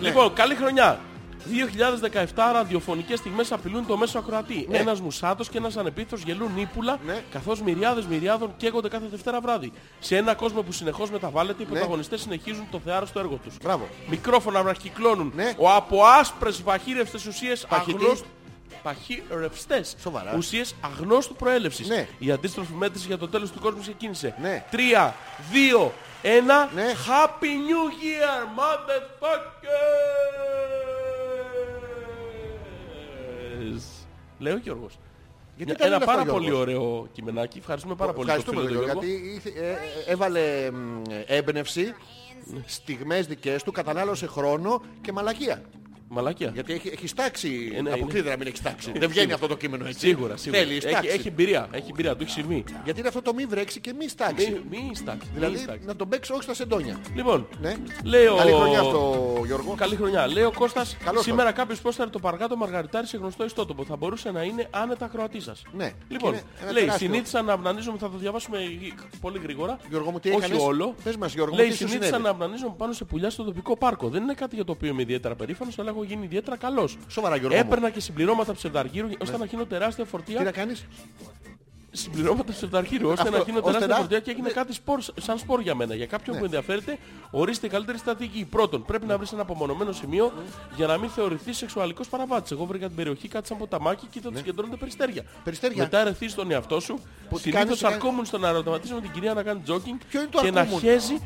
Λοιπόν, καλή χρονιά. 2017 ραδιοφωνικές στιγμές απειλούν το μέσο ακροατή. Ένας μουσάτος και ένας ανεπίθετος γελούν ύπουλα, Ναι. καθώς μυριάδες μυριάδων καίγονται κάθε Δευτέρα βράδυ. Σε ένα κόσμο που συνεχώς μεταβάλλεται, οι πρωταγωνιστές συνεχίζουν το θεάρο στο έργο τους. Μπράβο. Μικρόφωνα βραχυκλώνουν. Ναι. Ο από άσπρες βαχύρευστες ουσίες Παχυτής. αγνώστου παχύρευστες Σοβαρά. ουσίες αγνώστου προέλευσης. Ναι. Η αντίστροφη μέτρηση για το τέλος του κόσμου ξεκίνησε. Ναι. 3, 2, 1. Ναι. Happy New Year, motherfuckers! Λέει ο Γιώργος. Γιατί Μια- τα Ένα λένε πάρα αυτά, πολύ Γιώργος; ωραίο κειμενάκι. Ευχαριστούμε πάρα πολύ τον Ευχαριστούμε φίλο τον τον Γιώργο, Γιώργο. γιατί ήθε- ε, ε, έβαλε μ, έμπνευση, στιγμές δικές του, κατανάλωσε χρόνο και μαλακία. Μαλακία. Γιατί έχει, έχει τάξει. Ε, ναι, Αποκλείται είναι. να μην έχει τάξει. Δεν βγαίνει αυτό το κείμενο έτσι. Σίγουρα, σίγουρα. Θέλει Έχει, στάξη. έχει εμπειρία, έχει εμπειρία, του έχει συμβεί. Γιατί είναι αυτό το μη βρέξει και μη στάξει. Μη, μη στάξει. μη Δηλαδή στάξει. να τον παίξει όχι στα σεντόνια. Λοιπόν, Ναι. λέει ο... Καλή χρονιά αυτό, Γιώργο. Καλή χρονιά. Λέει ο Κώστας, Καλώς σήμερα κάποιος πόσταρε το Παργάτο Μαργαριτάρι σε γνωστό ιστότοπο. Θα μπορούσε να είναι άνετα ακροατής σας. Ναι. Λοιπόν, Και είναι ένα λέει, τεράστιο. συνήθισα να αυνανίζομαι, θα το διαβάσουμε γ- πολύ γρήγορα. Γιώργο μου, τι Όχι έκανες; όλο. Πες μας, Γιώργο μου, λέει, τι σου συνήθισα συνέβη; να αυνανίζομαι πάνω σε πουλιά στο τοπικό πάρκο. Δεν είναι κάτι για το οποίο είμαι ιδιαίτερα περήφανος, αλλά έχω γίνει ιδιαίτερα καλός. Σοβαρά, Γιώργο μου. Έπαιρνα και συμπληρώματα ψευδαργύρου ώστε να γίνω τεράστια φορτία Τι να κάνεις; Συμπληρώματα ψευδαρχείρου ώστε Αυτό, να γίνω ώστε τεράστια να- φορτία και έγινε κάτι σπορ, σαν σπορ για μένα. Για κάποιον που ενδιαφέρεται, ορίστε η καλύτερη στρατηγική. Πρώτον, πρέπει να βρεις ένα απομονωμένο σημείο για να μην θεωρηθείς σεξουαλικός παραβάτης. Εγώ βρήκα την περιοχή, κάτι σαν ποταμάκι και θα τους κεντρώνονται περιστέρια. Περιστέρια. Μετά ερεθείς τον εαυτό σου. Που τι κάνεις, Συνήθως τι κάνεις; αρκόμουν στον αεροματισμό με την κυρία να κάνει jogging Ποιο είναι το και να αρκόμουν; χέζει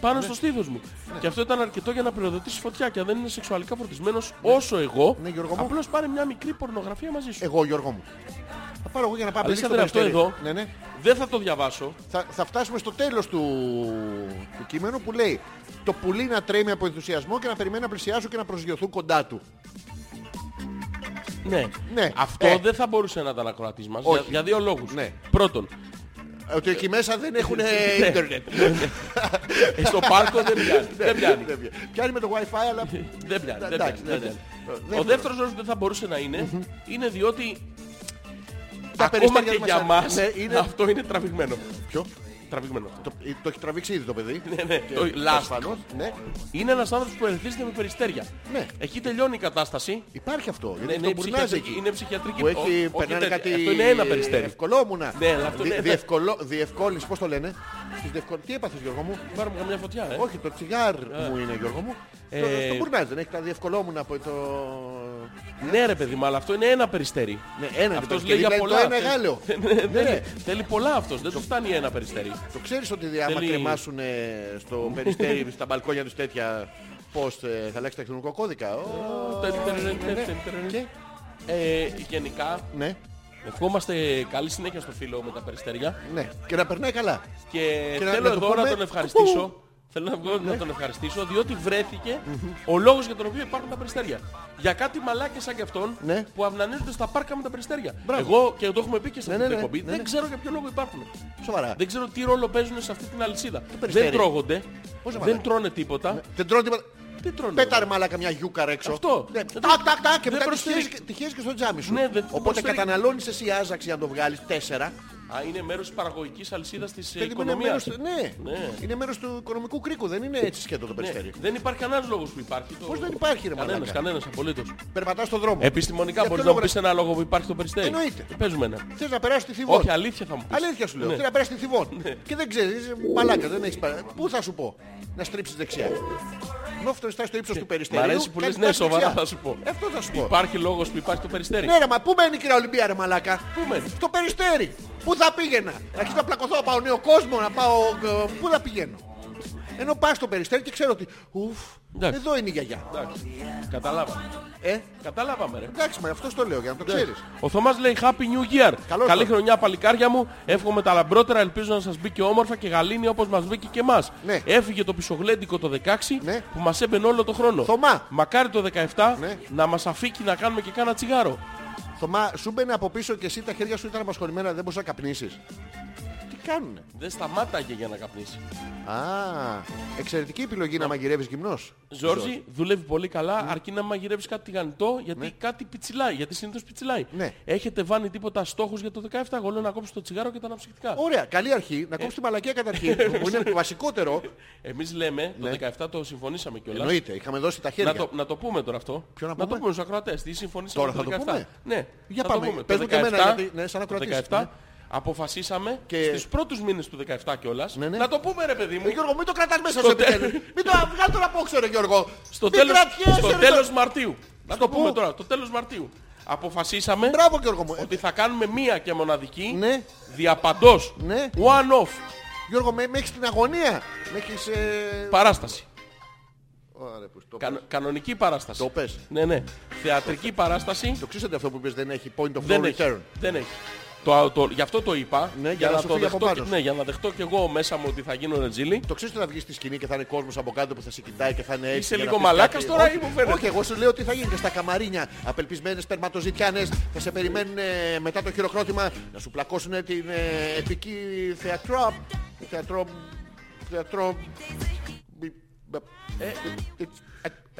πάνω στο στήθος μου. Και αυτό ήταν αρκετό για να πυροδοτήσεις φωτιά και αν δεν είναι σεξουαλικά φορτισμένος όσο εγώ, Ναι, Γιώργο μου. απλώς πάρε μια μικρή πορνογραφία μαζί σου. Εγώ, Γιώργο μου. Θα πάρω εγώ για να πάμε Αλέξανδρε, στο αυτό περιστέρι. εδώ Ναι, ναι. δεν θα το διαβάσω. Θα, θα φτάσουμε στο τέλος του, του κείμενου που λέει το πουλί να τρέμει από ενθουσιασμό και να περιμένει να πλησιάσουν και να προσγειωθούν κοντά του. Ναι. Ναι. Αυτό Ε. δεν θα μπορούσε να ήταν ακροατής μας Όχι. για, για δύο λόγους. Ναι. Πρώτον, Ε, Ότι εκεί μέσα δεν έχουν Ναι. ίντερνετ. ε, στο πάρκο δεν πιάνει. δεν πιάνει. Δεν πιάνει. Πιάνει με το wifi αλλά... δεν πιάνει. δεν Εντάξει, πιάνει, δεν δεν πιάνει. Ο δεύτερος λόγος που δεν θα μπορούσε να είναι, είναι διότι Τα ακόμα περιστέρια και μας- για μας Ναι, είναι- αυτό είναι τραβηγμένο. Ποιο; Τραβηγμένο. Το, το έχει τραβήξει ήδη το παιδί. Ναι, ναι, Και το last. ασφαλώς, Ναι. Είναι ένας άνθρωπος που ερεθίζεται με περιστέρια. Ναι. Εκεί τελειώνει η κατάσταση. Υπάρχει αυτό. Ναι, Γιατί είναι, το μπουρνάζει ψυχιατρική, εκεί. είναι ψυχιατρική. Που έχει, Ό- όχι περνάνε τέτοια. κάτι... Αυτό είναι ένα περιστέρι. Ευκολόμουνα. Ναι, αλλά αυτό Δι- είναι- διευκολο- Διευκόλυνση, πώς το λένε; Τις διευκολ- Τι έπαθες Γιώργο μου; Πάρουμε καμιά φωτιά, ε. Όχι, το τσιγάρ μου είναι Γιώργο μου. Ε, Το, το μπουρνάζει, δεν έχει τα διευκολόμουνα από το... Ναι ρε παιδί μου, αλλά αυτό είναι ένα περιστέρι. Ναι, ένα Αυτός είναι λέει για το πολλά. ένα Γάλλιο. Ναι, Ναι, ναι. Θέλει πολλά αυτός, δεν του φτάνει ένα περιστέρι. Το ξέρεις ότι άμα Θέλει- κρεμάσουν ε, στο περιστέρι, στα μπαλκόνια τους τέτοια, πώς ε, θα αλλάξει τεχνικό κώδικα; Ω, Τερ, τερ, τερ, τερ, τερ, τερ. Και, Ε, Γενικά, ναι, ευχόμαστε καλή συνέχεια στο φίλο με τα περιστέρια ναι. Και να περνάει καλά. και Και να- θέλω να του εδώ να πούμε, τον ευχαριστήσω. Θέλω να, βγω να τον ευχαριστήσω διότι βρέθηκε ο λόγος για τον οποίο υπάρχουν τα περιστέρια. Για κάτι μαλάκες σαν και αυτόν Ναι. που αυνανίζονται στα πάρκα με τα περιστέρια. Μπράβο. Εγώ και το έχουμε πει και σε Ναι, αυτή ναι, την ναι, εκπομπή, ναι, δεν ναι. ξέρω για ποιο λόγο υπάρχουν. Σοβαρά. Δεν ξέρω τι ρόλο παίζουν σε αυτή την αλυσίδα. περιστέρι. Δεν τρώγονται, Πώς να δεν μαλάκα. τρώνε τίποτα. Δεν τρώνε τίποτα. Τι τρώνε. Πέταρε μαλάκα μια γιούκα έξω. Αυτό. Ναι. Δεν- Τάκ, τάκ, τάκ. Και δεν μετά τη προσφέρει- χέζεις και- τη χέζεις και στο τζάμι σου. Ναι, δεν- δεν Οπότε προσφέρει- καταναλώνεις εσύ άζαξη για να το βγάλεις τέσσερα. Α, είναι μέρος της παραγωγικής αλυσίδας της ε, Παιδί μου, είναι οικονομίας. μέρος, του- ναι. Ναι. είναι μέρος του οικονομικού κρίκου. Δεν είναι έτσι σκέτο το Ναι, περιστέρι. Δεν υπάρχει κανένας λόγος που υπάρχει. Το... Πώς δεν υπάρχει ρε Κανένας, μαλάκα. κανένας απολύτως. Περπατάς στον δρόμο. Επιστημονικά Για μπορείς ποιο να μου λόγο, πεις ένα λόγο που υπάρχει το περιστέρι. Εννοείται. Παίζουμε ένα. Θες να περάσεις τη Θηβόν. Όχι, αλήθεια θα μου πεις. Αλήθεια σου λέω. Ναι. Θέλει να περάσεις τη Θηβόν. Και δεν ξέρεις, είσαι μαλάκα, δεν έχεις παρά. Πού θα σου πω, να στρίψεις δεξιά. Ενώ αυτό στάσει στο ύψος του Μ' περιστερίου. αρέσει που κάνεις λες ναι, πάση σοβαρά δεξιά. θα σου πω. Αυτό θα σου πω. Υπάρχει λόγος που υπάρχει το περιστέρι. Ναι ρε, μα πού μένει η κυρία Ολυμπία ρε μαλάκα; Πού μένει; Στο περιστέρι. Πού θα πήγαινα; Να αρχίσω να πλακωθώ, να πάω νέο κόσμο, να πάω... ε, Πού θα πηγαίνω; Ενώ πας στο περιστέρι και ξέρω ότι... Ουφ, Εντάξει. εδώ είναι η γιαγιά. Εντάξει. Καταλάβαμε. Ε, Καταλάβαμε ρε. εντάξει, μα αυτό το λέω για να το ξέρεις. Ο Θωμάς λέει Happy New Year. Καλώς Καλή το. χρονιά παλικάρια μου. Εύχομαι τα λαμπρότερα. Ελπίζω να σας μπήκε όμορφα και γαλήνη όπως μας μπήκε και εμάς. Ναι. Έφυγε το πισογλέντικο το 16 Ναι. που μας έμπαινε όλο το χρόνο. Θωμά. Μακάρι το 17 Ναι. να μας αφήκει να κάνουμε και κάνα τσιγάρο. Θωμά, σου μπαίνει από πίσω και εσύ τα χέρια σου ήταν απασχολημένα, δεν μπορούσες να καπνίσεις. Τι κάνουνε. Δεν σταμάταγε για να καπνίσει. Α, εξαιρετική επιλογή να μαγειρεύεις γυμνός. Ζόρζι δουλεύει πολύ καλά αρκεί να μαγειρεύεις κάτι τηγανιτό γιατί κάτι πιτσιλάει. Γιατί συνήθως πιτσιλάει. Ναι. Έχετε βάλει τίποτα στόχους για το 17. Εγώ λέω να κόψεις το τσιγάρο και τα αναψυκτικά. Ωραία, καλή αρχή. Να κόψει τη μαλακία καταρχήν. που είναι το βασικότερο. Εμείς λέμε Ναι. το 17 το συμφωνήσαμε κιόλας. Εννοείται, είχαμε δώσει τα χέρια. Να το, να το πούμε τώρα αυτό. Ποιο να το πούμε; πούμε στους ακροατές. Τι συμφωνήσαμε Τώρα το θα το 17. πούμε; Ναι. Για θα πάμε. Το πούμε. Πες το μου και εμένα, 17, γιατί, ναι, σαν το ακροατής, 17 ναι. Αποφασίσαμε Και- στους πρώτους μήνες του 17 κιόλας Ναι, ναι. να το πούμε ρε παιδί μου. Ε, Γιώργο, μην το κρατάς μέσα Στο σου τε- επιτέλους. Μην το βγάλει τον απόξω, ρε Γιώργο. Στο Μην τέλος, κρατιέσαι, στο ρε, τέλος το- Μαρτίου. Να Στο το πούμε πού; τώρα, το τέλος Μαρτίου. Αποφασίσαμε Μπράβο Γιώργο μου. Ε, ότι θα κάνουμε μία και μοναδική Ναι. διαπαντός Ναι. one-off Γιώργο, με, με έχεις την αγωνία. Με έχεις... Ε... παράσταση. Ωραία, που το Κανο- κανονική παράσταση. Το πες. Ναι, ναι. Θεατρική παράσταση Το ξέρετε αυτό που είπες δεν έχει point of δεν no έχει. return. Δεν έχει. Το, το, γι' αυτό το είπα. Ναι, για να σου το φύγει από δεχτώ, πάνω και, σου. ναι, για να δεχτώ και εγώ μέσα μου ότι θα γίνω ρετζίλι. Το ξέρεις ότι θα βγεις στη σκηνή και θα είναι κόσμος από κάτω που θα σε κοιτάει και θα είναι έτσι. Είσαι για να λίγο πεις μαλάκας κάτι. τώρα Όχι, ή μου φαίνεται; Όχι, εγώ σου λέω ότι θα γίνει και στα καμαρίνια. Απελπισμένες σπερματοζητιάνες θα σε περιμένουν ε, μετά το χειροκρότημα να σου πλακώσουν την ε, επική θεατρό. Θεατρό. Θεατρό. Ε,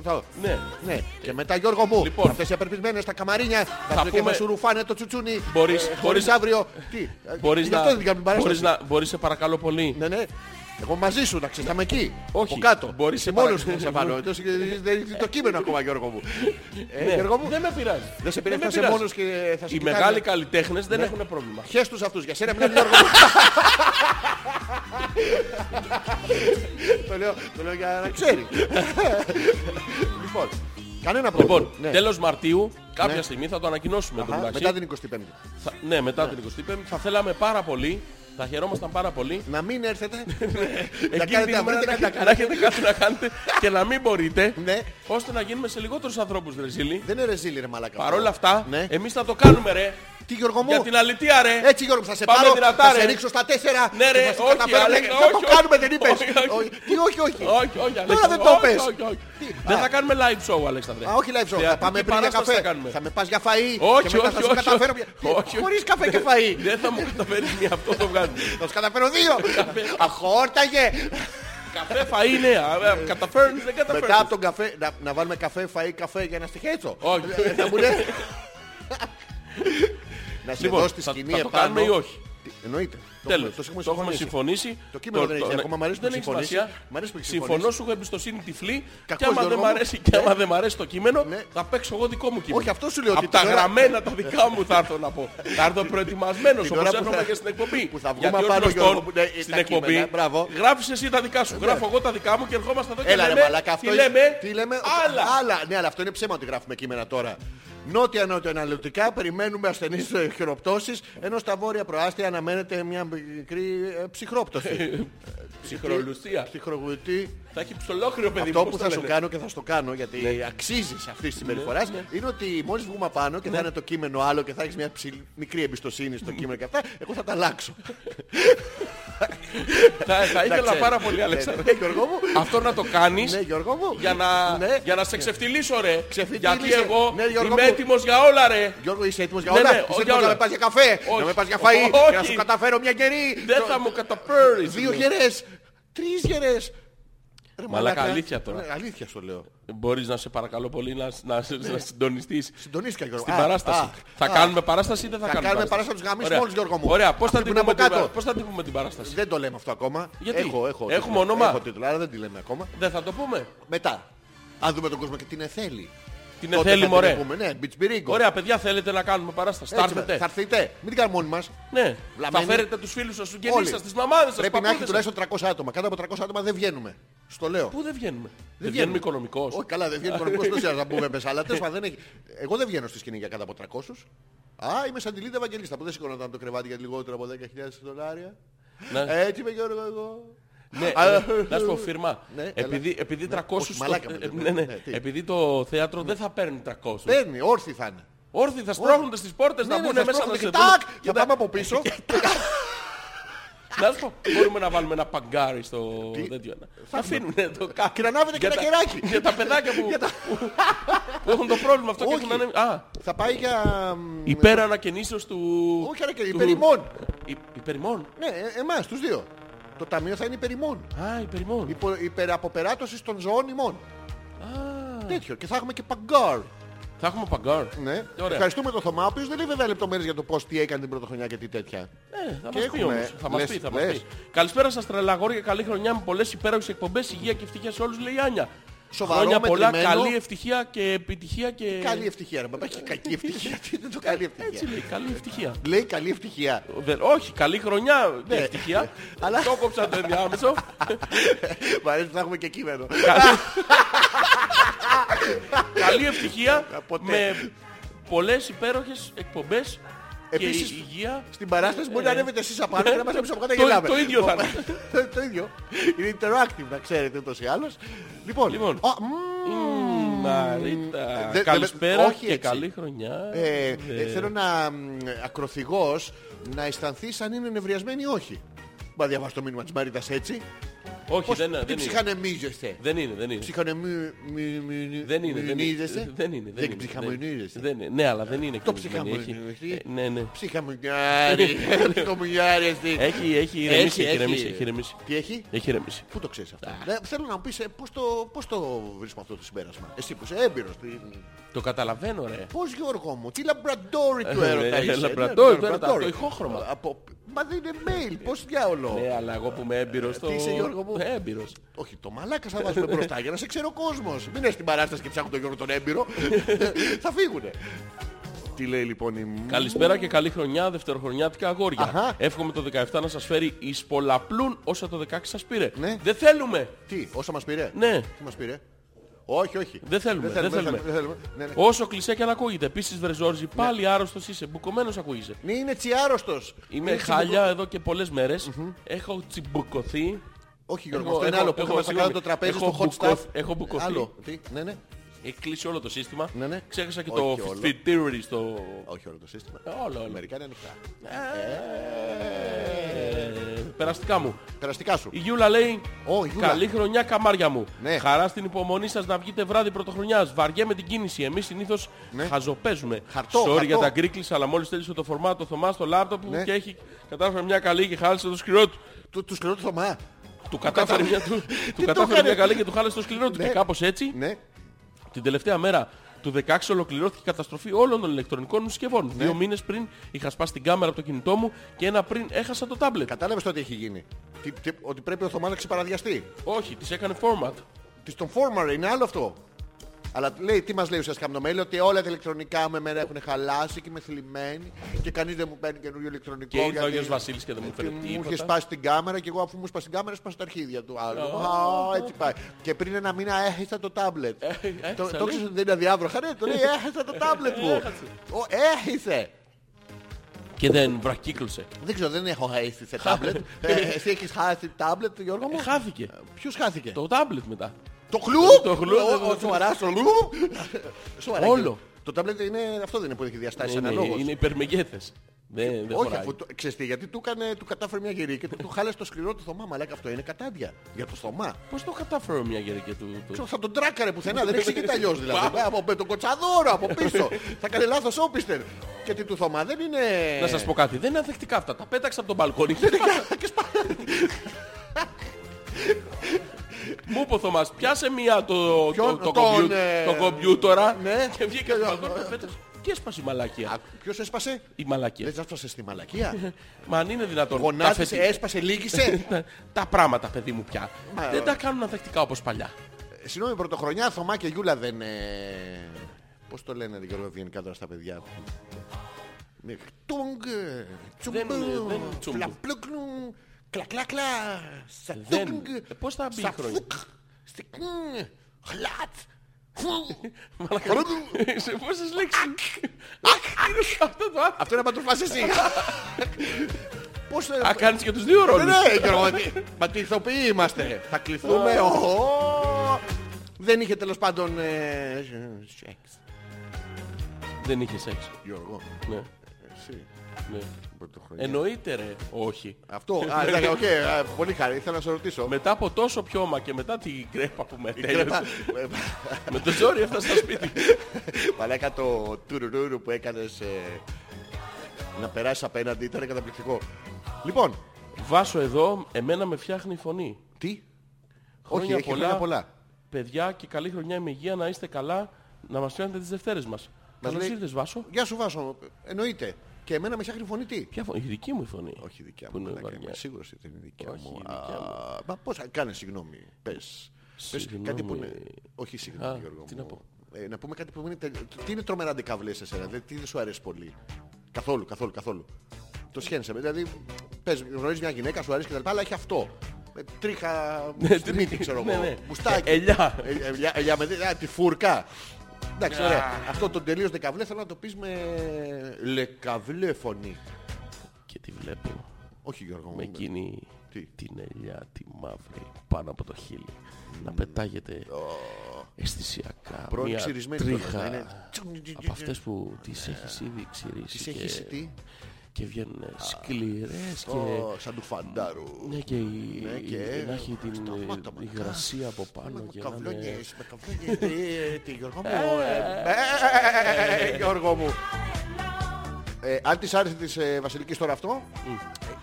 ε, εδώ. Ναι. Ναι, και μετά Γιώργο μου, Λοιπόν. αυτές οι απελπισμένες στα καμαρίνια θα, Θα έρθουν και πούμε- θα σου ρουφάνε το τσουτσούνι Μπορείς- ε, μπορείς- χωρίς αύριο. Τι, ε, Μπορείς γι' να, αυτό δεν κάνουμε παράσταση. μπορείς να, μπορείς σε παρακαλώ πολύ. Ναι, ναι. Εγώ μαζί σου, να ξέρεις, θα είμαι εκεί. Όχι. Από κάτω. Μπορείς Είσαι σε μόνος παρα- σου σε βάλω. Τόσο και Δεν είναι το κείμενο ακόμα, Γιώργο μου. Ε, Ναι, Γιώργο μου, Δεν με πειράζει. δεν σε πειράζει, με θα είσαι πειράζει. μόνος και θα σε Οι κοιτάνε. μεγάλοι καλλιτέχνες δεν Ναι. έχουν πρόβλημα. Χες τους αυτούς, για σένα μιλάμε Γιώργο μου. το, λέω, το λέω για να ξέρει. λοιπόν, κανένα πρόβλημα. Λοιπόν, Ναι. τέλος Μαρτίου, κάποια Ναι. στιγμή θα το ανακοινώσουμε το Αχα, μεταξύ. μετά την 25η. Θα- ναι, μετά την 25η. Θα θέλαμε πάρα πολύ, θα χαιρόμασταν πάρα πολύ. Να μην έρθετε. να Εκείνη κάνετε την να ημέρα βρείτε να, κάτι να να κάνετε. έχετε κάτι να κάνετε και να μην μπορείτε, Ναι. ώστε να γίνουμε σε λιγότερους ανθρώπους, ρε Ζήλη. Δεν είναι ρεζίλι ρε μαλάκα. Παρ' όλα αυτά, Ναι. εμείς θα το κάνουμε, ρε. Τι Γιώργο μου; Για την αλητία, ρε. Έτσι Γιώργο, θα σε Πάμε πάρω, δυνατά, θα ρε. σε ρίξω στα τέσσερα. Ναι, και ρε, θα σε όχι, καταφέρω. Αλέξη, Θα το όχι, κάνουμε, όχι. δεν είπες. Όχι, όχι. Όχι, Τι όχι, όχι. Όχι, όχι, Τώρα Αλέξανδρε. δεν το Όχι, πες. όχι, όχι. Τι, Δεν α. θα κάνουμε live show, Αλέξανδρε. Α, όχι live show. Θα Θεατρική πάμε πριν για παράσταση καφέ. θα κάνουμε; Θα με πας για φαΐ. Όχι, και μετά όχι, θα σου όχι, καταφέρω. όχι. μια- Όχι, Χωρίς καφέ και φαΐ. Δεν θα μου καταφέρεις μία αυτό το βγάζει. Θα σου καταφέρω δύο. Αχόρταγε. Καφέ, φαΐ, ναι. α, α, Καταφέρνεις, δεν Μετά καταφέρνεις. από τον καφέ, να- να βάλουμε καφέ, φαΐ, καφέ για να στοιχέτσω. Όχι. Ε, Θα μου λέει. Να σε Λοιπόν, δω στη θα, σκηνή θα το επάνω. κάνουμε ή όχι; Τι- Εννοείται. Το Τέλος, έχουμε- το Το έχουμε συμφωνήσει. Το κείμενο δεν έχει ναι, ακόμα, μ' αρέσει που δεν έχει έχει συμφωνήσει. σημασία. Μ' αρέσει που έχει Συμφωνώ, συμφωνήσει. σου έχω εμπιστοσύνη τυφλή. Και Κακός, άμα δεν Γιώργο μ' μου. αρέσει, και άμα δεν μ' αρέσει το κείμενο, Ναι. θα παίξω εγώ δικό μου κείμενο. Όχι, αυτό σου λέω ότι Από τα την ώρα- γραμμένα τα δικά μου θα έρθω να πω. Θα έρθω προετοιμασμένος Την όπως ώρα που έρχομαι θα- και στην εκπομπή. που θα βγούμε Γιατί ως απάνω, γνωστόν, Γιώργο μου, ναι, στην τα εκπομπή κείμενα, μπράβο. γράφεις εσύ τα δικά σου. Γράφω εγώ τα δικά μου και ερχόμαστε εδώ και Έλα ρε λέμε. μαλάκα, αυτό Τι είναι- λέμε. Τι λέμε. Άλλα. Ναι, αλλά αυτό είναι ψέμα ότι γράφουμε κείμενα τώρα. Νότια-νότια αναλυτικά περιμένουμε ασθενείς ε, χειροπτώσεις, ενώ στα βόρεια προάστια αναμένεται μια μικρή ε, ψυχρόπτωση. Ψυχρολουσία. Ψυχρογουτή. Θα έχει ψολόχριο παιδί Αυτό μου. που πώς θα το σου λένε. κάνω και θα στο κάνω γιατί αξίζει αυτής της συμπεριφοράς είναι ότι μόλις βγούμε απάνω και θα είναι το κείμενο άλλο και θα έχεις μια ψηλ- μικρή εμπιστοσύνη στο κείμενο και αυτά, εγώ θα τα αλλάξω. Θα θα ήθελα ξέρεις. πάρα πολύ, Αλέξανδρε. Ναι, Γιώργο μου. Αυτό να το κάνεις Ναι, Γιώργο μου. για να, Ναι. για να σε ξεφτυλίσω ρε. Ξεφτυλίσε. Γιατί εγώ Ναι, Γιώργο είμαι μου. έτοιμος για όλα ρε. Γιώργο, είσαι έτοιμος για Ναι, όλα. ναι, Είσαι για έτοιμος όλα. να με πας για καφέ, Όχι. να με πας για φαΐ, Όχι. και να σου καταφέρω μια γερή. Δεν Το- θα μου καταφέρεις. Δύο γερές, τρεις γερές. Ρε Μαλάκα, αλήθεια τώρα. Ναι, Αλήθεια σου λέω. Μπορείς να σε παρακαλώ πολύ να, να, να συντονιστείς Συντονίστηκα Γιώργος. στην Ναι. Α, παράσταση. α, θα α. κάνουμε παράσταση ή δεν θα, Θα κάνουμε κάνουμε παράσταση; τους γαμίσεις Ωραία. μόλις, Γιώργο μου. Ωραία, πώς θα, Αυτή την που είναι πούμε από την, κάτω. πώς θα την πούμε την παράσταση; Δεν το λέμε αυτό ακόμα. Γιατί; Έχω, έχω. Έχουμε τίτλο. όνομα; Έχω τίτλο, άρα δεν τη λέμε ακόμα. Δεν θα το πούμε. Μετά. Αν δούμε τον κόσμο και την εθέλει. Την Τότε εθέλη θα την μωρέ. πούμε. Ναι, μπιτσμπυρίγκο. Ωραία παιδιά θέλετε να κάνουμε παράσταση. Θα Έτσι, έρθετε. Θα έρθετε. Μην την κάνουμε μόνοι μας. Ναι. Βλαμμένοι. Θα φέρετε τους φίλους σας, τους γενείς Όλοι. σας, τις μαμάδες σας, Πρέπει να έχει παππούδες σας. τουλάχιστον 300 άτομα. Κάτω από 300 άτομα δεν βγαίνουμε. Στο λέω. Πού δεν βγαίνουμε; Δεν βγαίνουμε. βγαίνουμε οικονομικός. Όχι καλά, δεν βγαίνει οικονομικός τόσο να πούμε μέσα. Αλλά τέλος πάντων δεν έχει. Εγώ δεν βγαίνω στη σκηνή για κάτω από 300. Α, είμαι σαν τη Λίδα Ευαγγελίστα που δεν σηκώνονταν το κρεβάτι για λιγότερο από 10.000 δολάρια. Ναι. Έτσι είμαι Γιώργο εγώ. Ναι, Α, ναι, να σου πω φίρμα. Ναι, έλα. επειδή, επειδή 300 όχι, στο- μαλάκα με ε, το- ναι, ναι, ναι, τι; επειδή το θέατρο δεν θα παίρνει 300. Παίρνει, όρθιοι θα είναι. Όρθιοι θα σπρώχνονται στις πόρτες Ναι, να ναι, μπουν θα μέσα να σπρώχνονται σε και δουν. τάκ, Και Για τα- πάμε από πίσω. Να σου πω, μπορούμε να βάλουμε ένα παγκάρι στο τέτοιο. να- Να αφήνουν το κάκι. Και να ανάβετε και Για ένα τα- κεράκι. Για τα παιδάκια που, που- που έχουν το πρόβλημα αυτό και Όχι. έχουν ανέβει. Α, Θα πάει για... μ, υπέρ ανακαινήσεως του... Όχι, αλλά και του- υπερημών. Υ- Υπερημών. Ναι, ε, εμάς τους δύο. Το ταμείο θα είναι υπερημών. Α, υπερημών. Υπο, υπεραποπεράτωσης των ζώων ημών. Α, Τέτοιο. Και θα έχουμε και παγκάρ. θα έχουμε παγκάρ. Ναι. Ωραία. Ευχαριστούμε τον Θωμά, ο οποίος δεν λέει βέβαια λεπτομέρειες για το πώς τι έκανε την πρωτοχρονιά και τι τέτοια. Ε, θα Και μας πει έχουμε- όμως. Θα μας λες- πει, θα μας λες. πει. Καλησπέρα σας τρελαγόρια, καλή χρονιά με πολλές υπέροχες εκπομπές, υγεία και ευτυχία σε όλους, λέει η Άνια. Σοβαρό, Χρόνια πολλά, μετρημένο. καλή ευτυχία και επιτυχία και... Καλή ευτυχία, ρε μπαμπά. Έχει κακή ευτυχία. Τι είναι το καλή Έτσι ευτυχία. λέει, καλή ευτυχία. Λέει καλή ευτυχία. Δεν- όχι, καλή χρονιά και Ναι. ευτυχία. Αλλά- Το κόψα το ενδιάμεσο. Μ' αρέσει που θα έχουμε και κείμενο. Καλή- Καλή ευτυχία Ποτέ. με πολλές υπέροχες εκπομπές και Επίσης, υγεία. Στην παράσταση μπορεί να ανέβετε εσείς απάνω και να μας εμείς από κάτω Το- γελάμε. το ίδιο θα είναι. Το ίδιο. Είναι interactive, να ξέρετε ούτως ή άλλως. Λοιπόν, Λοιπόν. α, μμμ. Μαρίτα, δεν- καλησπέρα όχι και έτσι. καλή χρονιά. Ε, ε, Ε, θέλω να μ, ακροθυγός να αισθανθείς αν είναι νευριασμένη ή όχι. Μα διαβάσει το μήνυμα της Μαρίτας έτσι. Όχι, Πώς, δεν, τι δεν είναι. ψυχανεμίζεστε; Δεν είναι, δεν είναι. Ψυχανεμι... μι- μι- Δεν είναι, δεν μινίζεστε. είναι. Δεν είναι. Δεν είναι, ψυχαμονίζεστε; δεν είναι. Ναι, αλλά δεν είναι Το εκνευρισμένη. Έχει- ψυχαμονίζει. ε, Ναι, ναι. Ψυχαμονιάρι. Ψυχαμονιάρι. εσύ. Έχει, έχει ηρεμήσει, Έχει, έχει ηρεμήσει, έχει. έχει ηρεμήσει. Τι έχει; Έχει ηρεμήσει. Πού το ξέρεις αυτό; Ε, Θέλω να μου πεις ε, πώς το, πώς το βρίσκουμε αυτό το συμπέρασμα; Εσύ που είσαι έμπειρος. τι- Το καταλαβαίνω, ρε. Πώς Γιώργο μου, τι λαμπραντόρι του Ε, έρωτα ε, είσαι. λαμπραντόρι Ναι, του έρωτα, λαμπραντόρι. το ηχόχρωμα. Από... Μα δεν είναι mail, πώς διάολο. Ναι, αλλά εγώ που είμαι έμπειρος στο... Τι είσαι, Γιώργο μου; Ε, Έμπειρος. Όχι, το μαλάκα θα βάζουμε μπροστά για να σε ξέρει ο κόσμος. Μην έρθει στην παράσταση και ψάχνουν τον Γιώργο τον έμπειρο. θα φύγουνε. Τι λέει λοιπόν η... Καλησπέρα και καλή χρονιά, δευτεροχρονιάτικα αγόρια. Αχα. Εύχομαι το 17 να σας φέρει εις πολλαπλούν όσα το 16 σας πήρε. Ναι. Δεν θέλουμε. Τι, όσα μας πήρε; Ναι. Τι μας πήρε; Όχι, όχι. Δεν θέλουμε, δεν θέλουμε. δεν θέλουμε. Ναι, ναι. Όσο κλεισέ και αν ακούγεται. Επίσης, βρε Ζόρζη, πάλι άρρωστος είσαι. Μπουκωμένος ακούγεσαι. Ναι, είναι έτσι άρρωστος. Είμαι Είναι χάλια εδώ και πολλές μέρες. Έχω τσιμπουκωθεί. Όχι Γιώργο, Έχω- αυτό είναι έχω- άλλο που έχω- έχουμε στα κάτω συγγνώμη. το τραπέζι Έχω στο hot μπουκωθ- stuff. έχω μπουκωθεί. Άλλο. Τι, ναι, ναι. Έχει κλείσει όλο το σύστημα. Ναι, ναι. Ξέχασα και Όχι το όλο. φυτήρι στο... Όχι όλο το σύστημα. Ε, Όλο, όλο. Μερικά είναι ανοιχτά. Ε, Περαστικά μου. Περαστικά σου. Η Γιούλα λέει Ω, η Γιούλα. Καλή χρονιά καμάρια μου. Ναι. Χαρά στην υπομονή σας να βγείτε βράδυ πρωτοχρονιάς. Βαριέ με την κίνηση. Εμείς συνήθως Ναι. χαζοπέζουμε. Χαρτό, Sorry χαρτό. για τα γκρίκλεις, αλλά μόλις τέλειωσε το φορμάτ το Θωμά στο λάπτοπ Ναι. και έχει κατάφερε μια καλή και χάλασε το σκληρό του. Του, του σκληρό του Θωμά. Του κατάφερε μια, του, του του κατάφερε έκανε; μια καλή και του χάλασε το σκληρό του. Ναι. Και κάπως έτσι Ναι. την τελευταία μέρα του 16 ολοκληρώθηκε η καταστροφή όλων των ηλεκτρονικών μου συσκευών. Ναι. Δύο μήνες πριν είχα σπάσει την κάμερα από το κινητό μου και ένα πριν έχασα το τάμπλετ. Κατάλαβες το τι έχει γίνει. Τι, τι, ότι πρέπει ο Θωμά να ξεπαραδιαστεί. Όχι, της έκανε format. Της τον φόρμαρε, είναι άλλο αυτό. Αλλά λέει, τι μας λέει ουσιαστικά με το mail, ότι όλα τα ηλεκτρονικά με μένα έχουν χαλάσει και είμαι θλιμμένη και κανείς δεν μου παίρνει καινούριο ηλεκτρονικό. Και ήρθε ο γιατί- Άγιος Βασίλης και δεν μου γιατί φέρε Μου είχε τίποτα. σπάσει την κάμερα και εγώ αφού μου σπάσει την κάμερα σπάσα τα αρχίδια του άλλου. Α, έτσι πάει. Και πριν ένα μήνα έχασα το τάμπλετ. έχασα, Το το λέει. ξέρεις ότι δεν είναι αδιάβροχα, ναι, το λέει έχασα το τάμπλετ μου. Ω, Έχισε. Και δεν βρακύκλωσε. Δεν ξέρω, δεν έχω χάσει σε τάμπλετ. Ε, Εσύ έχεις χάσει τάμπλετ, Γιώργο μου; Ε, χάθηκε. Ποιος χάθηκε; Το τάμπλετ μετά. Το χλου! Το χλου, Ο- δεν- ο- Σοβαρά, στο χλου! Σοβαρά. Όλο. Το τάμπλετ είναι, αυτό δεν είναι που έχει διαστάσεις Είναι, αναλόγως. είναι υπερμεγέθες. Δεν, δεν Όχι, χωράει. αφού το, ξέρεις τι, γιατί του, έκανε, του κατάφερε μια γερή και του, του χάλασε το σκληρό του θωμά. Μαλάκα αυτό είναι κατάντια. Για το θωμά. Πώς το κατάφερε μια γερική του... του... Ξέρω, Θα τον τράκαρε πουθενά, δεν εξηγείται αλλιώς δηλαδή. από με τον κοτσαδόρο από πίσω. θα κάνει λάθος όπιστερ. Και τι του θωμά δεν είναι... Να σας πω κάτι, δεν είναι ανθεκτικά αυτά. Τα πέταξα από τον μπαλκόνι. Μου είπε ο Θωμάς, πιάσε μία το, το, Ποιον; το, Τον, κομπιού- ε, το κομπιούτορα ναι. και βγήκε από τον μπαλκόνι, πέταξε. Και έσπασε η μαλακία; Α, Ποιος έσπασε; Η μαλακία. Δεν έσπασε στη μαλακία. Μα αν είναι δυνατόν. Γονάτισε, τα φετι- έσπασε, λύγησε. τα, τα πράγματα, παιδί μου, πια. Μα, δεν τα κάνουν ανθεκτικά όπως παλιά. Ε, Συγγνώμη, πρωτοχρονιά, Θωμά και Γιούλα δεν... ε, Πώς το λένε, Γιώργο, ευγενικά τώρα στα παιδιά. Με χτούγκ, Δεν τσουμπού, είναι- δεν είναι τσουμπού. φλαπλούκνου, κλακλάκλα, Δεν. σατούγκ, Ε, πώς θα μπει η χρονιά; σαφούκ, στικνγκ, χλάτ, φου. Σε πόσες λέξεις; Είναι αυτό το άθλημα. Αυτό είναι να το φας εσύ. Πώς... ε, Α, κάνεις και τους δύο Ναι, ρόλους. ναι, Γιώργο, μα τι- μα τι ηθοποιοί είμαστε. Θα κληθούμε. ω, Δεν είχε τέλος πάντων ε, σεξ. Δεν είχε σεξ. Γιώργο, Ναι, εσύ, ναι. Πρωτοχρονιά. Εννοείται ρε. Όχι. Αυτό, α, εντάξει, οκ, α, πολύ χάρη, ήθελα να σε ρωτήσω. Μετά από τόσο πιώμα και μετά την κρέπα που με τέλειωσε. Ε, με το ζόρι έφτασα στο σπίτι. Μαλάκα το τουρουρουρου που έκανες ε, να περάσεις απέναντι ήταν καταπληκτικό. Λοιπόν, Βάσο εδώ, εμένα με φτιάχνει η φωνή. τι; Χρόνια Όχι, έχει πολλά. χρόνια πολλά. Παιδιά και καλή χρονιά με υγεία να είστε καλά, να μας φτιάχνετε τις Δευτέρες μας. Καλώς λέει- ήρθες Βάσο. Γεια σου Βάσο. Εννοείται. Και εμένα με φτιάχνει φωνή τι. Ποια φωνή, η δική μου η φωνή; Όχι η δικιά Που μου. είναι μαλάκα, βαριά. Είμαι σίγουρος ότι είναι η δικιά Όχι, μου. η δικιά Α, Μα πώς θα κάνε συγγνώμη. Πες. Πες Συγγνώμη. κάτι που είναι... Όχι Α, συγγνώμη Γιώργο τι μου. να πω. Ε, να πούμε κάτι που είναι... τελ- Τι είναι τρομερά ντεκαβλές σε εσένα. δηλαδή, Τι δεν σου αρέσει πολύ; Καθόλου, καθόλου, καθόλου. Το σχένεσαι. Δηλαδή, πες, γνωρίζεις μια γυναίκα, σου αρέσει και τα λοιπά, αλλά έχει αυτό. Ε, Τρίχα στη μύτη, ξέρω Ναι, εγώ. ναι. Μουστάκι. Ε, ελιά. Ε, ελιά- ελιά με α, τη φούρκα. Εντάξει, ωραία. Αυτό το τελείως δεκαβλέ θέλω να το πεις με λεκαβλέ φωνή. Και τη βλέπω Όχι Γιώργο με μου. εκείνη Τι; την ελιά, τη μαύρη, πάνω από το χείλι. Να πετάγεται αισθησιακά. Πρώην Μια ξυρισμένη τρίχα κιόλας, να είναι. από αυτές που τις έχεις ήδη ξυρίσει Τις και, έχεις τι; Και βγαίνουν σκληρές και... Ω, Σαν του φαντάρου. Ναι και, η, Ναι, και- να έχει την Σταμάτα, ε, μακά. υγρασία από πάνω Με και να είναι... καβλώνιες, με καβλώνιες. Τι, Τι Γιώργο μου. ε, ε, Γιώργο μου. Ε, Αν της άρεσε της ε, Βασιλικής τώρα αυτό,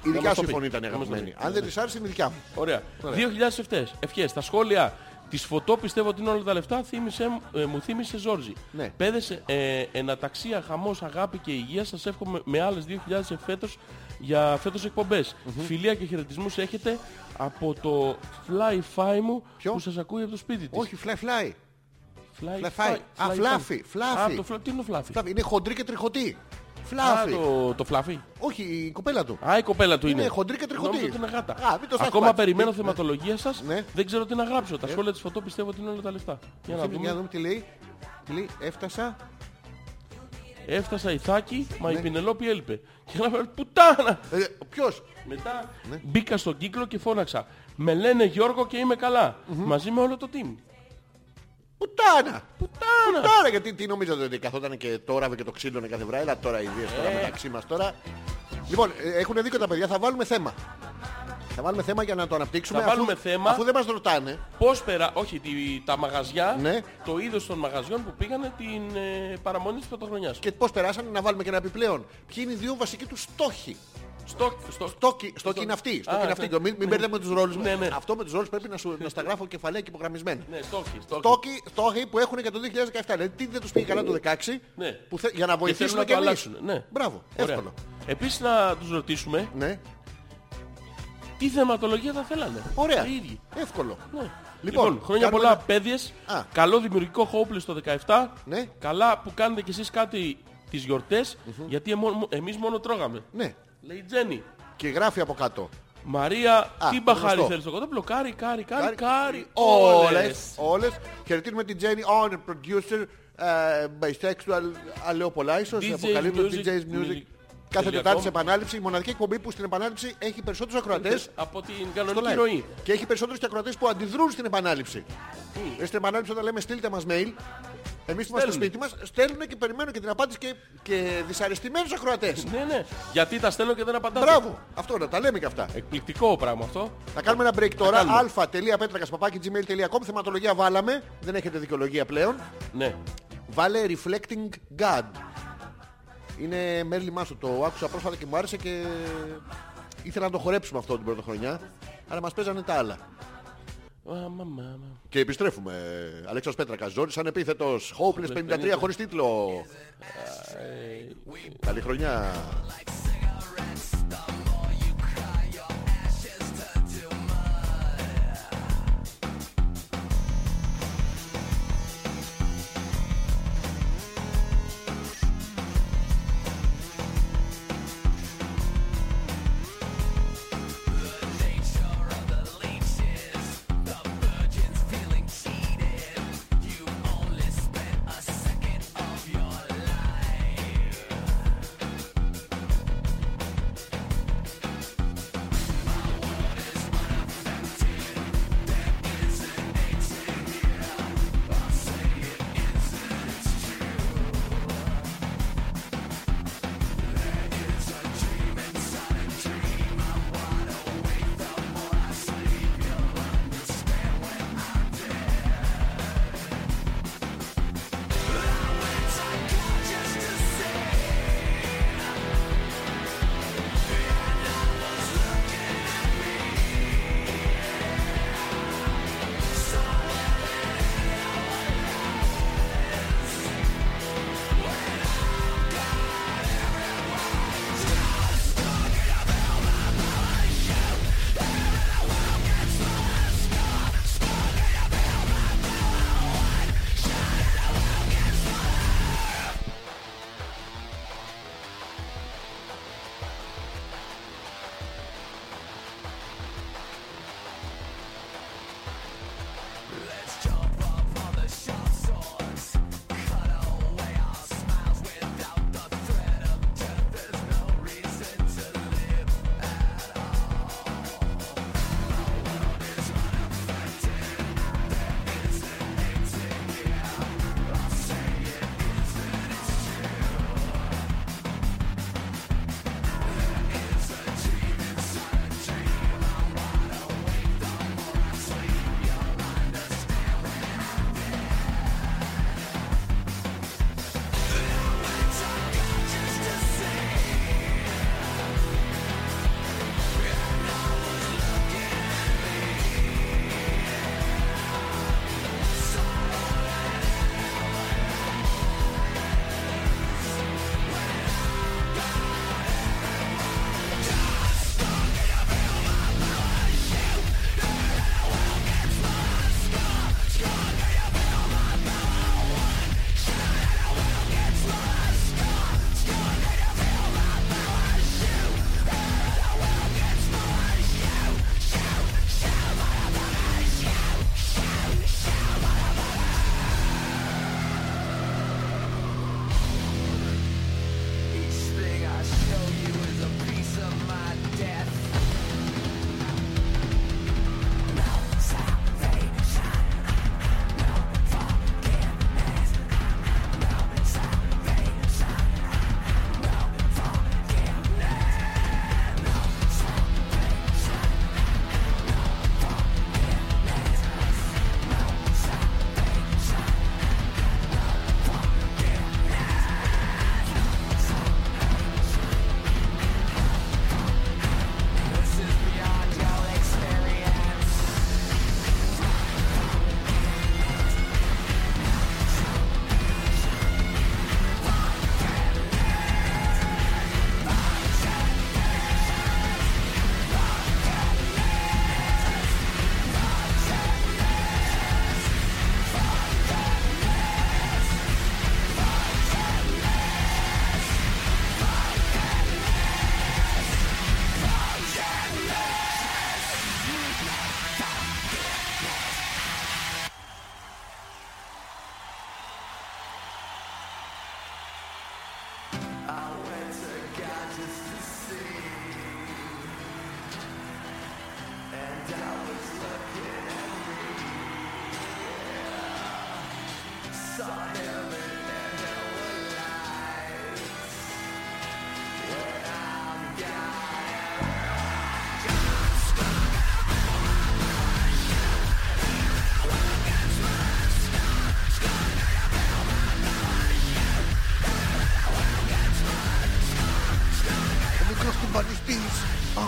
η δικιά μας σου το πει. φωνή ήταν Να μας το αγαπημένη. πει. Αν δεν της άρεσε είναι η δικιά μου. Ωραία. 2.000 ευχές. Ευχές. Τα σχόλια της φωτό πιστεύω ότι είναι όλα τα λεφτά. Θύμισε, ε, μου θύμισε Ζόρζι. Ναι. Παιδες, ε, εναταξία, χαμός, αγάπη και υγεία. Σας εύχομαι με άλλες 2.000 φέτος για φέτος εκπομπές. Φιλία και χαιρετισμούς έχετε από το Fly-Fi μου Ποιο; που σας ακούει από το σπίτι της. Όχι, fly fly. Fly, Fly-Fi. Α, fluffy, fluffy. Α, το fluffy. Τι είναι το fluffy; Fluffy. Είναι χοντρή και τριχωτή. Α, Φλάφι. το, το fluffy. Όχι, η κοπέλα του. Α, η κοπέλα του είναι. Είναι χοντρή και τριχωτή. Νόμιζα ότι είναι γάτα. Α, μην το Ακόμα σφάξεις. περιμένω Ναι. θεματολογία σας. Ναι. Δεν ξέρω τι να γράψω. Τα σχόλια της φωτό πιστεύω ότι είναι όλα τα λεφτά. Για να Για να δούμε. δούμε τι λέει. Τι λέει, έφτασα. Έφτασα η Θάκη, μα Ναι. η Πινελόπη έλειπε. Και να πω, πουτάνα! Ε, ποιος; Μετά Ναι. μπήκα στον κύκλο και φώναξα. Με λένε Γιώργο και είμαι καλά. Μαζί με όλο το team. Πουτάνα. Πουτάνα! Πουτάνα, γιατί τι νομίζατε ότι καθόταν και το όραβε και το ξύλωνε κάθε βράδυ. Έλα τώρα οι ιδέες τώρα Ε. μεταξύ μας τώρα. Λοιπόν, ε, έχουν δίκιο τα παιδιά, θα βάλουμε θέμα. Θα βάλουμε θέμα για να το αναπτύξουμε. Θα αφού- βάλουμε θέμα. Αφού δεν μας ρωτάνε. Πώς πέρα, όχι, τη, τα μαγαζιά, Ναι. το είδος των μαγαζιών που πήγανε την ε, παραμονή της πρωτοχρονιάς. Και πώς περάσανε να βάλουμε και ένα επιπλέον. Ποιοι είναι οι δύο βασικοί τους στόχοι; Στο, στο, Στόκι, στόκι είναι αυτή. Στόκι Α, είναι αυτή. ναι. Και Μην, μην μπερδεύουμε τους ρόλους. Ναι, ναι. Αυτό με τους ρόλους πρέπει να, σου, να στα γράφω κεφαλαία και υπογραμμισμένα. ναι, στόχοι, στόχοι. Στόκοι, στόχοι που έχουν για το 2017. Δηλαδή τι δεν τους πήγε καλά το 16 Ναι. που θε- για να Και θέλουν βοηθήσουμε να και το εμείς. αλλάξουν. Ναι. Μπράβο, Ωραία. εύκολο. Επίσης να τους ρωτήσουμε Ναι, τι θεματολογία θα θέλανε. ωραία. Οι ίδιοι. Εύκολο. Ναι. Λοιπόν, Λοιπόν, χρόνια κάνουμε πολλά ένα- παιδίες. Α. Καλό δημιουργικό Hopeless το 17. Ναι. Καλά που κάνετε κι εσείς κάτι τις γιορτές, γιατί εμώ- εμείς μόνο τρώγαμε. Ναι. Λέει η Τζέννη. Και γράφει από κάτω. Μαρία, Α, τι μπαχάρι γνωστό. θέλεις στο κοτόπουλο. Κάρι, κάρι, κάρι, κάρι. Όλες. Όλες. Όλες. Χαιρετίζουμε την Jenny on producer, ε, bisexual, αλλά λέω πολλά ίσως. DJ's Αποκαλύπτω Music, DJ's Music. Music. Κάθε Τελεία Τετάρτη com. σε επανάληψη, η μοναδική εκπομπή που στην επανάληψη έχει περισσότερους ακροατές Από την στο κανονική live. ροή. Και έχει περισσότερους και ακροατές που αντιδρούν στην επανάληψη. Ε, Στην επανάληψη όταν λέμε στείλτε μας mail, εμείς που είμαστε στο Στέλνουν. σπίτι μας, στέλνουν και περιμένουν και την απάντηση και, και δυσαρεστημένους ακροατές. Ναι, ναι. Γιατί τα στέλνω και δεν απαντάτε. Μπράβο, αυτό να τα λέμε και αυτά. Εκπληκτικό πράγμα αυτό. Θα κάνουμε ένα break τώρα. κάνουμε. αλφα.πέτρακας.gmail.com Θεματολογία βάλαμε. Δεν έχετε δικαιολογία πλέον. Ναι. Βάλε Reflecting God. Είναι Μέρλι Μάσο. Το άκουσα πρόσφατα και μου άρεσε και ήθελα να το χορέψουμε αυτό την πρώτη χρονιά. Αλλά μας παίζανε τα άλλα. Α, μα, μα, μα. Και επιστρέφουμε. Αλέξος Πέτρακας, Ζόρις ανεπίθετος. Hopeless 53 χωρίς τίτλο. Καλή χρονιά.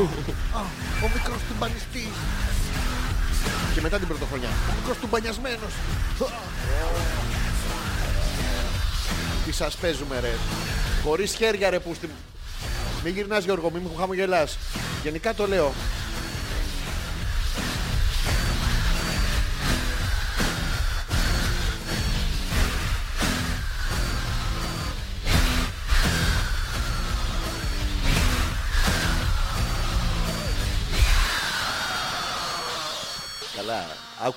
Ο μικρός τυμπανιστής. Και μετά την πρωτοχρονιά. Ο μικρός τυμπανιασμένος. Τι σας παίζουμε ρε. Χωρίς χέρια ρε πούστη. Μην γυρνάς Γιώργο, μην μου χαμογελάς. Γενικά το λέω.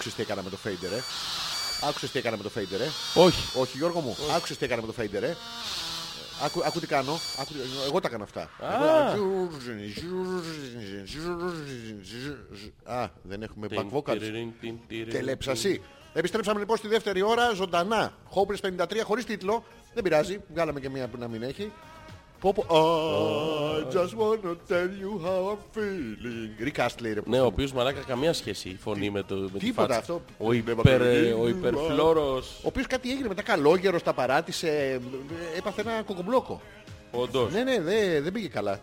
Καλά, άκουσες τι έκανα με το fader, ε; Άκουσες τι έκανα με το fader, ε; Όχι. Όχι Γιώργο μου, άκουσες τι έκανα με το fader, ε; Άκου, άκου τι κάνω. Άκου, εγώ τα έκανα αυτά. Α, δεν έχουμε back vocals. Τελέψαση. Επιστρέψαμε λοιπόν στη δεύτερη ώρα, ζωντανά. Hopeless 53 χωρίς τίτλο. Δεν πειράζει, βγάλαμε και μία που να μην έχει. Πω, πω. I just wanna tell you how I'm feeling. Rick Astley, ρε. Ναι, ο οποίος μαλάκα καμία σχέση η φωνή με, το, με τη Τίποτα φάτσα. αυτό. Ο, υπερ, ε, ο υπερφλόρος. Ο οποίος κάτι έγινε μετά καλόγερος, τα παράτησε, ε, έπαθε ένα κοκομπλόκο. Όντως. Ναι, ναι, δεν, δεν πήγε καλά.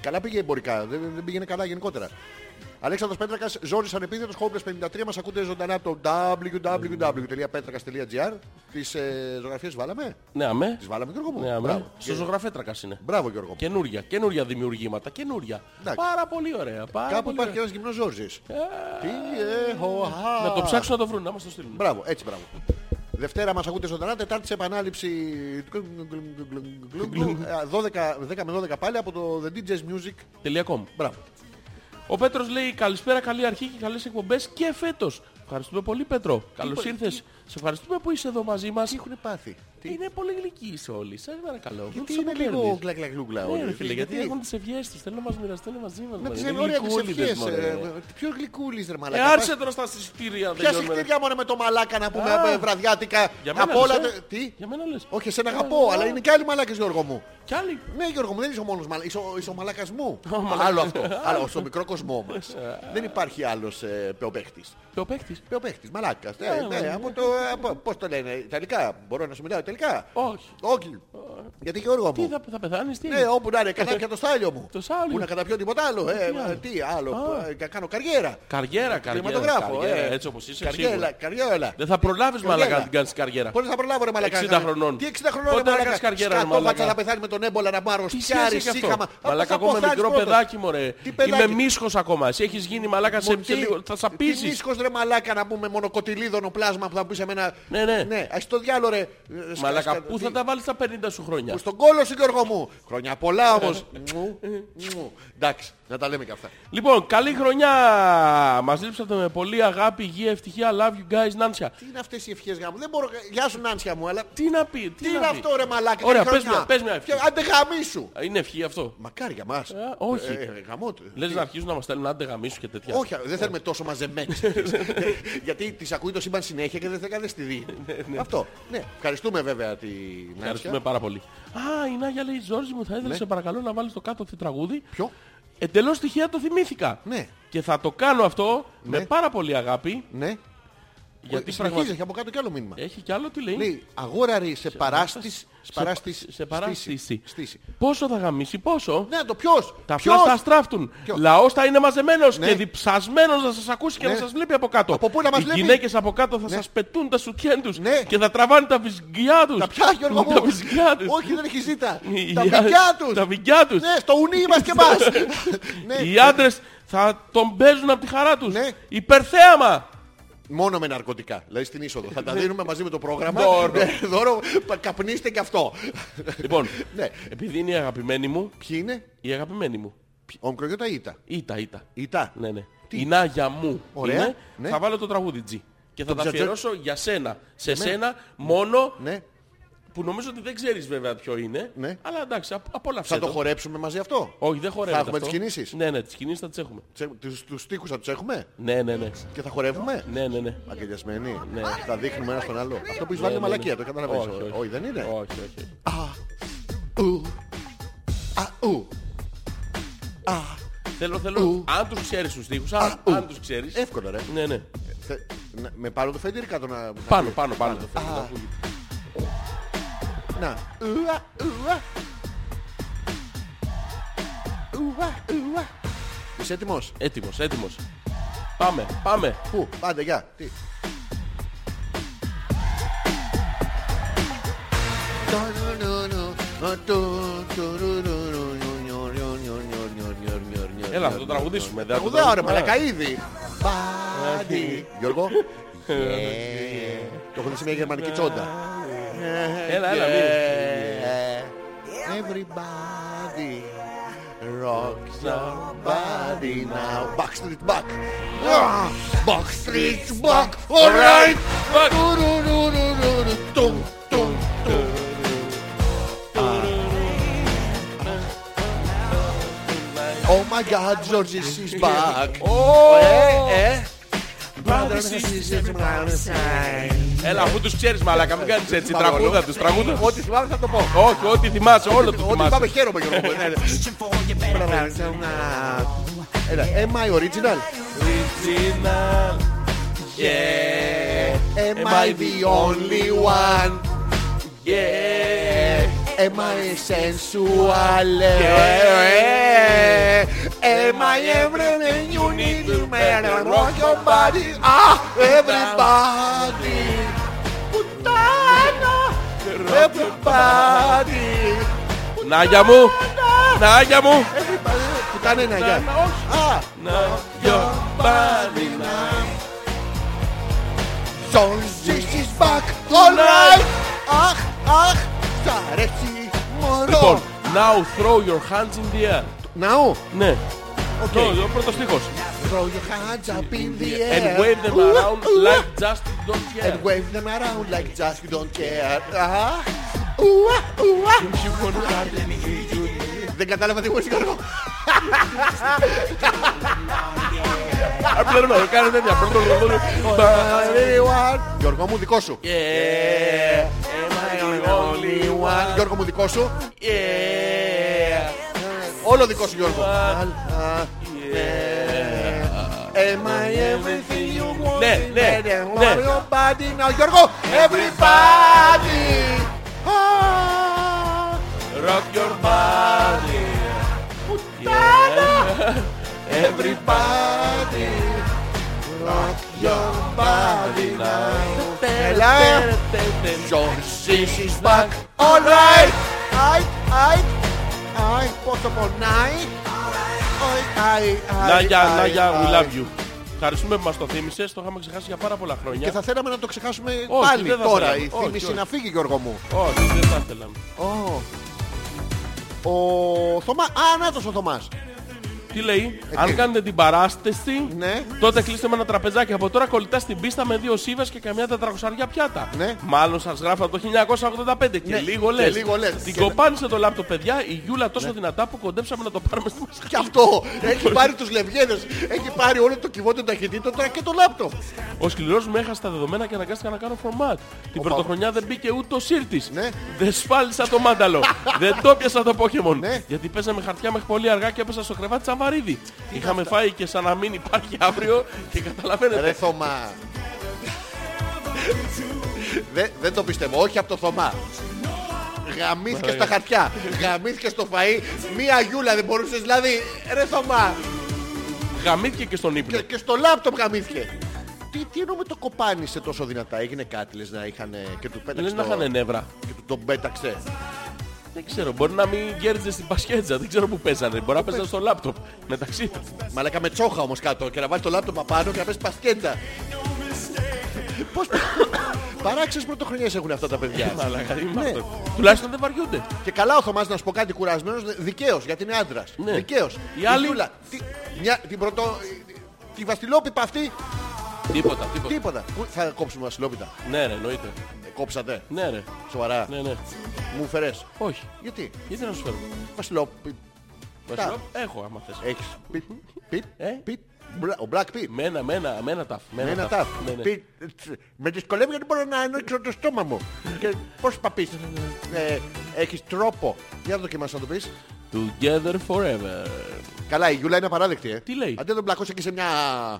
Καλά πήγε εμπορικά, δεν, δεν πήγαινε καλά γενικότερα. Αλέξανδρος Πέτρακας, Ζόρις Ανεπίθετος, Hopeless 53, μας ακούτε ζωντανά από το www.petrakas.gr Τις ε, ζωγραφίες βάλαμε, Ναι, αμέ. τις βάλαμε Γιώργο μου; Ναι, αμέ. Μπράβο. Στο ζωγραφέτρακας είναι. Μπράβο Γιώργο μου. Καινούρια, καινούρια δημιουργήματα, καινούρια. Εντάξει. Πάρα πολύ ωραία. Πάρα Κάπου πολύ υπάρχει και ωραία. ένας γυμνός Ζόρζης. Τι έχω, Να το α. ψάξουν να το βρουν, να μας το στείλουν. Μπράβο, έτσι μπράβο. Δευτέρα μας ακούτε ζωντανά, Τετάρτη σε επανάληψη 12, 10 με 12 πάλι από το The DJ's Music. Τελεία.com. Μπράβο. Ο Πέτρος λέει καλησπέρα, καλή αρχή και καλές εκπομπές και φέτος. Ευχαριστούμε πολύ Πέτρο. Καλώς ήρθες. Σε ευχαριστούμε που είσαι εδώ μαζί μας. Τι έχουν πάθει; Τι, Είναι πολύ γλυκείς όλοι. Σας παρακαλώ. γιατί Τους είναι αποπέρνεις. λίγο γκλαγκλαγκλούγκλα Ναι, όλοι. ρε φίλε, γιατί έχουν τις ευχές τους. Θέλουν να μας μοιραστούν μαζί μας. Με μωρέ. τις Είναι ωραία τις γλυκούλιδες, ευχές. μωρέ. ε, Ποιος γλυκούλης ρε Ε, μαλάκα. άρχισε τώρα στα συστήρια. Ποια συγχτήρια μόνο με το μαλάκα να πούμε Α. ε, βραδιάτικα. Για μένα Από όλα. λες, ε. τα- Τι; Για μένα λες. Όχι, εσένα αγαπώ, αλλά είναι και άλλοι μαλάκες Γιώργο μου. Κι άλλοι. Ναι, Γιώργο μου, δεν είσαι ο μόνος μαλάκας. Είσαι, ο- είσαι ο μαλάκας μου. μαλάκας. Άλλο αυτό. Άλλο στο μικρό κοσμό μας. δεν υπάρχει άλλος ε, πεοπαίχτης. Και ο παίκτης. Πεοπαίχτης, μαλάκας. Ναι, Ε, ναι, ναι. από το, από, πώς το λένε, Ιταλικά. Μπορώ να σου μιλάω Ιταλικά. Όχι. Όχι. Γιατί Γιώργο Τι μου. θα, θα πεθάνεις, τι; Ναι, όπου να είναι, κατάπια το στάλιο μου. Το στάλιο. Πού να καταπιώ τίποτα άλλο. Ε, άλλο. τι άλλο. Α. ε, να κάνω καριέρα. Καριέρα, καριέρα. Κινηματογράφο. καριέρα, ε. Έτσι όπως είσαι. Καριέρα, σίγουρα. καριέρα. Δεν θα προλάβεις Καριέρα. μαλακά να την κάνεις καριέρα. Πότε θα προλάβω ρε μαλακά. 60 χρονών. Τι 60 χρονών Πότε ρε να μαλακά. κάνεις καριέρα, ρε Σκατόφατσα μαλάκα. να πεθάνει με τον έμπολα να πάρω Τι σκιάρι, σχέση έχει σύγχαμα. αυτό; Μαλάκα Θα ακόμα ποθάνεις μικρό πρώτος. παιδάκι μωρέ. Τι παιδάκι. Είμαι μίσχος ακόμα. Εσύ έχεις γίνει μαλάκα σε, Μο- σε λίγο. Θα Τι σαπίσεις. μίσκος ρε μαλάκα να πούμε μονοκοτιλίδωνο πλάσμα που θα πεις σε μένα. Ναι, ναι. Ναι, ας το διάλο ρε. Σκα- Μαλάκα, σκα- πού τι- θα τα βάλεις τα 50 σου χρόνια; Στον κόλο σου Γιώργο μου. Χρόνια πολλά όμως. Μου, μου. Εντάξει, να τα λέμε και αυτά. Λοιπόν, καλή χρονιά. Μας λείψατε με πολύ αγάπη, υγεία, ευτυχία. Love you guys, Νάνσια. Τι είναι αυτές οι ευχές γάμου. Δεν μπορώ. Γεια σου Νάνσια μου, αλλά. Τι να πει, Τι τι είναι να πει; αυτό ρε μαλάκα. Ωραία, καλή πες χρονιά. μια, πες μια ευχή. Και Άντε γαμίσου. Είναι ευχή αυτό; Μακάρι για μας. Ε, όχι. Ε, γαμό του. Λες να αρχίσουν να μας στέλνουν άντε γαμίσου και τέτοια. Όχι, δεν θέλουμε τόσο μαζεμένες. Γιατί τις ακούει το σύμπαν συνέχεια και δεν θέλει να στη δει. Αυτό. Ναι, ευχαριστούμε βέβαια τη Ευχαριστούμε Νάνσια. πάρα πολύ. Α, η Νάγια λέει, Ζόρζη μου, θα ήθελα Ναι. σε παρακαλώ να βάλεις το κάτω τραγούδι. Ποιο; Εντελώς τυχαία το θυμήθηκα. Ναι. Και θα το κάνω αυτό Ναι. με πάρα πολύ αγάπη. Ναι. Γιατί Συνεχίζει, πραγματικά... έχει από κάτω κι άλλο μήνυμα. Έχει κι άλλο τι λέει. Λέει αγόραρη σε παράστης. Παράστης. σε παράστηση. στήση. Στήση. Πόσο θα γαμίσει, πόσο; Ναι, το ποιος; Τα Ποιος; φλάς θα στράφτουν. Ποιος; Λαός θα είναι μαζεμένος Ναι. και διψασμένος να σας ακούσει και Ναι. να σας βλέπει από κάτω. Από πού να μας Οι βλέπει; γυναίκες από κάτω θα σας πετούν τα σουτιέν τους Ναι. και θα τραβάνε τα βυζγκιά τους. Τα πια Γιώργο μου. Τα βυζγκιά τους. Όχι, δεν έχει ζήτα. Οι- Τα οι- δικιά τους. Τα βυζγκιά τους. Ναι, στο ουνί μας και μας. Ναι. Οι άντρες θα τον παίζουν από τη χαρά τους. Ναι. Υπερθέαμα. Μόνο με ναρκωτικά. Δηλαδή στην είσοδο. Θα τα δίνουμε μαζί με το πρόγραμμα. Δώρο. Ναι, Δώρο. πα- Καπνίστε και αυτό. Λοιπόν, Ναι. επειδή είναι η αγαπημένη μου, Ποιοι είναι; η αγαπημένη μου. Ο μικρογιώτα ή Ήτα; Ήτα, ήτα. Ήτα. Ναι, ναι. Τι; Η Νάγια μου Ωραία, είναι. ναι. Θα βάλω το τραγούδι G. Και θα Το τα τζατζέ- αφιερώσω για σένα. Σε σένα μόνο Ναι. Που νομίζω ότι δεν ξέρεις βέβαια ποιο είναι. Ναι. Αλλά εντάξει, απ- απόλαυσε Θα το χορέψουμε μαζί αυτό; Όχι, δεν χορεύεται Θα έχουμε αυτό. τις κινήσεις; Ναι, ναι, τις κινήσεις θα τις έχουμε. Τσε- Τους, τους στίχους θα τους έχουμε; Ναι, ναι, ναι. και θα χορεύουμε; Ναι, ναι, ναι. Αγκαλιασμένοι. Ναι. Θα δείχνουμε ένα στον άλλο. Αυτό που έχεις βάλει Ναι, είναι ναι, μαλακία, ναι. το καταλαβαίνεις. Όχι, όχι. Όχι, δεν είναι; Όχι, όχι. Ου. Α, ου. Α, Θέλω, θέλω, Ου. αν τους ξέρεις τους στίχους, αν, ου. αν τους ξέρεις. εύκολο ρε. Ναι, ναι. Θε- να- Με πάνω το φέντερ ή κάτω να... να Πάνω, πει; πάνω, πάνω το θέλω. Α. να ακούγεται. Να. Ουα, ουα. Είσαι έτοιμος; Έτοιμος, έτοιμος. Πάμε, πάμε. Πού, άντε, γεια. Τι; Έλα, θα το τραγουδήσουμε. δεν θα το Τραγουδάω ρε τραγουδήσουμε. μαλακά ήδη. Μπάντι. Γιώργο. Yeah. Το έχω δει σε μια γερμανική τσόντα. Έλα, έλα, μείνε. Yeah. Everybody rock somebody now. Backstreet back. Ah, Backstreet's back. Alright. Back. Tum, tum, tum. Oh my God, George is back. Ε, ε. Brothers Έλα, αφού τους ξέρεις μαλάκα, μην κάνεις έτσι. Τραγούδα τους, τραγούδα. Ό,τι θυμάμαι θα το πω. Όχι, ό,τι θυμάσαι, όλο το Ό,τι θυμάσαι. θυμάμαι χαίρομαι Γιώργο. μου. Ναι, ναι. Έλα, am I original? Original. Yeah. Am I the only one? Yeah. Am I sensual? Am I everything you need to make rock your body? Ah, everybody. Πουτάνα. Everybody. Νάγια μου, Νάγια μου. Everybody. Πουτάνα είναι αγιά. Όχι. Α, Now your body now. So this is back. All right. Αχ, αχ. Σ' αρέσει μωρό. Λοιπόν, now throw your hands in the air. Ναού. Ναι. Οκ. Το, ο πρώτος στίχος. Throw your hands up in the air. And wave them Ουα, around ουα. like just don't care. And wave them around like just you don't care. Αχα. Ουα, ουα. You wanna party? Δεν κατάλαβα τι μου είσαι Γιώργο. Απλά να κάνω τέτοια. Everyone. Γιώργο μου δικό σου. Yeah. Am I the only one? Γιώργο μου δικό σου. Yeah. Όλο δικό σου Γιώργο. Yeah. Am I everything you want? Ναι, ναι, And ναι. want your body now. Γιώργο. Everybody. Ah. Rock your body. Yeah. Everybody. Rock your body now. Έλα. Your sis is back. All right. Αι, αι, αι. Πόσο πονάει. Αι, αι, αι, Νάγια, αι, Νάγια, we αι. love you. Ευχαριστούμε που μας το θύμισες, το είχαμε ξεχάσει για πάρα πολλά Και χρόνια. θα θέλαμε να το ξεχάσουμε Όχι, πάλι δεν θα τώρα. θέλαμε. Η Όχι, θύμηση όχι. να φύγει Γιώργο μου. Όχι, δεν θα ήθελα. Ω. Ο Θωμά. Α, νάτος ο Θωμάς. Τι λέει, Ε, αν τι; κάνετε την παράσταση, Ναι. τότε κλείστε με ένα τραπεζάκι. Από τώρα κολλητά στην πίστα με δύο σίβες και καμιά τετρακοσαριά πιάτα. Ναι. Μάλλον σας γράφω από το 1985 και Ναι, λίγο και λες. λίγο λες. Την Και- κοπάνισε το λάπτο, παιδιά, η Γιούλα τόσο δυνατά που κοντέψαμε να το πάρουμε στη μας. Και αυτό έχει πάρει τους λευγένες. Έχει πάρει όλο το κυβό των ταχυτήτων τώρα και το λάπτοπ. Ο σκληρός μου έχασε τα δεδομένα και αναγκάστηκα να κάνω format. Την πρωτοχρονιά δεν μπήκε ούτε ο Σύρτης. Ναι. Δεν σφάλισα το μάνταλο. δεν το πιάσα το Pokemon. Ναι. Γιατί παίζαμε χαρτιά μέχρι πολύ αργά και έπεσα στο κρεβάτι Τσαβαρίδη. Είχαμε φάει και σαν να μην υπάρχει αύριο και καταλαβαίνετε. Ρε Θωμά. Δεν- Δεν το πιστεύω. Όχι από το Θωμά. Γαμήθηκε στα χαρτιά. Γαμήθηκε στο φαΐ. Μία γιούλα δεν μπορούσες δηλαδή. Ρε Θωμά. Γαμήθηκε και στον ύπνο. Και, και στο λάπτοπ γαμήθηκε. Τι, τι εννοώ με το κοπάνισε τόσο δυνατά; Έγινε κάτι λες να είχαν και του πέταξε. Λες να το- είχαν νεύρα. Και του τον πέταξε. Δεν ξέρω, μπορεί να μην γέρδιζε στην πασχέτζα. Δεν ξέρω που παίζανε. Μπορεί να παίζανε στο λάπτοπ μεταξύ τους. Μαλάκα με τσόχα όμως κάτω και να βάλει το λάπτοπ απάνω και να πες πασκέτσα. Πώς... Παράξενες πρωτοχρονιές έχουν αυτά τα παιδιά. Μαλάκα, τι είναι Ναι. αυτό. Τουλάχιστον δεν βαριούνται. Και καλά ο Θωμάς να σου πω κάτι κουρασμένος, δικαίως, γιατί είναι άντρας. Ναι. Δικαίως. Η άλλη- Γιούλα, τι- μια, την πρωτο... Τη βαστιλόπιπα αυτή, Τίποτα, τίποτα. τίποτα. Πού θα κόψουμε βαστιλόπιτα. Ναι, ρε, εννοείται. Ε, κόψατε. Ναι, ρε. Σοβαρά. Ναι, ναι. Μου φερές. Όχι. Γιατί; Γιατί να σου φέρω; Βαστιλόπι... Βασιλό, Έχω, άμα θες. Έχεις. Πιτ. Πιτ. Ε; Πιτ. Μπλα- Ο Black Pit. Με ένα, με ένα, με ένα ταφ. Με Με ένα ταφ. τάφ. Ναι, ναι. Πιτ. Με δυσκολεύει γιατί μπορώ να ανοίξω το στόμα μου. Και πώς θα πεις. Ε, Έχεις τρόπο. Για να δοκιμάσεις να το πεις. Together forever. Καλά, η Γιούλα είναι απαράδεκτη, ε. Τι λέει; Αντί να τον πλακώσει εκεί σε μια.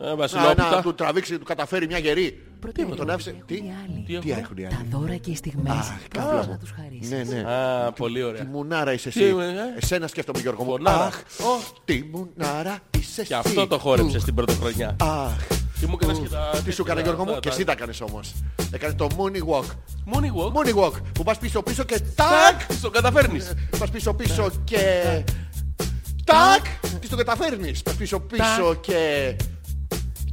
Ε, βασιλόπιτα. να, να του τραβήξει, του καταφέρει μια γερή. Προτείνω τον άφησε; Τι, οι άλλοι. Τι τι έχουμε; έχουν οι Τα άλλοι; δώρα και οι στιγμές Αχ, που καλά. θες να τους χαρίσεις. Ναι, ναι. Α, πολύ Τι ωραία. μουνάρα είσαι Τι, εσύ. ε; Εσένα σκέφτομαι Γιώργο μου. Φωνάρα. Αχ, τι μουνάρα είσαι εσύ. Και αυτό το χόρεψες στην πρωτοχρονιά. Αχ. Και μου έκανες και τα... Τι σου έκανε Γιώργο μου; αυτά, και τα- εσύ τα κάνεις όμως. Έκανες το mooney walk. Money walk; Mooney walk που πας πίσω πίσω και τάκ. Τάκ! Στο καταφέρνεις. Πας πίσω πίσω και... Τάκ! Τι το καταφέρνεις; Πας πίσω πίσω και...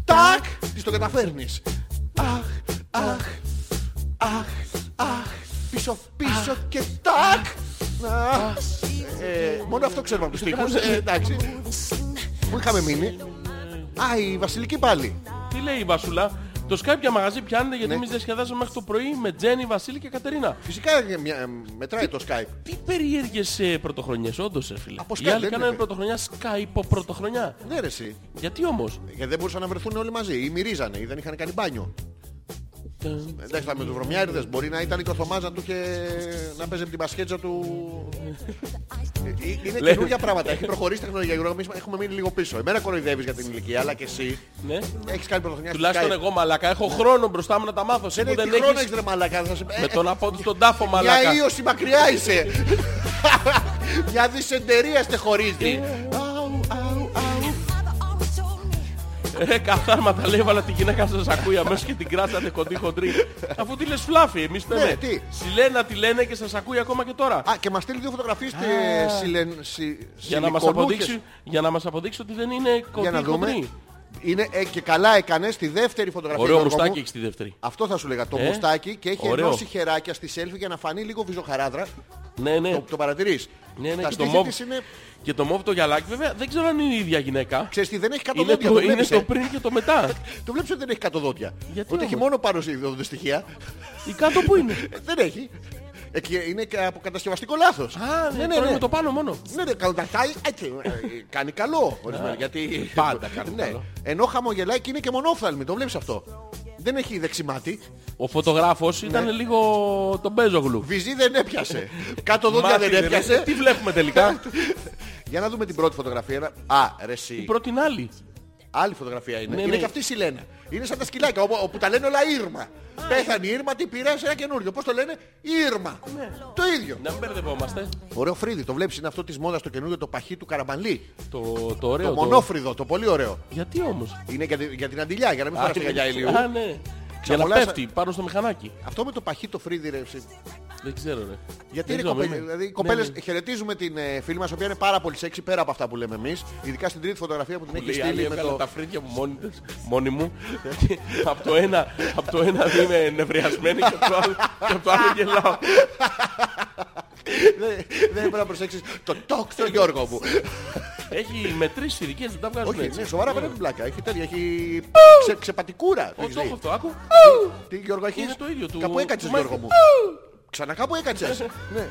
Τάκ! Τι το καταφέρνεις; Αχ, αχ, αχ, αχ. Πίσω πίσω και τάκ! Αχ. Ε, Μόνο αυτό ξέρουμε από τους τοίχους. Ε, Εντάξει. Πού είχαμε μείνει. Α, η Βασιλική πάλι. Τι λέει η Βασούλα; Το Skype για μαγαζί πιάνεται γιατί Ναι. εμείς διασκεδάζουμε μέχρι το πρωί με Τζέννη, Βασίλη και Κατερίνα. Φυσικά ε, μια- ε, μετράει το Skype. Τι περίεργες ε, πρωτοχρονιές, όντως, ε, φίλε. Από Οι Skype άλλοι δεν κάνανε είναι. πρωτοχρονιά Skype πρωτοχρονιά. Ναι ρε εσύ. Γιατί όμως; Γιατί δεν μπορούσαν να βρεθούν όλοι μαζί. Ή μυρίζανε ή δεν είχαν κάνει μπάνιο. Εντάξει, τα με τους βρωμιάριδες μπορεί να ήταν και ο Θωμάς να του είχε να παίζει με την μπασκέτσα του. Ε, ε, Είναι Λέει- καινούργια πράγματα. Έχει προχωρήσει η τεχνολογία. Γιώργο, εμείς έχουμε μείνει λίγο πίσω. Εμένα κοροϊδεύεις για την ηλικία, αλλά και εσύ Ναι. έχεις κάνει πρωτοχρονιά στο Τουλάχιστον Skype. εγώ μαλακά. Έχω χρόνο μπροστά μου να τα μάθω. Εσύ Δεν που έχει δεν χρόνο έχεις έχεις ρε μαλακά. Θα σε... με ε, το να πω στον τάφο Μια μαλακά. ίωση μακριά είσαι. Μια δυσεντερία στεχωρίζει. Αου, Ε, καθάρματα λέει, έβαλα τη γυναίκα σας ακούει αμέσως και την κράσατε κοντή χοντρή. Αφού τι λες φλάφι, εμείς Ναι, λέμε. τι; Σιλένα τη λένε και σας ακούει ακόμα και τώρα. Α, και μας στείλει δύο φωτογραφίες στη σιλεν- σι- για, να μας σιλικονούχες. αποδείξει, για να μας αποδείξει ότι δεν είναι Για κοντή να δούμε. χοντρή. Είναι ε, και καλά έκανε στη δεύτερη φωτογραφία. Ωραίο Γιώργο μουστάκι μου. έχεις στη δεύτερη. Αυτό θα σου λέγα. Το Ε, μουστάκι και έχει ωραίο. ενώσει χεράκια στη selfie για να φανεί λίγο βυζοχαράδρα. Ναι, ναι. Το, το παρατηρείς. Ναι, ναι, Τα και το στήθια μοβ. της είναι... Και το μόβ το γυαλάκι βέβαια δεν ξέρω αν είναι η ίδια γυναίκα. Ξέρεις τι, δεν έχει κάτω Είναι δόντια. το, Το, είναι βλέπεις, το ε; πριν και το μετά. Το βλέπεις ότι δεν έχει κάτω δόντια. Γιατί ότι έχει όμως; μόνο πάνω σε δοντοστοιχεία. Η κάτω που είναι; Ε, δεν έχει. Ε, και είναι και από κατασκευαστικό λάθος. Α, ναι, ναι, ναι, ναι, ναι. με το πάνω μόνο. Ναι, ναι, καλοταχτάει, έτσι, ε, κάνει καλό. ορισμένα, γιατί... πάντα κάνουν ναι. καλό. Ενώ χαμογελάει και είναι και μονόφθαλμη, το βλέπεις αυτό. Δεν έχει δεξιμάτι. Ο φωτογράφος Ναι. ήταν λίγο τον Μπέζογλου. Βυζί δεν έπιασε. Κάτω δόντια Μάτι δεν έπιασε. Τι βλέπουμε τελικά; Για να δούμε την πρώτη φωτογραφία. Α, ρε εσύ. Η πρώτη είναι άλλη. Άλλη φωτογραφία είναι. Ναι, είναι ναι. και αυτή η Σιλένα. Είναι σαν τα σκυλάκια όπου, όπου τα λένε όλα Ήρμα. Πέθανε η Ήρμα, τι πήρα σε ένα καινούριο. Πώς το λένε, Ήρμα. Το ίδιο. Να μην μπερδευόμαστε. Ωραίο φρύδι, το βλέπεις, είναι αυτό της μόδας το καινούριο, το παχύ του καραμπανλί. Το, το ωραίο. Το μονόφρυδο, το πολύ ωραίο. Γιατί όμως; Είναι για, τη- για την αντιλιά, για να μην φοράς τη γυαλιά ηλίου. Α, ναι. Για να Ξαμολάσα- πέφτει πάνω στο μηχανάκι. Αυτό με το παχύ το φρύδι, ρε. Εσύ. Δεν ξέρω ρε. Γιατί Δεν είναι ξέρω, κοπέλες, είμαι- δηλαδή οι Ναι, κοπέλες ναι. χαιρετίζουμε την ε, φίλη μας, η οποία είναι πάρα πολύ σεξι πέρα από αυτά που λέμε εμείς. Ειδικά στην τρίτη φωτογραφία που την έχει Λέει, άλλη στείλει με έβγαλα το... τα φρύδια μου μόνη, της- μόνη μου. Και από το ένα, από το ένα είμαι νευριασμένη και από το άλλο, και από το άλλο γελάω. Δεν δεν πρέπει να προσέξεις το τόξο Γιώργο μου. Έχει με τρεις ειδικές, δεν τα βγάζουν Όχι, έτσι. ναι, σοβαρά πέρα την πλάκα. Έχει τέτοια, έχει ξε, ξεπατικούρα. Ω, Έχεις το δει. έχω αυτό, άκου. Τι Γιώργο έχεις. Είναι το ίδιο του- Κάπου έκατσες του Γιώργο Μάικλ. μου. Ξανά κάπου έκατσες. Ναι.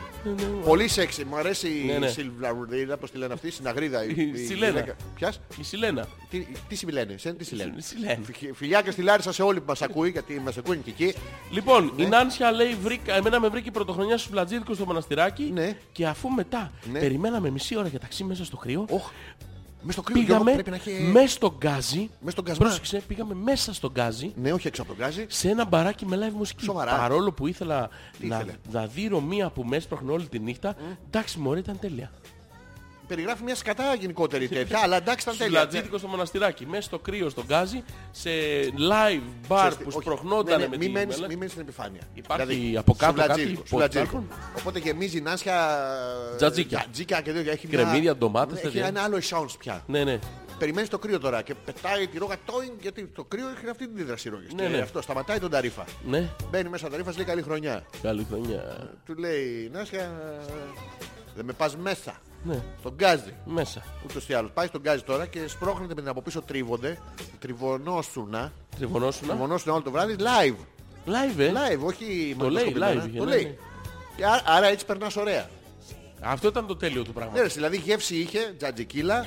Πολύ σεξι. Μου αρέσει Ναι, ναι. η Σιλβαρουδίδα, πώς τη λένε αυτή, η συναγρίδα. η- Η η Σιλένα. γυναίκα. Ποιας; Η Σιλένα. Τι, τι συμπλένε, σένα τι συλλένε. Η Σιλένα. Φιλιά και στη Λάρισα σε όλοι που μας ακούει, γιατί μας ακούει και εκεί. Λοιπόν, Ναι. η Νάνσια λέει, βρήκα, εμένα με βρήκε η πρωτοχρονιά στους Βλατζίδικους στο μοναστηράκι Ναι. και αφού μετά Ναι. περιμέναμε μισή ώρα για ταξί μέσα στο κρύο, Οχ, μες στο κρύο Γιώργο, πήγαμε πρέπει να έχει... μέσα στο γκάζι, Μες στον κασμά. πρόσεξε, πήγαμε μέσα στο γκάζι, Ναι, όχι έξω από τον γκάζι. σε ένα μπαράκι με live μουσική. Σοβαρά. Παρόλο που ήθελα να, ήθελε; να δει μία που με έσπροχνε όλη τη νύχτα, εντάξει μωρέ ήταν τέλεια. Περιγράφει μια σκατά γενικότερη τέτοια, αλλά εντάξει ήταν Στους τέλεια. Βλατζίδικους στο μοναστηράκι, μέσα στο κρύο, στο γκάζι, σε live bar Ξέρεις τι, που όχι. σπροχνόταν Ναι, ναι, με μη τη μένεις- μέλα. Μη μένεις στην επιφάνεια. Υπάρχει από κάτω σου κάτι λατζίδικο, σου πώς λατζίδικο. υπάρχουν; Οπότε γεμίζει νάσια... Τζατζίκια. Τζατζίκια και τέτοια. Έχει Κρεμμύδια, μια- ντομάτες, Έχει τέτοια. ένα άλλο essence πια. Ναι, ναι. Περιμένεις το κρύο τώρα και πετάει τη ρόγα τόιν γιατί το κρύο έχει αυτή την ίδραση ρόγες. Ναι, και ναι. αυτό σταματάει τον ταρίφα. Ναι, Μπαίνει μέσα ο ταρίφας λέει καλή χρονιά. καλή χρονιά. Του λέει Νάσια δεν με πας μέσα. Ναι, Στον γκάζι. μέσα. Ούτως ή άλλως. Πάει στον γκάζι τώρα και σπρώχνεται με την από πίσω τρίβονται. Τριβωνόσουνα. Τριβωνόσουνα. Τριβωνόσουνα όλο το βράδυ live. Live, ε; Live, όχι Το λέει μαγνητοσκοπημένα. live, Το ναι, λέει. ναι. Και άρα, άρα έτσι περνάς ωραία. Αυτό ήταν το τέλειο του Ναι, πράγματος. ρε, δηλαδή γεύση είχε, τζατζικίλα,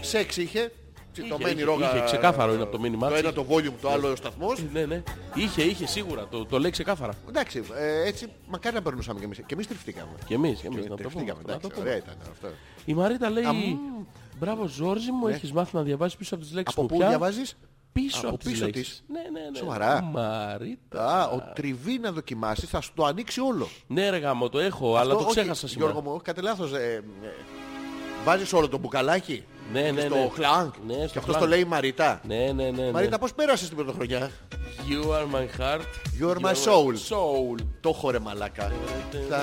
σεξ είχε, τσιτωμένη είχε, ρόγα. είχε, ξεκάθαρο είναι από το μήνυμά Το της. ένα το volume, το άλλο ο σταθμός. Ναι, ναι. Είχε, είχε σίγουρα. Το, το λέει ξεκάθαρα. Εντάξει, ε, έτσι μακάρι να περνούσαμε κι εμείς. Και εμείς τριφτήκαμε. Και εμείς, και εμείς. Και Να το πούμε. τριφτήκαμε, αυτό, να το εντάξει, πούμε. ωραία ήταν αυτό. Η Μαρίτα λέει, μπράβο Ζόρζι μου, έχεις μάθει να διαβάσεις πίσω από τις λέξεις Από μου πού πια. διαβάζεις; Πίσω Από από τις πίσω λέξεις. της. Ναι, ναι, ναι. Σοβαρά; Μαρίτα. Α, ο τριβή να δοκιμάσεις θα σου το ανοίξει όλο. Ναι ρε γάμο, το έχω, αλλά Αυτό, το όχι, ξέχασα σήμερα. Γιώργο μου, όχι, κάτι λάθος. Ε, ε, βάζεις όλο το μπουκαλάκι; Ναι, ναι, στο ναι. χλάνκ. Ναι, στο και αυτό χλάνκ. το λέει η Μαρίτα. Ναι, ναι, ναι. ναι. Μαρίτα, πώς πέρασες την πρωτοχρονιά; You are my heart. You are my soul. soul. Το έχω ρε μαλάκα. Θα...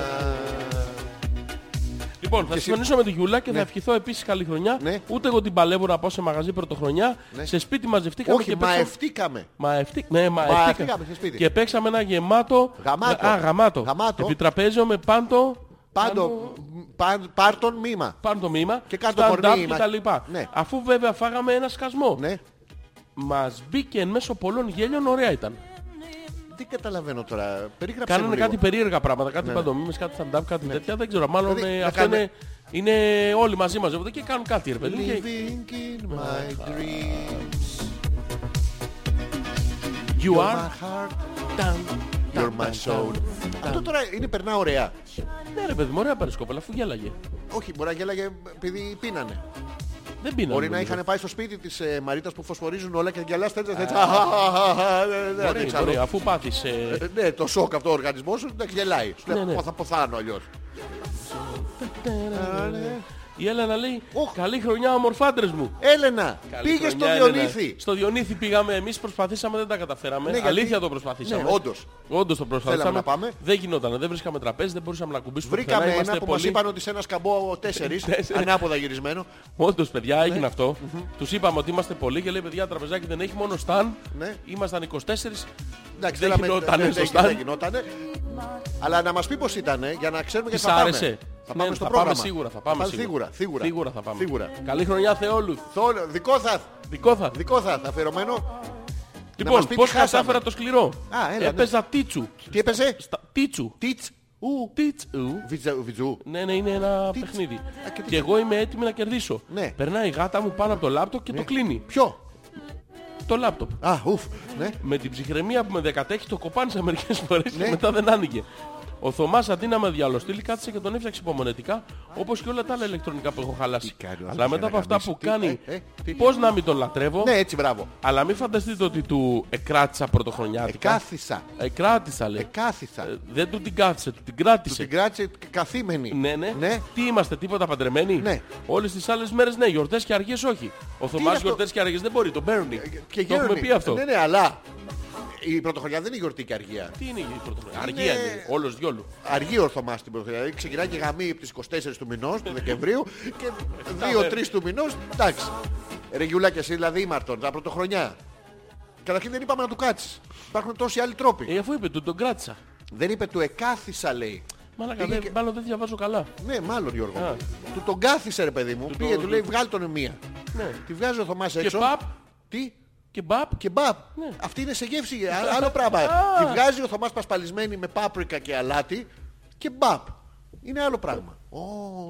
Λοιπόν, θα εσύ- συμφωνήσω με τη Γιούλα και θα ευχηθώ επίσης καλή χρονιά. Ναι. Ούτε εγώ την παλεύω να πάω σε μαγαζί πρωτοχρονιά. Ναι. Σε σπίτι μαζευτήκαμε Όχι, και παίξαμε... μαευτήκαμε. Μαευτή... Ναι, μαευτήκα. Μαευτήκαμε σε σπίτι. Και παίξαμε ένα γεμάτο... Γαμάτο. Α, γαμάτο. Γαμάτο. Επιτραπέζιο με πάντο... Πάντο, πάν- πάρ' τον μήμα. Πάνω το μήμα, Και κάτω stand-up κορμί, και μα- τα λοιπά. Ναι. Αφού βέβαια φάγαμε ένα σκασμό. Ναι. Μας μπήκε εν μέσω πολλών γέλιων, ωραία ήταν. Τι καταλαβαίνω τώρα. Περίγραψε Κάνανε μου λίγο. κάτι περίεργα πράγματα, κάτι Ναι. παντομήμες, κάτι stand-up, κάτι τέτοια, δεν ξέρω. Μάλλον Δηλαδή, ε, να αυτό κάνουμε- είναι, είναι όλοι μαζί μαζεύονται και κάνουν κάτι, ρε παιδί. Και Living in my dreams. You You're are... my heart, Ταν, you're ταν, my ταν, soul. ταν. Αυτό τώρα είναι περνά ωραία. Ναι ρε παιδί μου, ωραία περισκόπελα, αφού γέλαγε. Όχι, μπορεί να γέλαγε επειδή πίνανε. Δεν πίνανε. Μπορεί να νομίζω. είχαν πάει στο σπίτι της ε, Μαρίτας που φωσφορίζουν όλα και γελάς τέτοια τέτοια. Αχαχαχαχα, δεν- δεν Μπορεί, αντέξα μπορεί, άλλο. αφού πάθεις... ε, Ε, Ναι, το σοκ αυτό ο οργανισμός σου δεν γελάει. Σου Ναι, λέει ναι. «Πω, θα ποθάνω αλλιώς. Η Έλενα λέει, Οχ. καλή χρονιά ομορφάντρες μου. Έλενα, Καλή πήγες στο χρονιά, Έλενα. Διονύθι. Στο Διονύθι πήγαμε, εμείς προσπαθήσαμε, δεν τα καταφέραμε. Ναι, γιατί- Αλήθεια το προσπαθήσαμε. Ναι, όντως. Όντως το προσπαθήσαμε. Θέλαμε να πάμε. Δεν γινόταν, δεν βρίσκαμε τραπέζι, δεν μπορούσαμε να κουμπίσουμε Βρήκαμε πουθενά, ένα είμαστε που μας πολύ- είπαν ότι σε ένα σκαμπό τέσσερις, ανάποδα γυρισμένο. Όντως παιδιά Ναι. έγινε αυτό. Τους είπαμε ότι είμαστε πολλοί και λέει παιδιά τραπεζάκι δεν έχει μόνο σταν. Ναι. Ήμασταν 24. Εντάξει, Δεν θέλαμε- γινότανε δεν- στο δεν- stand. δεν γινότανε. Αλλά να μας πει πως ήταν, για να ξέρουμε και Της θα πάμε. Άρεσε. Θα Ναι, πάμε στο θα πρόγραμμα. πάμε σίγουρα, θα πάμε σίγουρα. Σίγουρα, σίγουρα. Σίγουρα θα πάμε. Σίγουρα. Καλή χρονιά Θεόλου. Θόλο, δικό θα, Δικό θα. δικό θα, αφιερωμένο. μας Λοιπόν, πει τι πώς χάσαμε. κατάφερα το σκληρό; Α, έλα, ναι. Έπαιζα τίτσου. Τι έπαιζε, Στα... Τίτσου. τίτς, ου, Τίτσου. βιτζα- βιτζού. Ναι, ναι, είναι ένα Τι- παιχνίδι. Α, και τι- Και εγώ είμαι έτοιμη να κερδίσω. Ναι. Περνάει η γάτα μου πάνω από το λάπτοπ και το κλείνει. Ποιο, Το λάπτοπ. α, ουφ, ναι. Με την ψυχραιμία που με δεκατέχει το κοπάνισε μερικές φορές Ναι. και μετά δεν άνοιγε. Ο Θωμάς αντί να με διαλωστήλει κάθισε και τον έφτιαξε υπομονετικά όπως και όλα τα άλλα ηλεκτρονικά που έχω χαλάσει. Τι κάνει ο Αλλά άνθρωπος μετά για από να αυτά γαμίσει. που Τι- κάνει, ε, ε, τι- πώς να μην τον λατρεύω. Ναι, έτσι, μπράβο. Αλλά μην φανταστείτε ότι του εκράτησα πρωτοχρονιάτικα. Εκάθισα, Εκράτησα λέει. εκάθισα. Ε, δεν του την κάθισε, του την Του κράτησε. την κράτησε καθήμενη. Ναι, ναι. Ναι. Τι είμαστε, τίποτα παντρεμένοι; Ναι. Όλες τις άλλες μέρες ναι, γιορτές και αργίες όχι. Ο Θωμάς αυτό; γιορτές και αργίες δεν μπορεί, τον παίρνει. Και το έχουμε γέρνει. πει αυτό. Ναι, ναι, αλλά η πρωτοχρονιά δεν είναι γιορτή και αργία. Τι είναι η πρωτοχρονιά; Είναι- Αργία είναι, όλος διόλου. Αργή ορθομά την πρωτοχρονιά. Δηλαδή ξεκινάει και γαμί από τις 24 του μηνός, του Δεκεμβρίου και 2-3 του μηνός, εντάξει. Ρε Γιούλα και εσύ δηλαδή ήμαρτον, τα πρωτοχρονιά. Καταρχήν δεν είπαμε να του κάτσεις. Υπάρχουν τόσοι άλλοι τρόποι. Ε, αφού είπε, του τον κράτησα. Δεν είπε του εκάθισα λέει. Μάλακα, Πήγε δεν- και- μάλλον δεν διαβάζω καλά. Ναι, μάλλον Γιώργο. Α. μου. Του τον κάθισε ρε παιδί μου. Του Πήγε, το- του λέει του- βγάλ τον μία. Ναι. Τη βγάζει ο Θωμάς έξω. παπ. Τι; Και μπαπ. Και μπαπ. Ναι. Αυτή είναι σε γεύση. α- Άλλο πράγμα. Τη βγάζει ο Θωμάς πασπαλισμένη με πάπρικα και αλάτι και μπαπ. Είναι άλλο πράγμα. Ω,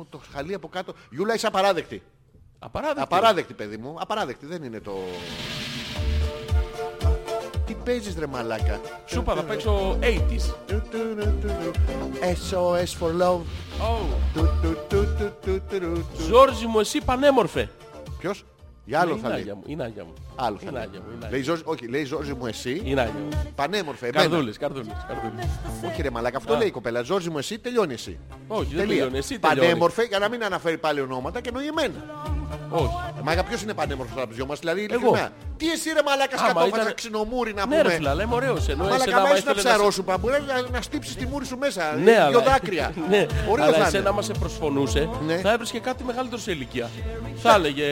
το χαλί από κάτω. Γιούλα είσαι απαράδεκτη. Απαράδεκτη. Απαράδεκτη παιδί μου. Απαράδεκτη. Δεν είναι το... Τι παίζεις ρε μαλάκα; Σου είπα, θα παίξω 80s. SOS for love. Oh. Του, του, του, του, του, του, του. Ζόρζι μου, εσύ πανέμορφε. Ποιος; Για άλλο είναι θα λέει. άγια μου, είναι άγια μου. Άλλο θα Είναι λέει. άγια μου, είναι Λέει άγια. Ζόρζι- Όχι, λέει Ζόρζι μου εσύ. Είναι άγια μου. Πανέμορφε. εμένα. Καρδούλες, καρδούλες, καρδούλες. Όχι ρε μαλάκα, αυτό λέει η κοπέλα. Ζόρζι μου εσύ, τελειώνει εσύ. Όχι, δεν Τελεία. τελειώνει. Εσύ τελειώνει. Πανέμορφε, για να μην αναφέρει πάλι ονόματα και εννοεί εμένα. Όχι. Μάγα ποιος είναι πανέμορφος από τους δυο μας, δηλαδή ειλικρινά. Τι εσύ ρε μαλάκα Άμα σκατόφατσα ήταν- ξινομούρι να Ναι, ρε πούμε. φίλα, λέμε ωραίος. Ενώ Μαλάκα εσένα, άμα άμα είσαι να ήθελες να- ψαρώσου πα, μπορεί να, να στύψεις τη μούρη σου μέσα. Ναι, Δυο αλλά... δάκρυα. ναι, Ωραίος αλλά θα εσένα είναι. άμα σε προσφωνούσε, Ναι. θα έβρισκε κάτι μεγαλύτερο σε ηλικία. Θα έλεγε,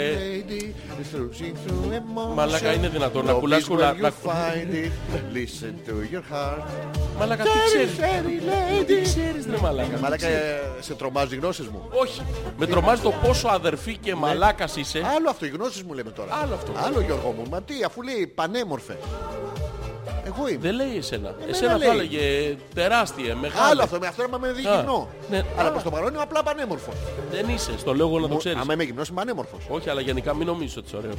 Lady, searching through emotion. Μαλάκα, είναι δυνατόν να Love πουλάς is κουλά- where you να- find it. Listen to your heart. μαλάκα, τι ξέρεις; Τι ξέρεις, ρε μαλάκα; Μαλάκα, ε, σε τρομάζουν οι γνώσεις μου; Όχι. Με τρομάζει το πόσο αδερφή και μαλάκας είσαι. Άλλο αυτό, οι γνώσεις μου λέμε τώρα. Άλλο αυτό. Άλλο Γιώργο μου. Μα τι, αφού λέει πανέμορφε. Εγώ είμαι. Δεν λέει εσένα. Εσένα λέει. θα έλεγε τεράστια, μεγάλη. Άλλο αυτό, με αυτό άμα με δει Α, γυμνό. ναι. Αλλά Α. προς το παρόν είμαι απλά πανέμορφος. Δεν είσαι. Στο λέω εγώ να το ξέρεις. Άμα είμαι γυμνός είμαι πανέμορφος. Όχι, αλλά γενικά μην νομίζεις ότι είσαι ωραίος.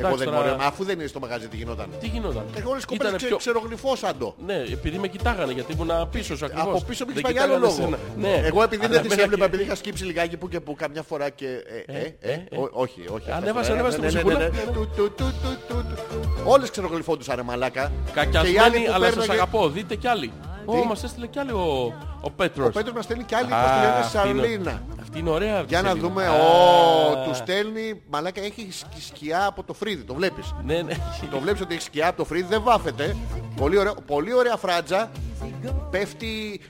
Εγώ Εντάξει, δεν τώρα- μπορώ, μα αφού δεν είναι στο μαγαζί τι γινόταν; Τι γινόταν; Εγώ όλες οι κοπέλες Ήτανε ξε, πιο- ξερογλυφώσαντο. Ναι, επειδή με κοιτάγανε γιατί ήμουν πίσω σου ακριβώς. Από πίσω με Δεν έχεις πάει για άλλο κοιτάγανε λόγο. σένα. Ναι. Εγώ επειδή Αλλά δεν τις εμένα έβλεπα, και- επειδή είχα σκύψει λιγάκι που και που καμιά φορά και... ε, ε, ε, ε. ό- Όχι, όχι. Ανέβασε, αυτό. ανέβασε Ναι, τη ναι, ναι, μουσικούλα. ναι, ναι. Του, του, του, του, του, του. Όλες ξερογλυφόντουσαν ρε μαλάκα. Και οι άλλοι Κακιασμένοι, που αλλά σας παίρναγε- αγαπώ. Δείτε κι άλλοι. Ω, μας έστειλε κι άλλη ο, ο Πέτρος. Ο Πέτρος μας στέλνει και άλλη Α, που τη λένε αυτή είναι- Σαρλίνα. Αυτή είναι ωραία. Για να σελίδα. δούμε. Α, Ω, του στέλνει. Μαλάκα έχει σκ- σκιά από το φρύδι. Το βλέπεις. Ναι, ναι. Το βλέπεις ότι έχει σκιά από το φρύδι. Δεν βάφεται. Πολύ, ωραίο, πολύ ωραία φράτζα. Πέφτει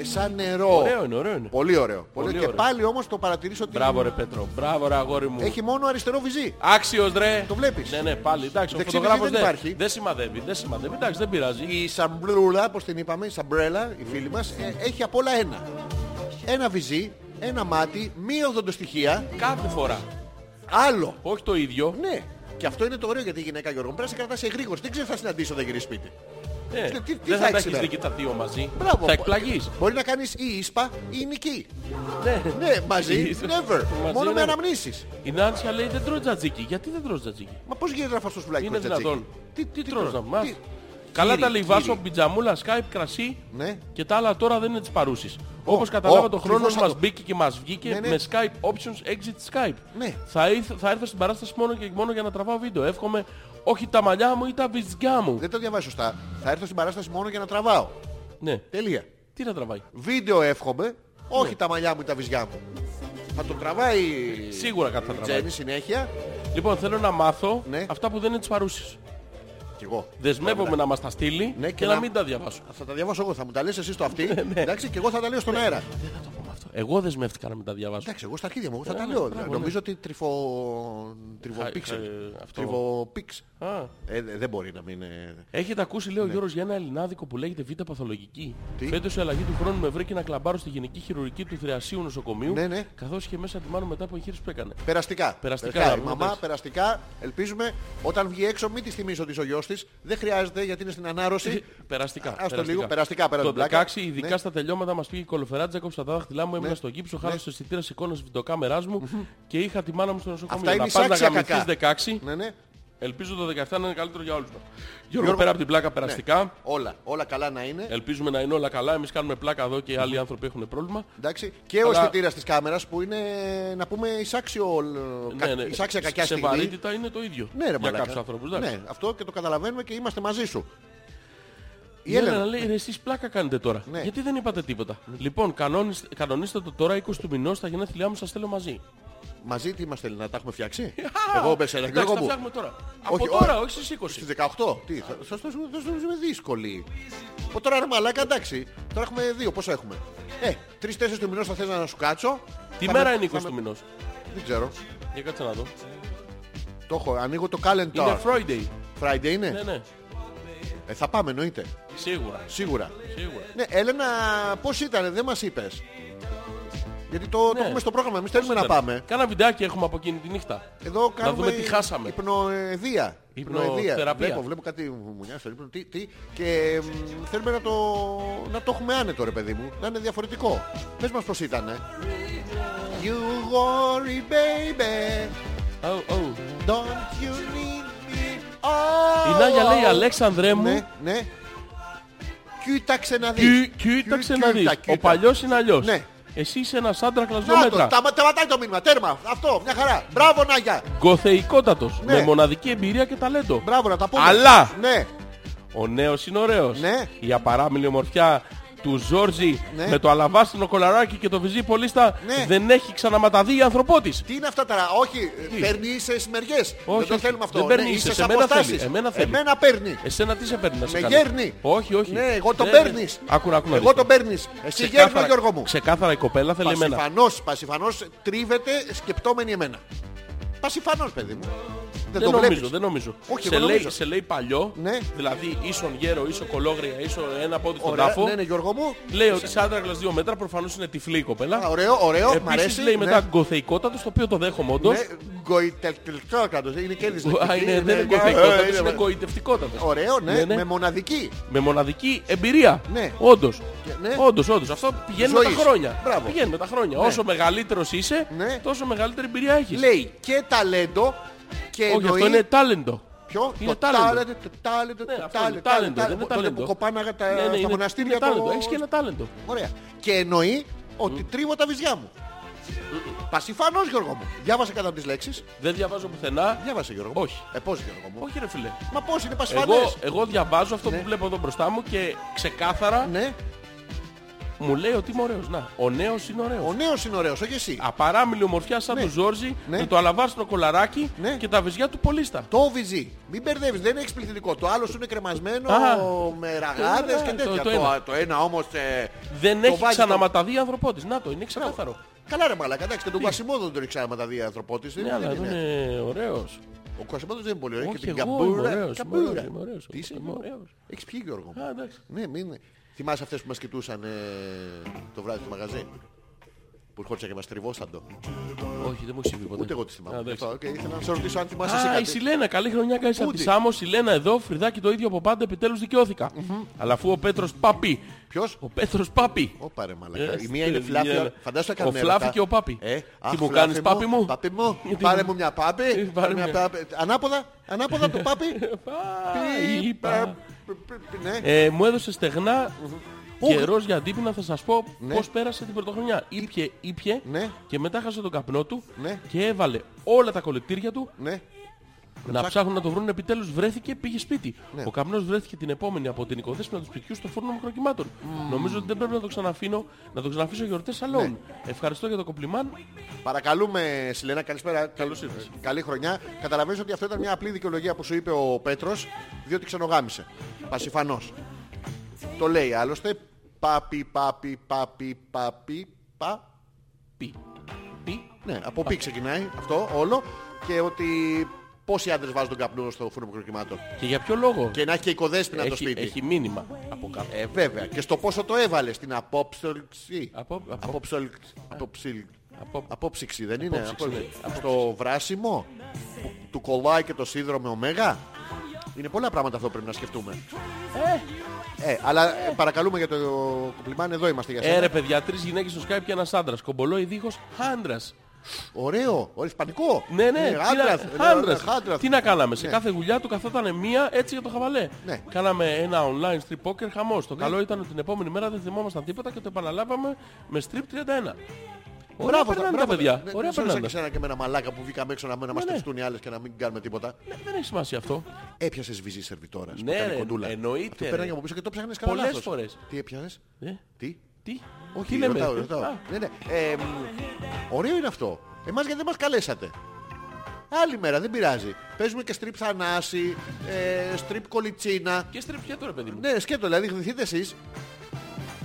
ε, σαν νερό. Ωραίο είναι, ωραίο είναι. Πολύ ωραίο. Πολύ Πολύ Και ωραίο. πάλι όμως το παρατηρήσω ότι Μπράβο ρε Πέτρο. Μπράβο ρε αγόρι μου. έχει μόνο αριστερό βυζί. Άξιος ρε. Το βλέπεις. Ναι, ναι, πάλι. Εντάξει, ο Δεξί φωτογράφος βυζί δεν δεν, υπάρχει. δεν σημαδεύει. Δεν σημαδεύει. Εντάξει, δεν πειράζει. Η σαμπρούλα, πώς την είπαμε, η σαμπρέλα, η φίλη μας, ε, έχει απ' όλα ένα. Ένα βυζί, ένα μάτι, μία οδοντοστοιχεία, Κάθε φορά. άλλο. Όχι το ίδιο. Ναι. Και αυτό είναι το ωραίο για τη γυναίκα Γιώργο. Πρέπει να σε κρατάς εγρήγορση. Δεν ξέρεις θα συναντήσω όταν γυρίσει σπίτι. Ε, τι- τι δεν θα θα τα έχεις έχεις σήμερα; δει και τα δύο μαζί. Μπράβο. Θα εκπλαγείς. Μπορεί να κάνεις ή ίσπα ή νική. Ναι. Ναι, μαζί, Ή- never. Μαζί, Μόνο με never. αναμνήσεις. Η Νάνσια λέει δεν τρώω τζατζίκι. Γιατί δεν τρώω τζατζίκι; Μα πώς γίνεται να φας το σουβλάκι Είναι με τζατζίκι; δυνατόν. Τι, Τι τι τρως να τρως, μάθεις; τι- Καλά Κύριε, τα λέει βάσο, κύριε. πιτζαμούλα, Skype, κρασί Ναι. και τα άλλα τώρα δεν είναι της παρούσης. Όπως καταλάβατε ω, το χρόνος κρυφός μας θα το- μπήκε και μας βγήκε Ναι, ναι. με Skype Options Exit Skype. Ναι. Θα, ήρθ- θα έρθω στην παράσταση μόνο και μόνο για να τραβάω βίντεο. Εύχομαι όχι τα μαλλιά μου ή τα βυζιά μου. Δεν το διαβάζω σωστά. Θα έρθω στην παράσταση μόνο για να τραβάω. Ναι. Τελεία. Τι να τραβάει; Βίντεο εύχομαι, Ναι. όχι τα μαλλιά μου ή τα βυζιά μου. Θα το τραβάει Σίγουρα κάτι θα η τραβάει. Τζέννη συνέχεια. Λοιπόν, θέλω να μάθω Ναι. αυτά που δεν είναι της παρούσης. Κι εγώ. Δεσμεύομαι να μας τα στείλει Ναι, και, και να... να- μην τα διαβάσω. Θα τα διαβάσω εγώ. Θα μου τα λες εσύ στο αυτή. Ναι, Εντάξει, και εγώ θα τα λέω στον αέρα. Δεν θα το πω αυτό. Εγώ δεσμεύτηκα να μην τα διαβάσω. Εντάξει, εγώ στα αρχίδια μου εγώ θα Ναι, τα ναι, λέω. μπράβο, Νομίζω ότι τριφο... τριβοπίξελ. ε, αυτό. Τριβοπίξ. Α. Ε, δε- δεν μπορεί να μην είναι... Έχετε ακούσει, λέει ο Γιώργος, για ένα ελληνάδικο που λέγεται Β' Παθολογική. Τι; Φέτος η αλλαγή του χρόνου με βρήκε να κλαμπάρω στη γενική χειρουργική του Θρεασίου νοσοκομείου. Ναι, ναι. Καθώς είχε μέσα τη μάνα μετά από εγχείρηση που έκανε. Περαστικά. Περαστικά, Η ναι, μαμά, εντάξει. περαστικά. Ελπίζουμε όταν βγει έξω μην τη θυμίσω ότι είσαι ο γιος της. Δεν χρειάζεται γιατί είναι στην ανάρρωση. Περαστικά. Ας το λίγο, περαστικά, πέρα Το την πλάκα. 16, ειδικά Ναι. στα τελειώματα μας πήγε η κολοφεράτζα, έκοψα τα δάχτυλά μου, έμεινα στο γύψο, χάλασε το αισθητήρα εικόνας βιντεοκάμεράς μου και είχα τη μάνα μου στο νοσοκομείο. Αυτά είναι να η πας να σάξια γαμηθείς κακά. 16, Ναι, ναι. ελπίζω το 17 να είναι καλύτερο για όλους μας. Γιώργο, Γιώργο, πέρα από την πλάκα περαστικά, Ναι. Όλα, όλα καλά να είναι. ελπίζουμε να είναι όλα καλά, εμείς κάνουμε πλάκα εδώ και οι άλλοι άνθρωποι έχουν πρόβλημα. Εντάξει. Και ο Αλλά- αισθητήρας της κάμερας που είναι να πούμε εισάξιο, κα- Ναι, ναι. εισάξια κακιά Σε στιγμή. βαρύτητα είναι το ίδιο. Ναι, ρε για μαλάκα. κάποιους ανθρώπους. εντάξει. Ναι, αυτό και το καταλαβαίνουμε και είμαστε μαζί σου. Η Έλενα λέει, ρε, εσείς πλάκα κάνετε τώρα. Ναι. Γιατί δεν είπατε τίποτα. Λοιπόν, κανόνιστε, κανονίστε το τώρα 20 του μηνός, στα γενέθλιά μου σας θέλω μαζί. Μαζί τι μας θέλει να τα έχουμε φτιάξει; Εγώ μπες ένα Εντάξει, Γιώργο τα μου. φτιάχνουμε τώρα. Όχι, Από τώρα, όχι. όχι στις 20. Στις 18. Τι, θα σας το θα σου είμαι δύσκολη. Ο τώρα ρε μαλάκα, εντάξει. Τώρα έχουμε δύο, πόσο έχουμε; Ε, τρεις-τέσσερις του μηνός θα θες να σου κάτσω. Τι Θα μέρα με- είναι 20 θα του με- μηνός; Δεν ξέρω. Για κάτσε να δω. Το έχω, ανοίγω το calendar. Είναι Friday. Friday είναι; Ναι, ναι. Ε, θα πάμε εννοείται. Σίγουρα. Σίγουρα. Σίγουρα. Ναι, Έλενα, πώς ήταν, δεν μας είπες; Γιατί το, το Ναι. έχουμε στο πρόγραμμα, εμείς θέλουμε να Ήταν. πάμε. Κάνα βιντεάκι έχουμε από εκείνη τη νύχτα. Εδώ κάνουμε δούμε τι χάσαμε. υπνοεδία. Υπνοθεραπεία. Βλέπω, βλέπω κάτι μουνιά στο ύπνο. Τι, τι, και μ, θέλουμε να το, να το έχουμε άνετο ρε παιδί μου. Να είναι διαφορετικό. Πες μας πώς ήτανε. You worry baby, Oh, oh. don't you need me. Oh, Η Νάγια λέει, Αλέξανδρέ μου, Ναι, ναι. Κοίταξε να δεις. κοι- κοίταξε Κοι- να δεις. κοίτα, Ο κοίτα. παλιός είναι αλλιώς. Ναι. Εσύ είσαι ένας άντρακλας δύο Να το, μέτρα. σταμα- σταματάει το μήνυμα. Τέρμα. Αυτό, μια χαρά. Μπράβο Νάγια. Γκοθεϊκότατος. Ναι. Με μοναδική εμπειρία και ταλέντο. Μπράβο να τα πούμε. Αλλά! Ναι. Ο νέος είναι ωραίος. Ναι. Η απαράμιλη ομορφιά του Ζόρζι Ναι. με το αλαβάστινο κολαράκι και το βυζί πολίστα Ναι. δεν έχει ξαναματαδεί η ανθρωπότης. Τι είναι αυτά τώρα, όχι, παίρνει σε σημεριές. Όχι, δεν το όχι, θέλουμε αυτό. δεν παίρνει Ναι, ίσες, είσαι σε εμένα θέλει, αποστάσεις. εμένα θέλει. Εμένα παίρνει. Εσένα τι σε παίρνει να σε Με κάνει; γέρνει. Όχι, όχι. Ναι, εγώ τον Ναι, ναι. παίρνεις. Άκου να άκου να Εγώ δεις. τον παίρνεις. Εσύ Ξεκάθαρα- γέρνω Γιώργο μου. Ξεκάθαρα η κοπέλα θέλει εμένα. Πασιφανός, πασιφανός τρίβεται σκεπτόμενη εμένα. Πασιφανός παιδί μου. Δεν, Δεν το νομίζω, βλέπεις. δεν νομίζω. Όχι, σε, εγώ λέει, νομίζω. σε λέει παλιό, Ναι. δηλαδή ίσον γέρο, ίσο κολόγρια, ίσο ένα πόδι στον Ωραία, τάφο. ναι, ναι, Γιώργο μου. Λέει ότι είσαι άντρακλας δύο μέτρα, προφανώς είναι τυφλή η κοπέλα. Α, Ωραίο, ωραίο, μ' Επίσης αρέσει. λέει ναι. μετά γκοθεϊκότατος, το οποίο το δέχομαι όντως. Ναι, γκοητευτικότατος, είναι και Α, δυσλεκτική, είναι, δεν ναι, είναι ε, γκοθεϊκότατος, είναι- είναι γοητευτικότατος. Ωραίο, ναι, Ναι, ναι. με μοναδική. Με μοναδική εμπειρία. Ναι. Όντως. Και- ναι. Όντως, όντως. Αυτό πηγαίνει με Ζωής. τα χρόνια. Μπράβο. Πηγαίνει με τα χρόνια. Όσο μεγαλύτερος είσαι, Ναι. τόσο μεγαλύτερη εμπειρία έχεις. Λέει και ταλέντο Και Όχι, εννοεί... αυτό είναι τάλεντο. Ποιο; Είναι το τάλεντο. τάλεντο, το τάλεντο, Ναι, το αυτό είναι τάλεντο, τάλεντο, δεν είναι τότε τάλεντο. που κοπάναγα τα, Ναι, ναι, στα είναι- μοναστήρια είναι τάλεντο. το- Έχεις και ένα τάλεντο. Ωραία. Και εννοεί ότι τρίβω τα βυζιά μου. Πασιφανώς Γιώργο μου. Διάβασε κατά τις λέξεις. Δεν διαβάζω πουθενά. Διάβασε Γιώργο μου. Όχι. Ε, πώς Γιώργο μου; Όχι ρε φίλε. Μα πώς είναι Εγώ, πασιφανές. εγώ διαβάζω αυτό Ναι. που βλέπω εδώ μπροστά μου και ξεκάθαρα Ναι. Μου λέει ότι είμαι ωραίος. Να, ο νέος είναι ωραίος. Ο νέος είναι ωραίος, όχι εσύ. Απαράμιλη ομορφιά σαν Ναι. του Ζόρζι Ναι. με το αλαβάστρο κολαράκι Ναι. και τα βυζιά του πολίστα. Το βυζί. Μην μπερδεύεις, δεν έχεις πληθυντικό. Το άλλο σου είναι κρεμασμένο Α. με ραγάδες και το- τέτοια. το Το, ένα. το ένα όμως... ε, Δεν το έχει βάζει το- ξαναματαδεί η ανθρωπότης. Να το, είναι ξεκάθαρο. Καλά ρε μαλάκα, εντάξει, και τον Κασιμόδο δεν τον έχει ξαναματαδεί η ανθρωπότης. Ναι, δεν- αλλά δεν εδώ είναι. είναι ωραίος. Ο Κασιμόδος δεν είναι πολύ ωραίος. Όχι, και την εγώ είμαι καμπούρα. ωραίος, είμαι καμπούρα. ωραίος, είμαι ωραίος, Τι είσαι είμαι Γιώργο; ωραίος. Έχεις πιει Γιώργο. μου. Α, εντάξει. Ναι, μην... Θυμάσαι αυτές που μας κοιτούσαν ε, το βράδυ στο μαγαζί; Που ερχόντουσαν και μας τριβώσαν το. Όχι, δεν μου έχει συμβεί ποτέ. Ούτε εγώ τη θυμάμαι. Α, εντάξει. Αυτό, και ήθελα να σε ρωτήσω αν θυμάσαι εσύ Α, η κάτι. Σιλένα, καλή χρονιά κάνεις από Πού τη τι; Σάμο. Σιλένα εδώ, φρυδάκι το ίδιο από πάντα, επιτέλους δικαιώθηκα. Αλλά αφού ο Πέτρος Πάπη, Ποιος; ο Πέτρος Πάπη, Ωπα ρε μαλάκα. Ε, Η μία είναι ε, φλάφια. ε, Φαντάσου ο έκανε Φλάφη και ο Πάπη. Ε, Τι αχ, μου Φλάφη κάνεις, Πάπη μου; Πάπη μου, Γιατί πάρε μου- μου μια πάπη. πάρε μια μια. πάπη. Ανάποδα, ανάποδα το πάπη. Α, είπα. Ναι. Ε, μου έδωσε στεγνά καιρός για αντίπεινα θα σας πω Ναι. πώς πέρασε την πρωτοχρονιά. Ήπιε, ήπιε Ναι. και μετά χάσε τον καπνό του Ναι. και έβαλε όλα τα κολεκτήρια του Ναι. να ψάχνουν να το βρουν. Επιτέλους βρέθηκε, πήγε σπίτι. Ναι. Ο καπνός βρέθηκε την επόμενη από την οικοδέσποινα του σπιτιού στο φούρνο μικροκυμάτων. Νομίζω ότι δεν πρέπει να το ξαναφήνω, να το ξαναφήσω γιορτές alone. Ναι. Ευχαριστώ για το κομπλιμάν. Παρακαλούμε, Σιλένα, καλησπέρα. Καλώς ήρθες. Καλή χρονιά. Καταλαβαίνεις ότι αυτό ήταν μια απλή δικαιολογία που σου είπε ο Πέτρος, διότι ξενογάμισε. Πασιφανός. Το λέει άλλωστε. Πάπι, πάπι, πάπι, πάπι, πα. Πι. Πι. Ναι, από πι ξεκινάει αυτό όλο. Και ότι πόσοι άντρες βάζουν τον καπνό στο φούρνο μικροκυμάτων. Και για ποιο λόγο; Και να έχει και οικοδέσποινα το έχει, σπίτι. έχει μήνυμα από κάτω. Ε, βέβαια. Και στο πόσο το έβαλες στην απόψυξη; Από, από, Απόψολ- απόψιλ- από, Απόψυξη δεν είναι; Απόψυξη, Από- ναι. Στο βράσιμο που του κολλάει και το σίδερο με ωμέγα; Είναι πολλά πράγματα αυτό που πρέπει να σκεφτούμε. Ε, αλλά ε, παρακαλούμε για το κουπλιμάν, εδώ είμαστε για Ε, σένα. ρε παιδιά, τρεις γυναίκες στο Skype και ένας άντρας. Κομπολόι δίχως άντρας. Ωραίο, ωραίο, ισπανικό. Ναι, ναι, τι άντρας, να- ναι, άντρας. άντρας. Τι να κάναμε, σε Ναι. κάθε δουλειά του καθόταν μία έτσι για το χαβαλέ. Ναι. Κάναμε ένα online strip poker χαμός. Το καλό ήταν ότι την επόμενη μέρα δεν θυμόμασταν τίποτα και το επαναλάβαμε με strip 31. Ωραία Μπράβο, περνάνε τα μπράβο. παιδιά. Ναι, Ωραία δεν σαν περνάνε. και σένα και με ένα μαλάκα που βγήκαμε έξω να, να μας ναι. τριστούν οι άλλες και να μην κάνουμε τίποτα. Ναι, Δεν έχει σημασία αυτό. Έπιασες βυζί σερβιτόρας. Ναι, ρε, εννοείται, Αυτό ρε. πέρανε από πίσω και το ψάχνες καλά Πολλές λάθος. φορές. Τι έπιασες, Ε, τι; Τι, Όχι, τι λέμε. ρωτάω, ρωτάω. Α, Ναι, ναι. Ε, μ, ωραίο είναι αυτό. Εμάς γιατί δεν μας καλέσατε. Άλλη μέρα, δεν πειράζει. Παίζουμε και στριπ θανάση, ε, στριπ κολιτσίνα. Και strip ποια τώρα, παιδί μου. Ναι, σκέτο, δηλαδή γδυθείτε εσείς.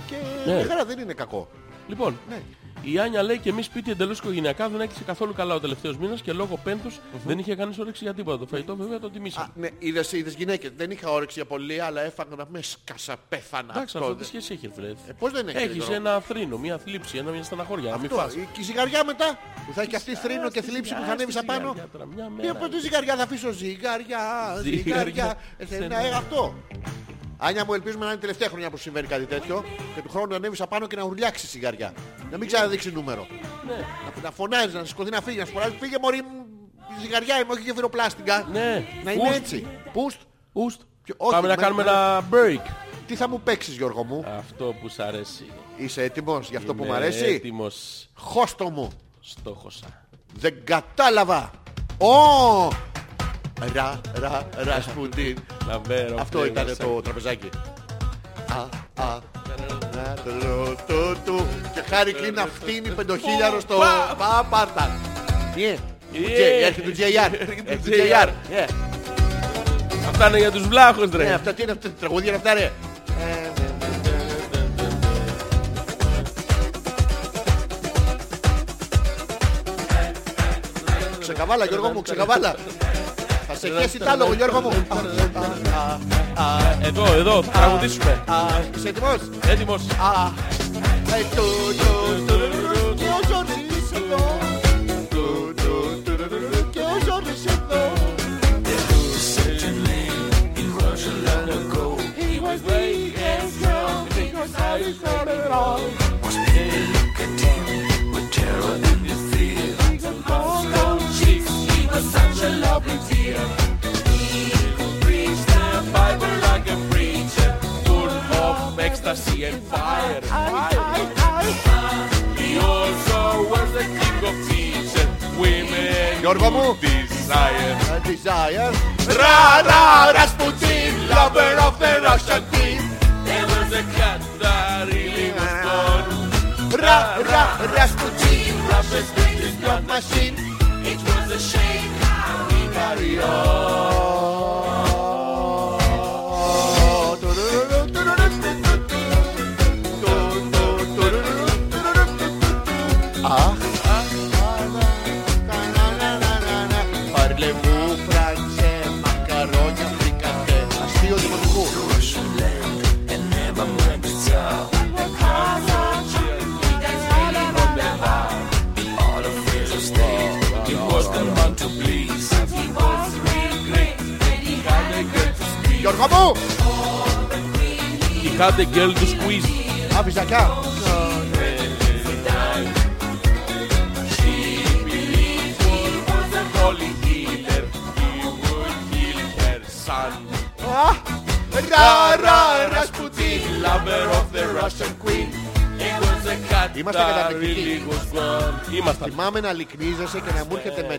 Και Ναι. μια χαρά δεν είναι κακό. Λοιπόν, Ναι. Η Άνια λέει και εμείς σπίτι εντελώς οικογενειακά δεν έκλεισε καθόλου καλά ο τελευταίος μήνας και λόγω πένθους δεν είχε κανείς όρεξη για τίποτα. Το φαγητό βέβαια το Α, τιμήσαμε. ναι, είδες, είδες γυναίκες. Δεν είχα όρεξη για πολύ, αλλά έφαγα να με σκάσα, πέθανα. Εντάξει, Αυτό αυτό τι δεν- σχέση έχει, φίλε. Ε, πώς δεν έχει, Έχεις Γιώργο; ένα θρήνο, μια θλίψη, ένα, μια στεναχώρια. Να μην Αυτό, φας. η- και η ζυγαριά μετά που θα έχει και αυτή θρήνο και Στη θλίψη που ζυγαριά, θα ανέβεις στη απάνω. ζυγαριά τώρα, μια Τι μέρα. από τη ζυγαριά θα αφήσω; Ζυγαριά, Ζυγαριά. ζυγαριά. Ε, Σε να, ε, αυτό. Άνια μου, ελπίζουμε να είναι η τελευταία χρονιά που συμβαίνει κάτι τέτοιο και του χρόνου να ανέβεις απάνω και να ουρλιάξεις η ζυγαριά. Να μην ξαναδείξεις νούμερο. Ναι, Να, να φωνάζεις, να σηκωθεί να φύγει, να σου φωνάζει, φύγε μωρή μου, η ζυγαριά είμαι, όχι γεφυροπλάστικα. ναι. Να είναι Ουστ, έτσι. Πούστ. Ουστ. Ποιο- όχι, Πάμε να με- κάνουμε με- ένα break. Τι θα μου παίξεις Γιώργο μου; Αυτό που σ' αρέσει. Είσαι έτοιμος για αυτό που μου Είμαι αρέσει; Έτοιμος. Χώστο μου. Στόχωσα. Δεν κατάλαβα. Ω! Ρα, ρα, ρα, σπουντίν. Λαβέρω. Αυτό ήταν φεύγασα. το τραπεζάκι. Α, α, ρα, ρο, το, του. Και χάρη κλείνει να φτύνει πεντοχίλιαρο στο Πα. πα, πάρτα. Ναι. Yeah. Έρχεται το JR. Έρχεται Έρχεται το το JR. JR. Ε, Αυτά είναι για τους βλάχους, ναι, ρε. αυτά τι είναι αυτά, τραγουδία είναι αυτά ρε. Ε, Ξεκαβάλα Γιώργο μου, ξεκαβάλα. Θα σε χέσει τ' άλογο Γιώργο μου. Α, α, α, Εδώ, εδώ, θα τραγουδήσουμε. α, Είσαι έτοιμος; Έτοιμος. Α, ε, του, του, του, του, και ο Ζόρις εδώ. Του, του, του, του, του, και ο Ζόρις εδώ. Obsidian. He preached the Bible like a preacher, full of ecstasy and fire. He also was the king of teachers, women Γιώργο μου. who desire. Desire. Ra, ra, Rasputin, lover of the Russian queen. There was a cat that really was gone. Ra, ra, Rasputin, Rappers with his blood machine. warrior. Γιώργο μου. Είχα the girl του squeeze. Άφησα κι Είμαστε καταπληκτικοί. Θυμάμαι να λυκνίζεσαι και να μου έρχεται με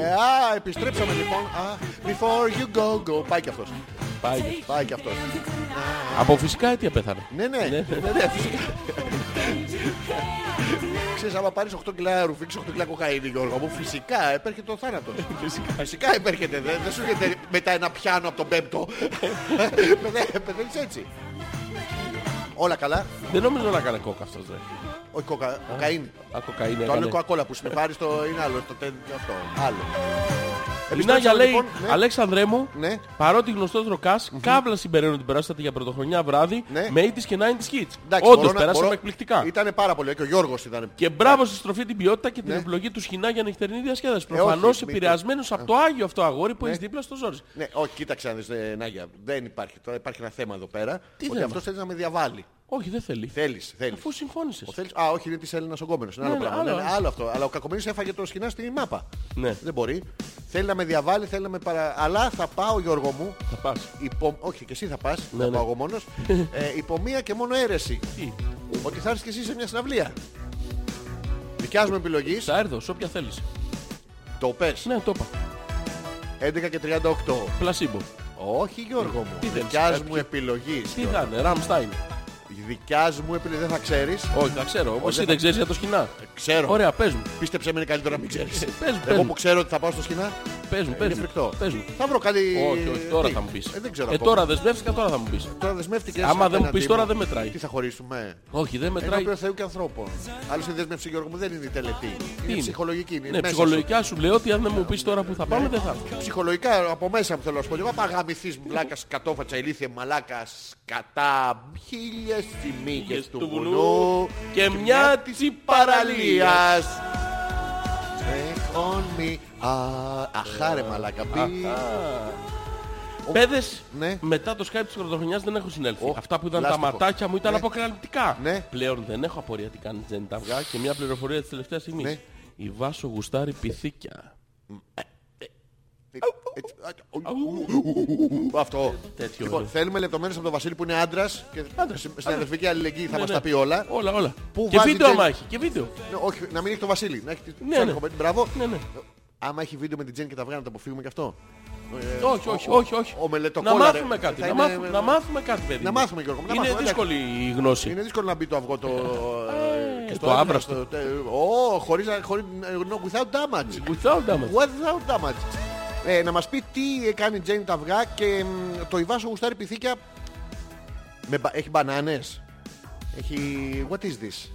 Ε, Α, επιστρέψαμε λοιπόν. Α, Before you go, go. Πάει και αυτός. Πάει. Πάει και αυτός. Από φυσικά αίτια πέθανε. Ναι, ναι. ναι, ναι, φυσικά. Ξέρεις, άμα πάρεις 8 κιλά ρουφίξ, 8 κιλά κοκαίνη, Γιώργο μου, φυσικά επέρχεται ο θάνατος. Φυσικά επέρχεται. Δεν δεν σου έρχεται μετά ένα πιάνο από τον πέμπτο. Παιδε- Πεθαίνεις έτσι. Όλα καλά; Δεν νομίζω να έκανε κόκα αυτός. Ρε. Όχι κοκα, κοκαίνη. Α, κοκαίνη Το άλλο έκανε. είναι κοκακόλα που σνιφάρεις το είναι άλλο. Το τε- αυτό. Άλλο. Λινάγια Επιστρέψαμε, λέει, λοιπόν, ναι. Αλέξανδρέ μου, Ναι. παρότι γνωστός ροκάς, κάβλα συμπεραίνω την περάσατε για πρωτοχρονιά βράδυ Ναι. με 80's και 90's hits. Εντάξει, Όντως, μπορώ να- περάσαμε μπορώ- εκπληκτικά. Ήτανε πάρα πολύ. Και ο Γιώργος ήταν. Και μπράβο στη στροφή την ποιότητα και την Ναι. επιλογή του σχοινά για νυχτερινή διασκέδαση. Ε, όχι, Προφανώς μην το- επηρεασμένος από το άγιο αυτό αγόρι που έχεις δίπλα στο Ζόρις. Ναι, όχι, κοίταξε να δεις, ε, Νάγια. Δεν υπάρχει. Τώρα υπάρχει ένα θέμα εδώ πέρα. Τι ότι θέμα; αυτός θέλει να με διαβάλει. Όχι, δεν θέλει. Θέλεις, θέλεις. Αφού συμφώνησες. Ο Θέλεις... Α, όχι, είναι της Έλληνας ο Γκόμενος. Είναι άλλο Ναι, ναι, πράγμα. άλλο, Ναι, ναι, άλλο. άλλο αυτό. Αλλά ο Κακομοίρης έφαγε το σκηνά στη μάπα. Ναι. Δεν μπορεί. Θέλει να με διαβάλει, θέλει να με παρα... Αλλά θα πάω, Γιώργο μου, Θα πας. υπό... όχι και εσύ θα πας, Ναι, θα ναι. πάω εγώ μόνος, ε, υπό μία και μόνο αίρεση. Τι, Ότι θα έρθεις και εσύ σε μια συναυλία. Δικιά μου επιλογής, θα έρθω, σε όποια θέλεις. το πες, Ναι, το είπα. 11 και 38. Πλασίμπο. Όχι Γιώργο μου, Τι θέλεις, δικιά κάτι- μου επιλογής. Τι θα είναι, Ραμστάιν. Δικιά μου επιλογή δεν θα ξέρεις. Όχι, θα ξέρω. Όπως δεν εσύ θα- δεν ξέρεις για το σκηνά. Ξέρω. Ωραία, πες μου. Πίστεψε με είναι καλύτερο να μην ξέρεις. Πες μου, πες Εγώ μου. που ξέρω ότι θα πάω στο σκηνά, Πες μου, πες είναι μου. φρικτό. Πες μου. Θα βρω κάτι... Όχι, όχι, τώρα Τι; θα μου πεις. Ε, δεν ξέρω Ε, ακόμα. τώρα δεσμεύτηκα, τώρα θα μου πεις. Τώρα δεσμεύτηκες Άμα δεν μου απέναντί πεις τώρα δεν μετράει. Τι θα χωρίσουμε; Όχι, δεν Ένα μετράει. οποίο Θεού και ανθρώπων. Άλλωστε η δέσμευση Γιώργο μου δεν είναι η τελετή. Είναι, είναι; ψυχολογική. Είναι Ναι, μέσα ψυχολογικά σου λέω ότι αν δεν μου πεις τώρα που θα πάμε δεν θα έρθω. σου. Ψυχολογικά από μέσα μου θέλω να σου πω. Εγώ παγαμηθείς μαλάκα κατόφατσα ηλίθιε μαλάκας κατά χίλιες σημείκες του του βουνού βουνού και μια της παραλίας. Take on me. Α, Αχάρε μαλάκα. Μπει. Πέδες, Ναι. μετά το Skype της πρωτοχρονιάς δεν έχω συνέλθει. Οχ, Αυτά που ήταν τα λάστιχο. ματάκια μου ήταν Ναι. αποκαλυπτικά. Ναι. Πλέον δεν έχω απορία τι κάνεις Τζένι τα αυγά και μια πληροφορία της τελευταίας στιγμής. Ναι. Η Βάσο γουστάρει πυθίκια. Έτσι, α, ου, Αυτό. Τέτοιο Λοιπόν, είναι. θέλουμε λεπτομέρειες από τον Βασίλη που είναι άντρας και στην αδερφική αλληλεγγύη θα Ναι, μας ναι. τα πει όλα. Όλα, όλα. Πού Και βάζει βίντεο Τζένι- άμα έχει. Και βίντεο. Ναι, όχι, να μην έχει το Βασίλη. Να έχει τη Ναι, ναι, ναι. κοπέλα. Μπράβο. Ναι, ναι. Άμα έχει βίντεο με την Τζέννη και τα βγάλει να το αποφύγουμε και αυτό. Ε, Όχι, όχι, ο- όχι. όχι. Ο Να μελετοκόλλα, ρε, μάθουμε κάτι. θα Να είναι- μάθουμε- Να μάθουμε κάτι, παιδί. Να μου. μάθουμε, Γιώργο μου, να Είναι μάθουμε, δύσκολη η γνώση. Είναι δύσκολο να μπει το αυγό το. ε, και το έβγαλε άβραστο. στο- τε- Ω, χωρίς να- χωρίς- no, without damage. Without damage. Without damage. Ε, να μας πει τι κάνει η Τζέννη τα αυγά και μ, το Ιβάσο γουστάρει πυθίκια. Με, μπα- έχει μπανάνες. Έχει... What is this?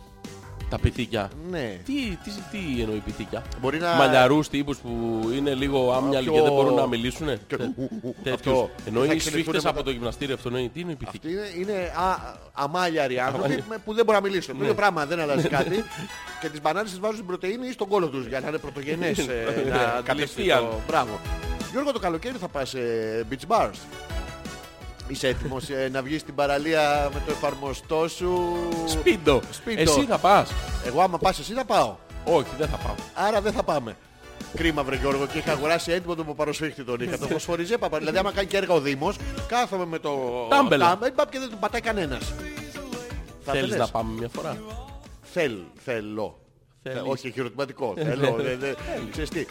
Τα πυθίκια. Ναι. Τι, τι, τι εννοεί πυθίκια. Μπορεί να... Μαλλιαρούς τύπους που είναι λίγο άμυαλοι πιο- και δεν μπορούν να μιλήσουν. Και- ου, ου, ου, Τέτοιους. αυτό. Εννοεί Θα οι εξελιχθούν σφίχτες μετά. από το γυμναστήριο αυτό. εννοεί. Τι είναι η πυθίκια. Αυτοί είναι, είναι α, αμάλιαροι άνθρωποι Αμάλιαροι. με- που δεν μπορούν να μιλήσουν. Το Ναι. ίδιο πράγμα, δεν αλλάζει κάτι. και τις μπανάνες τις βάζουν στην πρωτεΐνη ή στον κόλο τους για να είναι πρωτογενές. ε, Ναι, να αντιληφθεί κατευθείαν. το- Μπράβο. Γιώργο, το καλοκαίρι θα πας σε beach bars. Είσαι έτοιμος ε, να βγεις στην παραλία με το εφαρμοστό σου; Σπίντο. Σπίντο. Εσύ θα πας. Εγώ άμα πας εσύ θα πάω. Όχι, δεν θα πάω. Άρα δεν θα πάμε. Κρίμα βρε Γιώργο και είχα αγοράσει έτοιμο το παροσφίχτη τον είχα. Το φωσφοριζέ παπα. Δηλαδή άμα κάνει και έργα ο Δήμος, κάθομαι με το Τάμπελα. τάμπελ, μπαπ, και δεν του πατάει κανένας. Θα Θέλεις θέλεις. να πάμε μια φορά; Θέλ, θέλω. Θέλεις. Ε, Όχι, χειροτηματικό. Θέλω. δεν- δεν- Ξέρεις τι.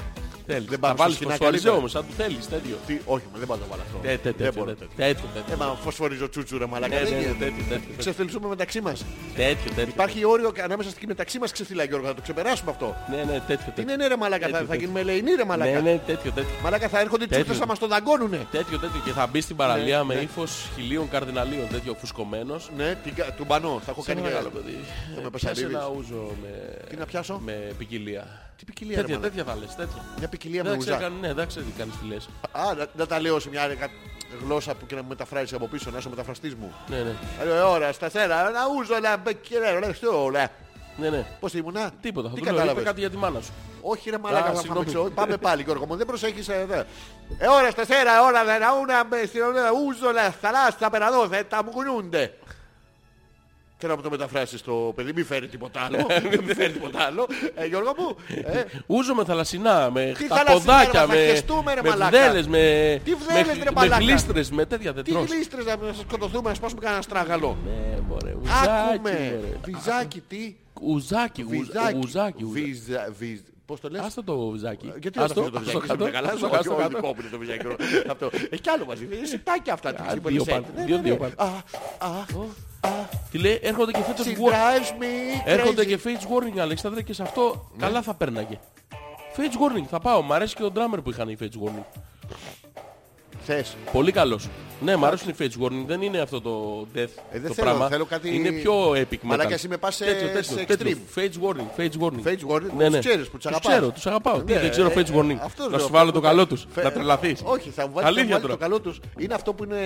Θέλεις. Δεν Θα πάμε στο βάλεις σκηνά φωσφοριζέ καλύτερα. όμως, αν του θέλεις τέτοιο. Τι, όχι, μα δεν πάω να το βάλω αυτό. Τε- τε- Δεν τέτοιο, μπορώ τέτοιο, τέτοιο. τέτοιο, τέτοιο. Ε, μα φωσφοριζό τσούτσου ρε μαλάκα. Ναι, δεν ναι, γίνεται. τέτοιο, τέτοιο, τέτοιο. Ξεφτελιστούμε μεταξύ μας. Τέτοιο, τέτοιο. Υπάρχει όριο και ανάμεσα στη μεταξύ μας ξεφτυλά Γιώργο, θα το ξεπεράσουμε αυτό. Ναι, ναι, τέτοιο, Τι τέτοιο. είναι ναι ρε μαλάκα, θα, Τέτοιο, θα τέτοιο. γίνουμε ελεηνοί ρε Ναι, μαλάκα. ναι, τέτοιο, τέτοιο. Μαλάκα θα έρχονται οι Τέτοιο. τσούτες να μας τον δαγκώνουνε. Τέτοιο, τέτοιο. Και θα μπει στην παραλία με ναι. ύφος χιλίων καρδιναλίων, τέτοιο φουσκωμένος. Ναι, τι κα- του μπανό, θα έχω Σε κάνει ένα και μεγάλο παιδί. Θα με Πιάσε πεσαρίδεις. ένα ούζο με... Τι να πιάσω; Με ποικιλία. Τι ποικιλία ρε Τέτοια, μαλάκα. τέτοια θα λες, τέτοια. Μια ποικιλία με Δεν ουζά. ξέρω καν- ναι, δεν ξέρω τι κάνεις τι λες. Α, να, να τα λέω σε μια κα- γλώσσα που και να μου μεταφράζεις από πίσω, να είσαι ο μεταφραστής μου. Ναι, ναι. Ε, Ώρα, στα σέρα, να ούζω, να μπεκκερέ, να στο, να. Ναι, ναι. Πώς ήμουνα; Τίποτα, θα Τι του λέω, είπε κατάλαβες; κάτι για τη μάνα σου. Όχι ρε μαλάκα, Α, θα πάμε συγγνώμη. ξέρω. Πάμε πάλι Γιώργο μου, δεν προσέχεις ε, δε. Ε, ώρα στα σέρα, ώρα δεν αούνα, με στην ώρα, ούζω, να θαλάσσα, πέρα εδώ, θα τα μου κουνιούνται. Και να μου το μεταφράσεις το παιδί, μη φέρει τίποτα άλλο. Μη φέρει τίποτα άλλο. Ε, Γιώργο μου, ε, Ούζω με θαλασσινά, με Τι τα θαλασσινά, ρε, ποδάκια, μα, θα με, χεστούμε, ρε, με μαλάκα. βδέλες, με, Τι βδέλες, με, ρε, με μαλάκα. γλίστρες, με τέτοια δεν τι τρως. γλίστρες να να σκοτωθούμε, να σπάσουμε κανένα στράγαλο. Ναι, μωρέ, ουζάκι, Άκουμε. μωρέ. Βυζάκι, τι; Ουζάκι, ουζ- Βυζάκι. ουζάκι, ουζάκι. Βυζα- βυζ- Πώς το λες; Άστο το ουζάκι. Γιατί δεν Άστο, το το άστο βυζάκι, είσαι κάτω, καλά, άστο όχι, κάτω, όχι, κάτω. δικό μου είναι το βυζάκι. Αυτό. Έχει κι άλλο μαζί, είναι σιτάκια αυτά. τις Α, ξύπνησες. δύο πάνω, Ναι, δύο, ναι, δύο ναι. πάνω. Α, α, α. Τι λέει, έρχονται και φέτος She War- drives me Έρχονται crazy. και Fates Warning, Αλέξανδρε, και σε αυτό Ναι. καλά θα πέρναγε. Fates Warning, θα πάω. Μ' αρέσει και ο drummer που είχαν οι Fates Warning. Θες. Πολύ καλός. Ναι, μ' αρέσουν οι Fates Warning. Δεν είναι αυτό το death Ε, δεν το θέλω, πράγμα. θέλω κάτι- Είναι πιο epic metal. Μαλάκα, εσύ με πας σε- Τέτοιο, τέτοιο, σε τέτοιο. extreme. Fates Warning, Fates Warning. Fates Warning, Ναι, τους ναι. ξέρεις που τους αγαπάς. ξέρω, τους αγαπάω. Τι, Ναι, δεν ξέρω ε, Fates Warning. αυτός Να λέω, σου αυτό βάλω που το θα- καλό τους. Φε- Να τρελαθείς. Όχι, θα μου βάλεις Αλήθεια θα μου βάλεις τώρα. το καλό τους. Είναι αυτό που είναι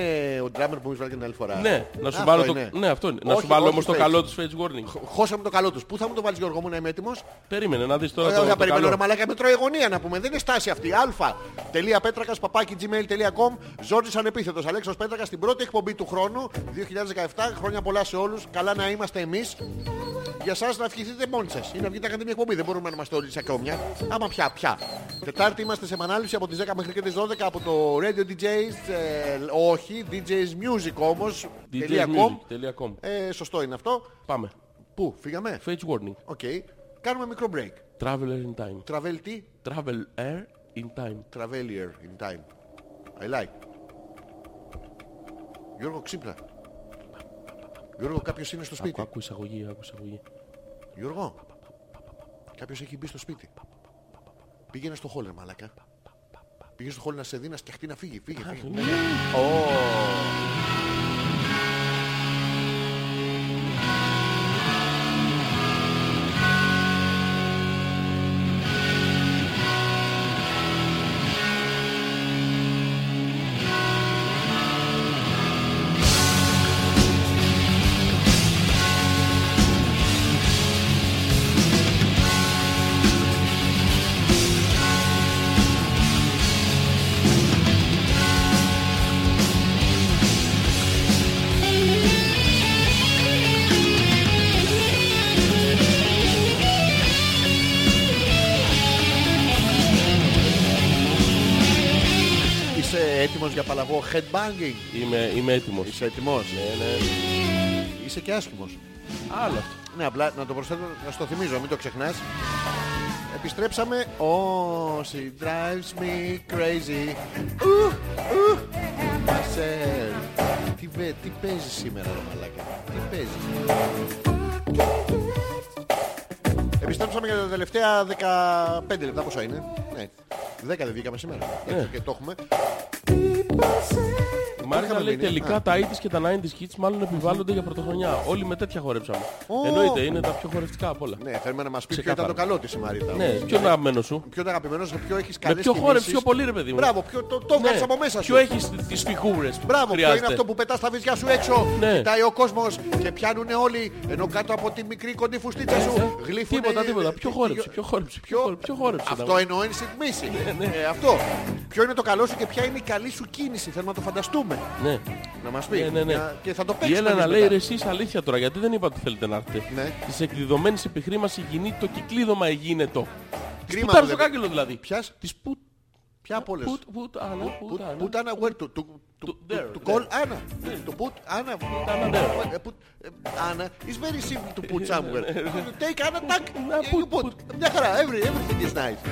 ο drummer που μου βάλει την άλλη φορά. Ναι, να σου Αυτό βάλω το... είναι. Ναι, αυτό είναι. Να σου Όχι, βάλω όχι όμως το Fates. καλό τους Fates Warning. Χώσα μου το καλό τους. Πού θα μου το βάλεις Γιώργο μου να είμαι έτοιμος; Περίμενε να δεις τώρα Ε, το, θα το περιμένω ρε καλό. μαλάκα με τρώει γωνία να πούμε. Δεν είναι στάση αυτή. αλφα.πέτρακας παπάκι gmail.com Ζόρις ανεπίθετος. Αλέξος Πέτρακας στην πρώτη εκπομπή του χρόνου 2017. Χρόνια πολλά σε όλους. Καλά να είμαστε εμείς. Για σας να ευχηθείτε μόνοι σας. Ή να βγείτε να κάνετε μια εκπομπή. Δεν μπορούμε να είμαστε όλοι σε κόμια. Άμα πια, πια. Τετάρτη είμαστε σε επανάληψη από τις 10 μέχρι και τις 12 από το Radio DJs. ε, όχι, DJs Music όμως. τελεία com. DJsmusic.com. Ε, σωστό είναι αυτό. Πάμε. Πού, φύγαμε; Fates Warning. Οκ. Κάνουμε μικρό break. Traveler in time. Travel τι; Travel air in time. Traveler in time. I like. Γιώργο, ξύπνα. Γιώργο, κάποιος είναι στο Άκου, σπίτι. άκου εισαγωγή, άκου εισαγωγή. Γιώργο, κάποιος έχει μπει στο σπίτι. Πήγαινε στο χόλ, ρε μαλάκα. Πήγαινε στο χόλ να σε δει να σκιαχτεί να φύγει. Φύγε, φύγε. Headbanging. Είμαι, είμαι έτοιμος. Είσαι έτοιμος; Ναι, ναι. Είσαι και άσχημος. Άλλο αυτό. Ναι, απλά να το προσθέτω, να στο θυμίζω, μην το ξεχνάς. Επιστρέψαμε. Oh, she drives me crazy. Ου, ου, myself. Τι, βε- τι παίζεις σήμερα, ρε μαλάκα; Τι παίζεις; Επιστρέψαμε για τα τελευταία 15 λεπτά. Πόσο είναι; Ναι. 10 δεν βγήκαμε σήμερα. Ναι. Έτσι Και το έχουμε. Η Μάρινα είχαμε λέει μείνει. τελικά Α. τα 80's και τα 90's hits μάλλον επιβάλλονται για πρωτοχρονιά. Όλοι με τέτοια χορέψαμε. Ω. Εννοείται, είναι τα πιο χορευτικά απ' όλα. Ναι, θέλουμε να μας πει ποιο Ξεκάθαρα. ήταν το καλό της η Μαρίτα. Ναι, ποιο είναι αγαπημένος σου; Ποιο είναι αγαπημένος σου, ποιο έχεις Με καλές ποιο χόρεψε κινήσεις; πιο πολύ, ρε παιδί μου. Μπράβο, ποιο το, το Ναι. βγάζεις από μέσα σου. Ποιο έχεις τι φιγούρες που Μπράβο, ποιο είναι χρειάζεται. αυτό που πετάς τα βυζιά σου έξω. Ναι. Κοιτάει ο κόσμος και πιάνουν όλοι. Ενώ κάτω από τη μικρή κοντή φουστίτσα σου γλύφουν. Τίποτα, τίποτα. Ποιο χόρεψε, ποιο χόρεψε, ποιο χόρεψε, ποιο χόρεψε. Αυτό εννοώ είναι συγκμίση. Ε, αυτό. Ποιο είναι το καλό σου και ποια είναι η καλή σου κίνηση. Θέλουμε να το φανταστούμε. Ναι. Να μας πει. Ναι, ναι, ναι. Να- Και θα το Η παίξουμε. Έλενα εμείς λέει μετά. ρε εσείς αλήθεια τώρα γιατί δεν είπατε ότι θέλετε να έρθετε. Ναι. Της εκδιδομένης επιχρήμασης γίνει το κυκλίδωμα εγίνετο. Της Κρίμα πουτάρας που στο δεν- κάγκελο δηλαδή. Ποιας; Της πουτ... Ποια από όλες; Πουτ, πουτ, άνα, πουτ, άνα. Put Anna where to, to, to, To- there, to there. call Anna. To put Anna. Anna there. Uh, Put uh, Anna is very simple to put somewhere. You take Anna, tack. Να, You put, put. Μια χαρά. Every, everything is nice.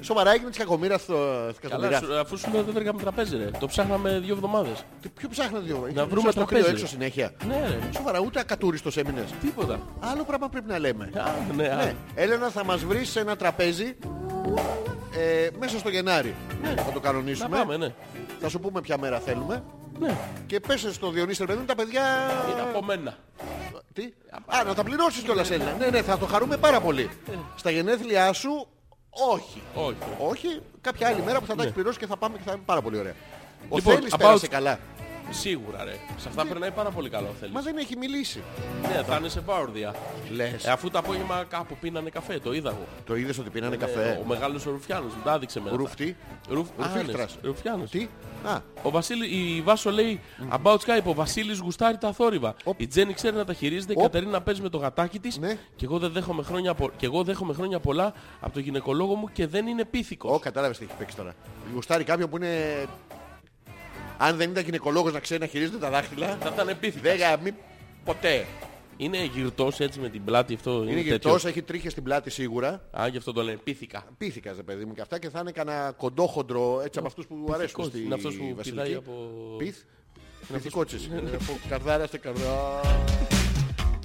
Σοβαρά έγινε της κακομήρας στο στην Καλά, κακομοίρα. σου- αφού σου λέω δεν βρήκαμε τραπέζι ρε. Το ψάχναμε δύο εβδομάδες. Τι- Ποιο ψάχνατε δύο. Να Είχατε βρούμε στο κρύο τραπέζι. έξω συνέχεια. Ναι ρε. Σοβαρά, ούτε ακατούριστος έμεινες. Τίποτα. Άλλο πράγμα πρέπει να λέμε. Α, ναι, α. Ναι. Έλενα θα μας βρεις σε ένα τραπέζι ε, μέσα στο Γενάρη. Θα το Να κανονίσουμε. πάμε, ναι. Θα σου πούμε ποια μέρα θέλουμε. Ναι. Και πες στο Διονύση ρε παιδί μου, τα παιδιά... Είναι από μένα. Τι; Α, να τα πληρώσεις κιόλας Έλληνα. Ναι, ναι, θα το χαρούμε πάρα πολύ. Στα γενέθλιά σου, όχι. Όχι. Όχι, κάποια άλλη μέρα που θα τα έχεις πληρώσει και θα πάμε και θα είναι πάρα πολύ ωραία. Ο Λοιπόν, Θέλης about- πέρασε καλά. Σίγουρα ρε. Σε αυτά περνάει πάρα πολύ καλό θέλεις. Μα δεν έχει μιλήσει. Ναι, θα είναι σε πάορδια. Λες. Ε, αφού το απόγευμα κάπου πίνανε καφέ, το είδα εγώ. Το είδες ότι πίνανε Ε, καφέ; ο μεγάλος ο Ρουφιάνος μου τα έδειξε μετά. Ρουφτή. Ρουφ... Ρουφίχτρας. Άνες, Ρουφιάνος. Τι; Α, Ο Βασίλη, η Βάσο λέει About Skype, ο Βασίλης γουστάρει τα θόρυβα. Οπ. Η Τζέννη ξέρει να τα χειρίζεται, η Οπ. Κατερίνα παίζει με το γατάκι της Ναι. και, εγώ δεν δέχομαι χρόνια, πο- και εγώ δέχομαι χρόνια πολλά από το γυναικολόγο μου και δεν είναι πίθηκος. Ω, κατάλαβες τι έχει παίξει τώρα. Γουστάρει κάποιον που είναι... Αν δεν ήταν γυναικολόγος να ξέρει να χειρίζεται τα δάχτυλα, Θα ήταν πίθηκος. δεν γαμεί ποτέ. Είναι γυρτός έτσι με την πλάτη αυτό. Είναι, Είναι τέτοιο. γυρτός, έχει τρίχες στην πλάτη σίγουρα. Α, γι' αυτό το λένε πίθηκα. Πίθηκας ρε παιδί μου και αυτά και θα είναι κανένα κοντόχοντρο έτσι από αυτούς που αρέσουν Πυθικός. στη Είναι αυτός που Βασιλική. πηδάει από... Πίθ. Πυθικότσες. Από καρδάρα σε καρδά.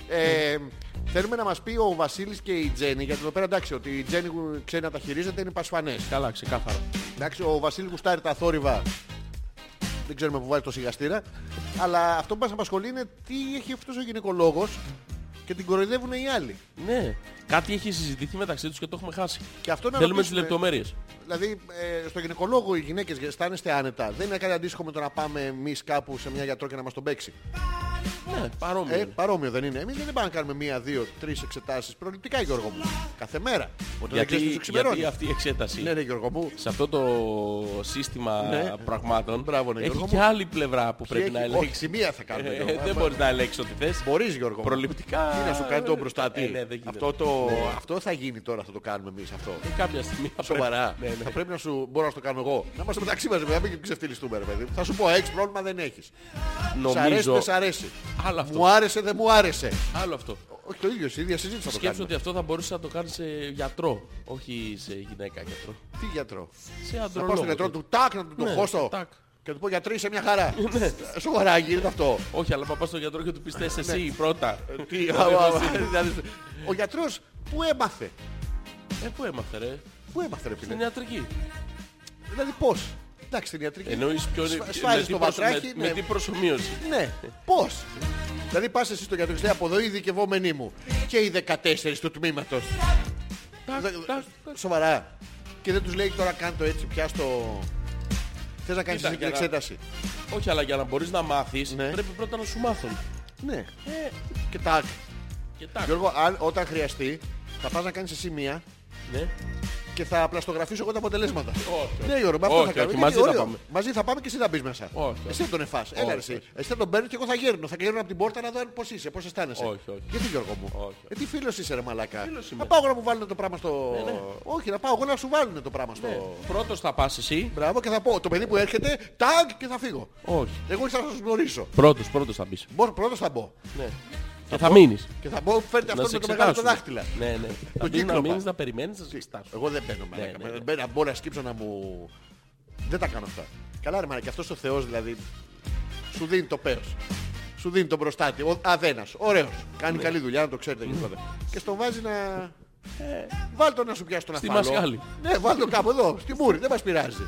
Ε, Θέλουμε να μας πει ο Βασίλης και η Τζέννη, γιατί εδώ πέρα εντάξει, ότι η Τζέννη ξέρει να τα χειρίζεται είναι πασφανές. Καλά, ξεκάθαρα. Εντάξει, ο Βασίλης γουστάρει τα θόρυβα. Δεν ξέρουμε που βάζει το σιγαστήρα. Αλλά αυτό που μας απασχολεί είναι τι έχει αυτός ο γυναικολόγος και την κοροϊδεύουν οι άλλοι. Ναι, κάτι έχει συζητηθεί μεταξύ τους και το έχουμε χάσει. Και αυτό να Θέλουμε τις ρωτήσουμε- λεπτομέρειες. Δηλαδή, ε, στο γυναικολόγο οι γυναίκες αισθάνεστε άνετα. Δεν είναι κάτι αντίστοιχο με το να πάμε εμείς κάπου σε μια γιατρό και να μας τον παίξει. Ναι, παρόμοιο. Ε, είναι. παρόμοιο δεν είναι. Εμείς δεν πάμε να κάνουμε μία, δύο, τρεις εξετάσεις προληπτικά, Γιώργο μου. Κάθε μέρα. Όταν δεν ξέρεις τι γιατί, σου ξημερώνει. γιατί αυτή η εξέταση Ναι, ναι, Γιώργο μου. σε αυτό το σύστημα Ναι. πραγμάτων Μπράβο, ναι, έχει Γιώργο και μου. άλλη πλευρά που Και πρέπει έχει- να Όχι, ελέγξει. στη μία θα κάνουμε. Ε, Γιώργο. δεν μπορείς να ελέγξεις ό,τι θες. Μπορείς Γιώργο μου. Προληπτικά... Τι να σου κάνει το μπροστάτι. Ε, ναι, δεν γίνεται. αυτό, το... αυτό θα γίνει τώρα, θα το κάνουμε εμείς αυτό. Ε, Κάποια στιγμή θα Σοβαρά. πρέπει- Ναι, ναι. Θα πρέπει να σου μπορώ να σου το κάνω εγώ. Να είμαστε μεταξύ μας, βέβαια, μην ξεφτυλιστούμε, ρε παιδί. Θα σου πω, έχεις πρόβλημα, δεν έχεις. Σ' αρέσει, Νομίζω... δεν σ' αρέσει. Άλλο αυτό. Μου άρεσε, δεν μου άρεσε. Άλλο αυτό. Όχι το ίδιο, η ίδια συζήτηση θα το Σκέψου κάνουμε. ότι αυτό θα μπορούσε να το κάνει σε γιατρό, όχι σε γυναίκα γιατρό. Τι γιατρό; Σε Να πάω αντρολόγο. στον γιατρό του τάκ να του το Ναι, χώσω. τάκ. Και να του πω γιατρή είσαι μια χαρά. Σοβαρά γίνεται αυτό. Όχι, αλλά παπά στον γιατρό και του πεις θες εσύ πρώτα. Ναι. Τι, α, α, α, δηλαδή, Ο γιατρός που έμαθε; Ε, πού έμαθε ρε; Πού έμαθε ρε Στην φίλε. ιατρική. Δηλαδή πώς; Εντάξει στην ιατρική. Εννοείς ποιο είναι... Σφα- με Σφάζεις τι το προσω- βατράχι. με- Με ναι. τι προσωμείωση. Ναι. Πώς; Δηλαδή πας εσύ στο γιατρό και λέει από εδώ η δικαιωμένη μου. Και οι 14 του τμήματος. Τάκ, Δε- τάκ, τάκ. Σοβαρά. Και δεν τους λέει τώρα κάνε το έτσι πια στο... Θες να κάνεις Κοίτα, εσύ την για να- εξέταση. Όχι, αλλά για να μπορείς να μάθεις, Ναι. πρέπει πρώτα να σου μάθουν. Ναι. Και τάκ. Και τάκ. Γιώργο, αν, όταν χρειαστεί, θα πας να κάνεις εσύ μία Ναι. Και θα πλαστογραφήσω εγώ τα αποτελέσματα. Όχι. Ναι, Γιώργο, με αυτό Όχι, θα κάνουμε. όχι, Γιατί μαζί θα ωραίο. πάμε. Μαζί θα πάμε και εσύ θα μπεις μέσα. Όχι, Εσύ θα τον εφάς. Έλα Όχι, ρε εσύ. όχι. Εσύ θα τον παίρνεις και εγώ θα γέρνω. Θα γέρνω από την πόρτα να δω πώς είσαι, πώς αισθάνεσαι. Όχι, όχι. Γιατί Γιώργο μου; Όχι, όχι. Ε, τι φίλος είσαι ρε μαλάκα; Φίλος είμαι; Να πάω εγώ να μου βάλουν το πράγμα στο... ναι. Όχι, να πάω εγώ να σου βάλουν το πράγμα στο... Ναι. Πρώτος θα πας εσύ. Μπράβο και θα πω το παιδί που έρχεται, τάγκ και θα φύγω. Όχι. Εγώ ήρθα να σας γνωρίσω. Πρώτος, πρώτος θα μπεις. Μπορώ πρώτος θα μπω. Ναι. Και θα μείνεις. Και θα μπω, φέρτε Να αυτό σε με το μεγάλο το εξετάσουν. δάχτυλα. Ναι, ναι. Θα μπεις να κύκλωμα. μείνεις να περιμένεις να σε εξετάσουν. Εγώ δεν μπαίνω μαλάκα. ναι, ναι. Μπαίνω, να μπορώ να σκύψω να μου... Δεν τα κάνω αυτά. Καλά ρε μαλάκα, και αυτός ο Θεός δηλαδή σου δίνει το πέος. Σου δίνει τον προστάτη. Ο Αδένας. Ωραίος. Κάνει Ναι. καλή δουλειά, να το ξέρετε γενικότερα. Και στον βάζει να... Βάλ το να σου πιάσει τον Στη αφαλό. Μασχάλη. Ναι, βάλ το κάπου εδώ, στη Μούρη, δεν μας πειράζει.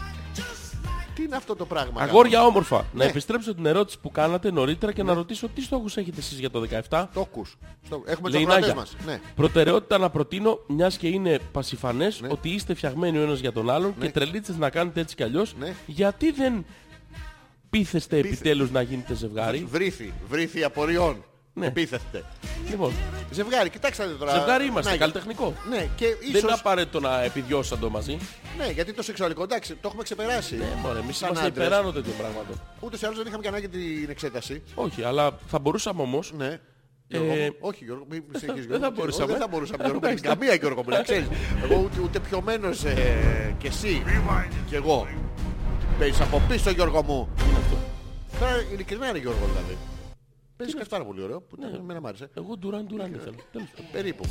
Τι είναι αυτό το πράγμα. Αγόρια όμορφα. Να Ναι. επιστρέψω την ερώτηση που κάνατε νωρίτερα και να ρωτήσω τι στόχους έχετε εσείς για το 17. Το ακούς. Στο- Έχουμε τους Λεϊνάκια. ακροατές μας. Ναι. Προτεραιότητα να προτείνω, μιας και είναι πασιφανές, ότι είστε φτιαγμένοι ο ένας για τον άλλον Ναι. και τρελίτσες να κάνετε έτσι κι αλλιώς. Ναι. Γιατί δεν πείθεστε επιτέλους να γίνετε ζευγάρι; Βρήθη, βρήθη απορριών. Ναι. Επίθετε. Λοιπόν, Ζευγάρι, κοιτάξτε να δείτε τώρα. ζευγάρι είμαστε, Να, καλλιτεχνικό. Ναι, και Δεν είναι ίσως... απαραίτητο να επιβιώσαν το μαζί. Ναι, γιατί το σεξουαλικό, εντάξει, το έχουμε ξεπεράσει. Ναι, μωρέ, εμείς Σαν είμαστε άντρες. υπεράνω τέτοιων πράγματων. Ούτως ή άλλως δεν είχαμε και ανάγκη την εξέταση. Όχι, αλλά θα μπορούσαμε όμως Ναι. Γιώργο Ε, μου. όχι Γιώργο, μην συνεχίζεις, δεν θα Γιώργο. μπορούσαμε. Δεν θα μπορούσαμε Γιώργο. μου. Καμία Γιώργο μου, να ξέρεις. Εγώ ούτε, ούτε πιωμένος ε, και εσύ και εγώ. Παίζεις από πίσω Γιώργο μου. Τώρα ειλικρινά είναι Γιώργο δηλαδή. Παίζεις και πάρα πολύ ωραίο. Που Ναι. εμένα μ' άρεσε. εγώ ντουράν ντουράν δεν θέλω. Τέλος πάντων. Περίπου.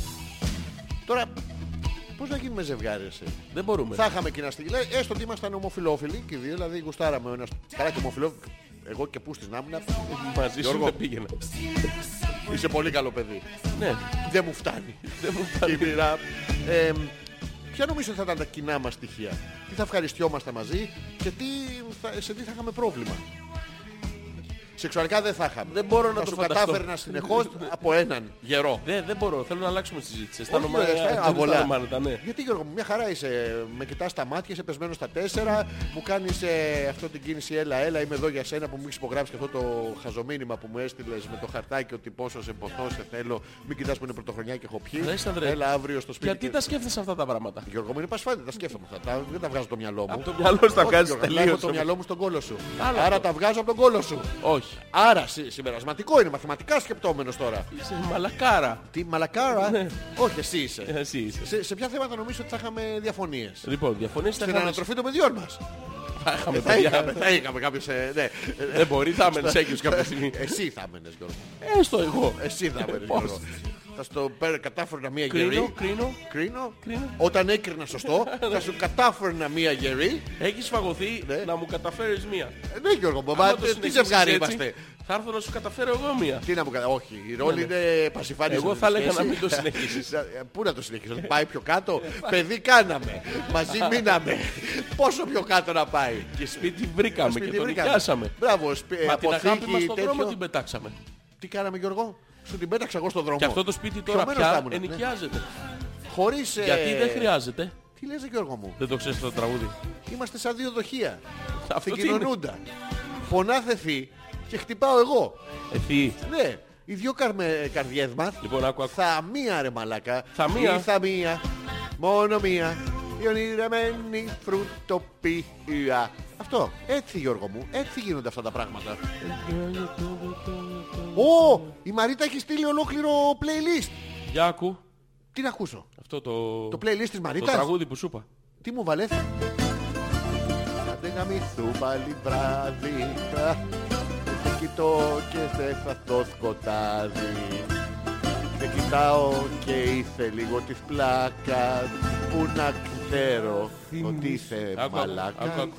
Τώρα, πώς να γίνουμε ζευγάρι εσύ; Δεν μπορούμε. Θα είχαμε κοινά στοιχεία. Δηλαδή, Έστω ότι ήμασταν ομοφιλόφιλοι και οι δύο, δηλαδή γουστάραμε ο ένας. Καλά και ομοφιλόφιλοι. Εγώ και πού στις να ήμουν. Μαζί σου Γιώργο. δεν πήγαινα. Είσαι πολύ καλό παιδί. Ναι, Δεν μου φτάνει. δεν μου φτάνει. Η μοίρα. Ε, ποια νομίζω θα ήταν τα κοινά μας στοιχεία; Τι θα ευχαριστιόμαστε μαζί και τι θα, σε τι θα είχαμε πρόβλημα; Σεξουαλικά δεν θα είχαμε. Δεν μπορώ να θα το σου φανταστώ. κατάφερνα συνεχώς από έναν γερό. Δεν, δεν μπορώ. Θέλω να αλλάξουμε τη συζήτηση. Όχι, Αισθάνομαι ρε, αισθάνομαι δεν αβολά. αισθάνομαι άνετα, ναι. Γιατί Γιώργο μου, μια χαρά είσαι. Με κοιτάς στα μάτια, είσαι πεσμένος στα τέσσερα. Μου κάνεις ε, αυτό την κίνηση έλα, έλα, είμαι εδώ για σένα που μου έχεις υπογράψει και αυτό το χαζομήνυμα που μου έστειλες με το χαρτάκι ότι πόσο σε ποθώ, σε θέλω. Μην κοιτάς που είναι πρωτοχρονιά και έχω πιει. Αλέξανδρε, Έλα αύριο στο σπίτι. Γιατί και- τα σκέφτεσαι αυτά τα πράγματα; Γιώργο μου είναι πασφάντη, τα σκέφτομαι αυτά. Τα, δεν τα βγάζω από το μυαλό μου. Από το μυαλό σου τα Όχι, βγάζεις Γιώργο, τελείως. Έχω το μυαλό μου στον κόλο σου. Άλλο Άρα αυτό. τα βγάζω από τον κόλο σου. Όχι. Άρα συ- συμπερασματικό είναι, μαθηματικά σκεπτόμενος τώρα. Είσαι μαλακάρα. Τι μαλακάρα; Ναι. Όχι, εσύ είσαι. Εσύ είσαι. Σε, σε ποια θέματα νομίζω ότι θα είχαμε διαφωνίες; Λοιπόν, διαφωνίες θα Στην είχαμε. ανατροφή των παιδιών μας. Θα είχαμε Θα είχαμε, παιδιά. θα είχαμε κάποιους... ε, ναι. Δεν μπορεί, θα έμενες έγκυος κάποια στιγμή. Εσύ θα έμενες Γιώργο. Έστω εγώ. Εσύ θα έμενες Πώς; Γιώργο. Θα στο πέρα κατάφερνα μία Κρίνω, γερή. κρίνω. Κρίνω. Κρίνω. Όταν έκρινα σωστό, θα σου κατάφερνα μία γερή. Έχεις φαγωθεί Ναι. να μου καταφέρεις μία. Ε, Ναι Γιώργο, μου, Άμα μα το τι συνεχίσεις ζευγάρι έτσι, είμαστε. Θα έρθω να σου καταφέρω εγώ μία. Τι να μου κάνει, όχι, η ρόλη είναι πασιφανής. Εγώ στη θα έλεγα σχέση. να μην το συνεχίσεις. Ε, Πού να το συνεχίσω, να πάει πιο κάτω; Παιδί κάναμε, μαζί μείναμε. Πόσο πιο κάτω να πάει; Και σπίτι βρήκαμε Σπίτι και τον βρήκαμε. νοικιάσαμε. Μπράβο, σπι- Μα την αγάπη αποθήκη, μας στον δρόμο τέτοιο. την πετάξαμε. Τι κάναμε Γιώργο, σου την πέταξα εγώ στον δρόμο. Και αυτό το σπίτι τώρα Χωμένος θα πια ήμουν, ναι. ενοικιάζεται. Χωρίς... ε, Γιατί δεν χρειάζεται. Τι λες Γιώργο μου, Δεν το ξέρεις το τραγούδι. είμαστε σαν δύο δοχεία. Αυτό τι είναι. Συγκοινωνούντα. Φωνάθε θη και χτυπάω εγώ. Εθή. Ναι, οι δυο καρμε, καρδιές μας Λοιπόν, άκου, άκου. θα μία ρε μαλάκα. Θα μία. Ή θα μία, μόνο μία. Η ονειρεμένη φρουτοπία. Αυτό, έτσι Γιώργο μου, έτσι γίνονται αυτά τα πράγματα. Ω, η Μαρίτα έχει στείλει ολόκληρο playlist. Για άκου. Τι να ακούσω; Αυτό το... Το playlist της Το Μαρίτας. τραγούδι που σου είπα. Τι μου βάλες; Να δεν γαμηθούν πάλι βράδυ. Δεν κοιτώ και δεν θα το σκοτάδι. Δεν κοιτάω και είσαι λίγο της πλάκας Που να ξέρω ότι είσαι Άκου, άκου, μαλάκας άκου, άκου.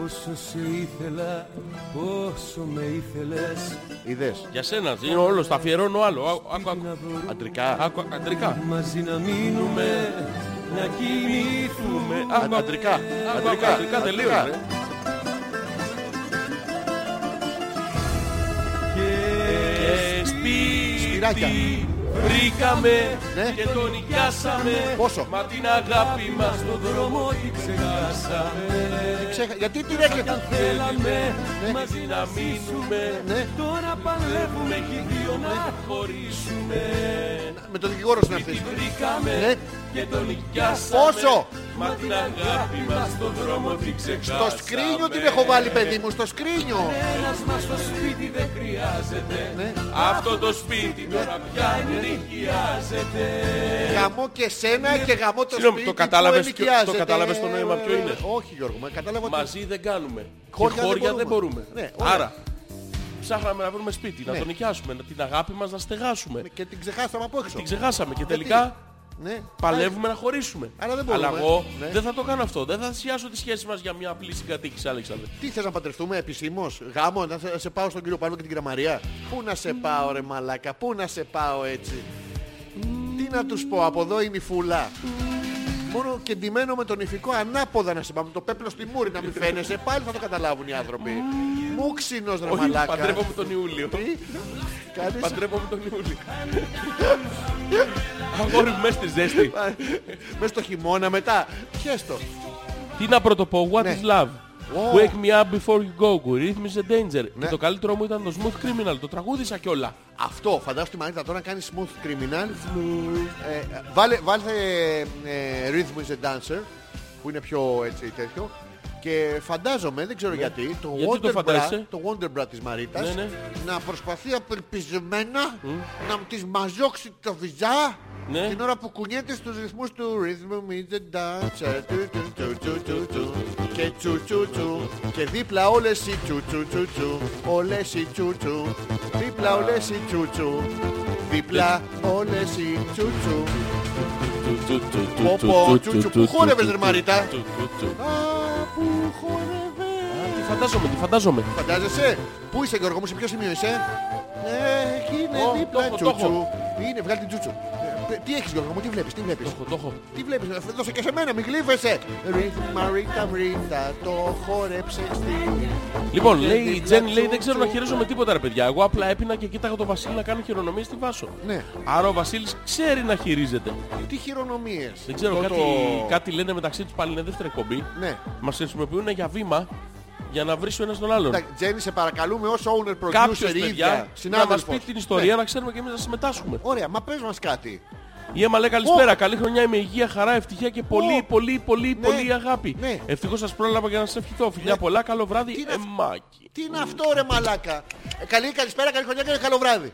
Πόσο σε ήθελα, πόσο με ήθελες Είδες Για σένα, είναι όλος, τα αφιερώνω άλλο. Άκου, άκου, άκου. Να μπορούμε Αντρικά Άκου, αντρικά. μαζί να μείνουμε Να κοιμηθούμε Άκου, άκου. Αντρικά Άκου, άκου, Αντρικά Αντρικά Σπυράκια. σπίτι βρήκαμε Ναι. και τον νοικιάσαμε. Πόσο; Μα την αγάπη μας στον δρόμο την ξεχάσαμε. Ξέχα... Γιατί την έκανε Θέλαμε Ναι. μαζί να μείνουμε. Ναι Τώρα παλεύουμε Και οι δύο να χωρίσουμε. Με τον δικηγόρο σου να Τη αυτής βρήκαμε Ναι και τον νοικιάσαμε. Πόσο; Μα την αγάπη μας στον δρόμο την ξεχάσαμε. Στο σκρίνιο την έχω βάλει παιδί μου Στο σκρίνιο Ένας μας στο σπίτι δεν χρειάζεται Ναι. Αυτό το σπίτι τώρα πια νοικιάζεται Γαμώ και σένα και γαμώ το Συγγνώμη, σπίτι το κατάλαβες που ποιο- ενοικιάζεται. το κατάλαβες το νόημα ποιο είναι; Όχι Γιώργο, μα κατάλαβα ότι Μαζί δεν κάνουμε Χώρια Και δεν χώρια δεν μπορούμε. μπορούμε Ναι, ωραία. Άρα ψάχναμε να βρούμε σπίτι Να Ναι. τον νοικιάσουμε να- Την αγάπη μας να στεγάσουμε και την ξεχάσαμε από έξω. Την ξεχάσαμε και τελικά Ναι. Παλεύουμε να χωρίσουμε. Άρα δεν μπορούμε. Αλλά εγώ Ναι. δεν θα το κάνω αυτό. Δεν θα θυσιάσω τη σχέση μας για μια απλή συγκατοίκηση, Αλέξανδρε. Τι θες να παντρευτούμε επισήμως, γάμο, να σε, σε πάω στον κύριο Πάνο και την κυρία Μαρία; Πού να σε πάω ρε μαλάκα, πού να σε πάω έτσι; Τι Τι να τους πω, από εδώ είναι η φούλα. Μόνο και ντυμένο με τον ηφικό ανάποδα να σε πάμε. Το πέπλο στη μούρη να μην φαίνεσαι. Πάλι θα το καταλάβουν οι άνθρωποι. Μου ξινός ρε Όχι, μαλάκα. παντρεύομαι τον Ιούλιο. Τι; Κάνεις; Παντρεύομαι τον Ιούλιο. Αγόρι μου, μες στη ζέστη. Μες στο χειμώνα μετά. Πιέστο. Τι να πρωτοπώ, What Ναι. is love? Ω. Wake me up before you go, Rhythm is a danger. Ναι. Και το καλύτερό μου ήταν το Smooth Criminal, το τραγούδισα κιόλα. Αυτό, φαντάσου τη Μαρίτα τώρα να κάνει smooth criminal. Ε, βάλε, βάλε ε, Rhythm is a dancer, που είναι πιο έτσι τέτοιο. Και φαντάζομαι, δεν ξέρω γιατί, το Ναι. Γιατί το Wonderbra, φαντάζεσαι; το Wonderbra της Μαρίτας Ναι, ναι. να προσπαθεί απελπισμένα να μου της μαζόξει το βυζά Ναι. την ώρα που κουνιέται στους ρυθμούς του Rhythm is a dancer του, του, του, του, του, του. και τσου τσου τσου. Και δίπλα όλες οι τσου τσου τσου τσου. Όλες οι τσου τσου. Δίπλα όλες οι τσου τσου. Δίπλα όλες οι τσου τσου. Πω, πω, τσουτσου, πού χόρευες, ρε Μαρίτα; Α, που χορεύε Τι φαντάζομαι, τι φαντάζομαι. Φαντάζεσαι; Πού είσαι Γιώργο μου, σε ποιο σημείο είσαι; Ε, εκεί είναι Ω, δίπλα το έχω, το τσουτσου έχω. Είναι, βγάλει την τσουτσου Ε, Τι έχεις Γιώργο μου, τι βλέπεις, τι βλέπεις; Το έχω, το έχω. Τι βλέπεις, ε, δώσε και σε μένα, μην γλύφεσαι Ρίθμ, Μαρίτα, Μαρίτα, το χόρεψε στη Λοιπόν, Και λέει η δίπλα Τζέννη, λέει τσου, δεν ξέρω να τσου. χειρίζομαι τίποτα ρε παιδιά. Εγώ απλά έπινα και κοίταγα τον Βασίλη να κάνει χειρονομίες στη Βάσο. Ναι. Άρα ο Βασίλης ξέρει να χειρίζεται. Τι χειρονομίες; Δεν ξέρω, Το- κάτι, το- κάτι λένε μεταξύ τους πάλι είναι δεύτερη εκπομπή. Ναι Μας χρησιμοποιούν για βήμα για να βρει ο ένας τον άλλον. Εντάξει, Τζέννη, σε παρακαλούμε ως owner producer Κάποιος ίδια, παιδιά να μας συνάδελφος. πει την ιστορία Ναι. να ξέρουμε και εμείς να συμμετάσχουμε. Ωραία, μα πες μας κάτι. Η Έμα λέει καλησπέρα. Καλή χρονιά με υγεία, χαρά, ευτυχία και πολύ, Ω. πολύ, πολύ, Ναι. πολύ αγάπη. Ναι. Ευτυχώς σας πρόλαβα για να σας ευχηθώ. Φιλιά Ναι. πολλά, καλό βράδυ, Τι είναι αυτό; Εμμάκι. Τι είναι αυτό ρε μαλάκα; Ε, καλή καλησπέρα, καλή χρονιά και καλό βράδυ.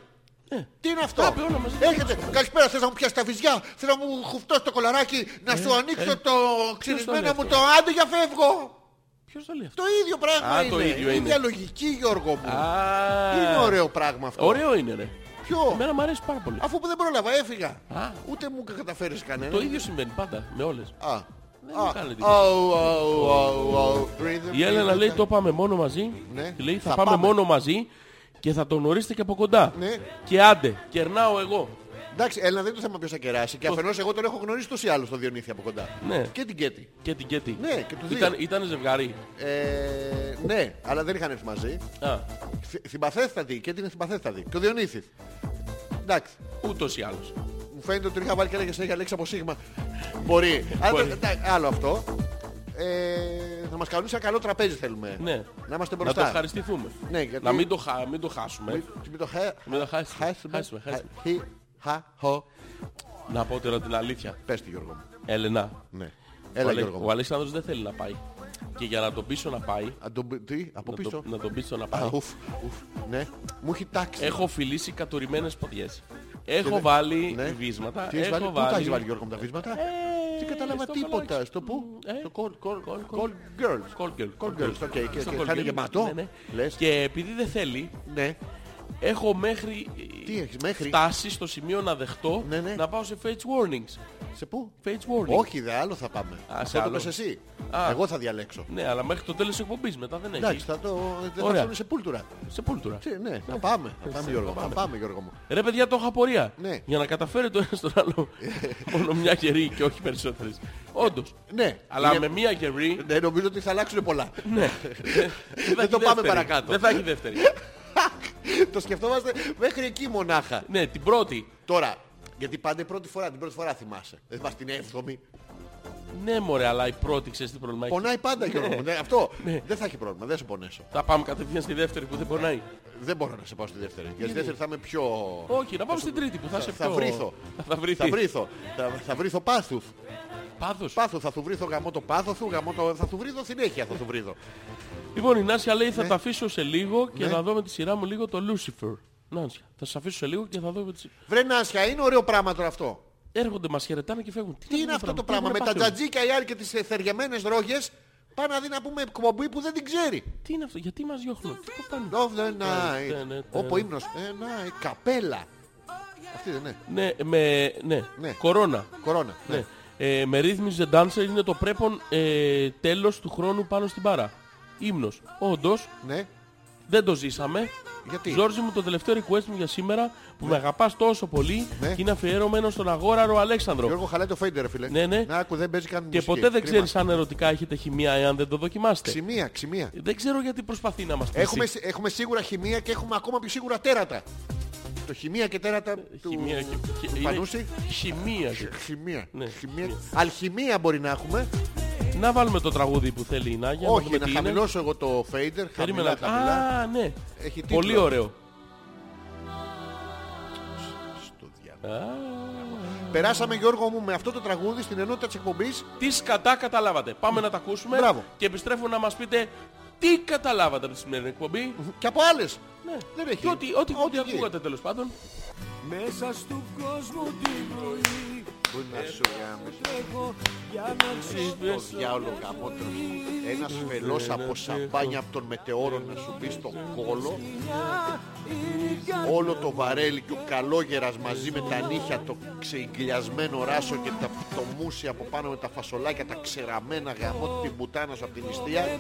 Τι είναι αυτό; Άπε, όλα μαζί. Έρχεται. Καλησπέρα, θες να μου πιάσεις τα βυζιά; Θες να μου χουφτώσεις το κολαράκι. Να σου ανοίξω το ξυρισμένα λέει μου αυτό; το άντε για φεύγω. Ποιος το λέει αυτό; Το ίδιο πράγμα Α, είναι. το ίδιο Η είναι. ίδια λογική Γιώργο μου. Α, Είναι ωραίο πράγμα αυτό. Ωραίο είναι ρε. Ποιο; Εμένα μου αρέσει πάρα πολύ. Αφού που δεν πρόλαβα έφυγα. Α. Ούτε μου καταφέρεις κανένα. Το ίδιο συμβαίνει πάντα με όλες. Α. Δεν Α. μου κάνει εντύπωση. Αου, αου, αου, αου. Rhythm, Η Έλενα rhythm, λέει το πάμε μόνο μαζί. Ναι. Και λέει θα, Θα πάμε, πάμε. μόνο μαζί και θα τον γνωρίσετε και από κοντά. Ναι. Και άντε, κερνάω εγώ. Εντάξει, Έλληνα δεν είναι το θέμα ποιος θα κεράσει. Και αφενός εγώ τον έχω γνωρίσει τους ή άλλους τον Διονύθη από κοντά. Ναι. Και την Κέτη. Και την Κέτη. Ναι, και τους δύο. Ήταν, ήταν ζευγάρι. Ε, ναι, αλλά δεν είχαν έρθει μαζί. Α, Θυ- Συμπαθέστατη, και την είναι συμπαθέστατη. Και ο Διονύθης. Εντάξει. ούτως ή άλλως. Μου φαίνεται ότι είχα βάλει και έλεγε συνέχεια λέξη από σίγμα. Μπορεί. Αλλά, Μπορεί. εντάξει, άλλο αυτό. Ε, θα μας κάνουν σε ένα καλό τραπέζι θέλουμε. Ναι. Να είμαστε Να μπροστά. το ευχαριστηθούμε. Ναι, γιατί- Να μην το, χα... μην το χάσουμε. Μην μην το χα... Μην το χάσουμε. χάσουμε. Χάσουμε, χάσουμε. Χι, χα, χω. Να πω τώρα την αλήθεια. Πες τη Γιώργο μου. Έλενα, Ναι. ο, Έλα Αλε... Γιώργο ο μου. Αλέξανδρος δεν θέλει να πάει. Και για να τον πείσω να πάει, Αν τον- Τι, από να, πίσω; το, να τον πείσω να Α, πάει, ουφ, ουφ. Ναι. Μου έχει τάξει. έχω φιλήσει κατουρημένες ποδιές. Έχω δεν- βάλει Ναι. βίσματα. Τι έχεις έχω βάλει, πού τα έχεις βάλει Γιώργο μου τα βίσματα; Ε, Δεν κατάλαβα στο τίποτα. καλάκι. Στο πού; Ε, Στο call, call, call, call girls. Call girl. Call girls, οκ. Και- Στο και call θα είναι girl. γεμάτο. Ναι, ναι. Λες. Και επειδή δεν θέλει, Ναι. Έχω μέχρι Τι έχεις, μέχρι; φτάσει στο σημείο να δεχτώ Ναι, ναι. να πάω σε Fates Warning. Σε πού; Face warnings. Όχι, δε άλλο θα πάμε. Α, σε Αυτό το άλλο. πες εσύ. Α. Εγώ θα διαλέξω. Ναι, αλλά μέχρι το τέλος της εκπομπής μετά δεν έχει. Εντάξει, θα το. Δεν θα Ωραία. έρθουν σε πούλτουρα. Σε πούλτουρα. Τι, Ναι, θα πάμε. Θα πάμε Γιώργο. μου, Θα πάμε Γιώργο μου. Ρε παιδιά, το έχω απορία. Ναι. Για να καταφέρει το ένα στον άλλο μόνο μια κερί και όχι περισσότερες. Όντως. Ναι. Αλλά Είναι- με μια κερί, Ναι, νομίζω ότι θα αλλάξουν πολλά. ναι. δεν θα έχει το πάμε δεύτερη. παρακάτω. Δεν θα έχει δεύτερη. το σκεφτόμαστε μέχρι εκεί μονάχα. ναι, την πρώτη. Τώρα, γιατί πάντα η πρώτη φορά, την πρώτη φορά θυμάσαι. Δεν θυμάσαι την έβδομη. Ναι, μωρέ, αλλά η πρώτη ξέρεις τι πρόβλημα έχει. Πονάει πάντα Γιώργο μου. Ναι, Αυτό Ναι. δεν θα έχει πρόβλημα, δεν σε πονέσω. Θα πάμε κατευθείαν στη δεύτερη που δεν πονάει. Δεν μπορώ να σε πάω στη δεύτερη. Γιατί στη δεύτερη θα είμαι πιο. Όχι, να πάμε στην τρίτη που θα είσαι Θα πιο... βρήθω. Θα βρήθεις. Θα βρήθω. Θα, θα βρήθω πάθους. Πάθος. Πάθου, θα του βρήθω γαμό το πάθος σου, γαμό το... θα του βρήθω συνέχεια, θα του βρήθω. Λοιπόν, η Νάσια λέει θα τα αφήσω σε λίγο και Ναι. να δω με τη σειρά μου λίγο το Lucifer. Νάσια, θα σας αφήσω σε λίγο και θα δω με τη σειρά. Βρε Νάσια, είναι ωραίο πράγμα τώρα αυτό. Έρχονται, μας χαιρετάνε και φεύγουν. Τι είναι αυτό το Τι πράγμα, με έχουν τα πάθει, τζατζίκια οι άλλοι και τις ε, θεργεμένες ρόγες, πάνε να δει να πούμε εκπομπή που δεν την ξέρει. Τι είναι αυτό, γιατί μας διώχνουν; Τι πάνε. Love the ναι, night. ναι, Όπου ύμνος. Ε, night. Καπέλα. Αυτή δεν είναι. Ναι, με... Ναι, Ναι. κορώνα. Κορώνα. Ναι. Ε, με ρύθμιζε Dancer είναι το πρέπον ε, τέλος του χρόνου πάνω στην μπάρα. Ύμνος. Όντως, Ναι. δεν το ζήσαμε. Γιατί; Ζόρζι μου, το τελευταίο request μου για σήμερα που με αγαπάς τόσο πολύ Ναι. και είναι αφιερωμένο στον αγόραρο Αλέξανδρο. Γιώργο χαλάει το fader, ρε φίλε. Ναι, ναι. Να άκου, δεν παίζει καν Και μουσική. ποτέ δεν Κρίμα. ξέρεις αν ερωτικά έχετε χημεία εάν δεν το δοκιμάσετε. Ξημία, ξημία. Δεν ξέρω γιατί προσπαθεί να μας πείσει. Έχουμε, έχουμε σίγουρα χημεία και έχουμε ακόμα πιο σίγουρα τέρατα. Το χημεία και τέρατα του, Χημεία και... του είναι Πανούση. Χημεία. Χημεία. Ναι. Χημεία. Αλχημία μπορεί να έχουμε. Να βάλουμε το τραγούδι που θέλει η Νάγια. Όχι, δούμε να τι είναι. χαμηλώσω εγώ το fader. Περίμενα. Χαμηλά, χαμηλά. Α, ναι. Έχει τίτλο. Πολύ ωραίο. Στο διάλογο. Α, Περάσαμε Γιώργο μου με αυτό το τραγούδι στην ενότητα της εκπομπής. Τις σκατά καταλάβατε. Πάμε να τα ακούσουμε Μπράβο. και επιστρέφω να μας πείτε τι καταλάβατε από τη σημερινή εκπομπή. Και από άλλες. Ναι. Δεν έχει. Και ό,τι, ό,τι, ό,τι βγει. ακούγατε τέλος πάντων. Μέσα στον κόσμο την πρωί Πού να σου γάμεις. Έχω για να ξέρω Το διάολο γαμότρος. Ένας φελός από σαμπάνια από τον μετεώρο να σου μπει στο κόλο. Όλο το βαρέλι και ο καλόγερας μαζί με τα νύχια, το ξεγκλιασμένο ράσο και τα, το μουσι από πάνω με τα φασολάκια, τα ξεραμένα γαμό την μπουτάνα σου από την νηστεία.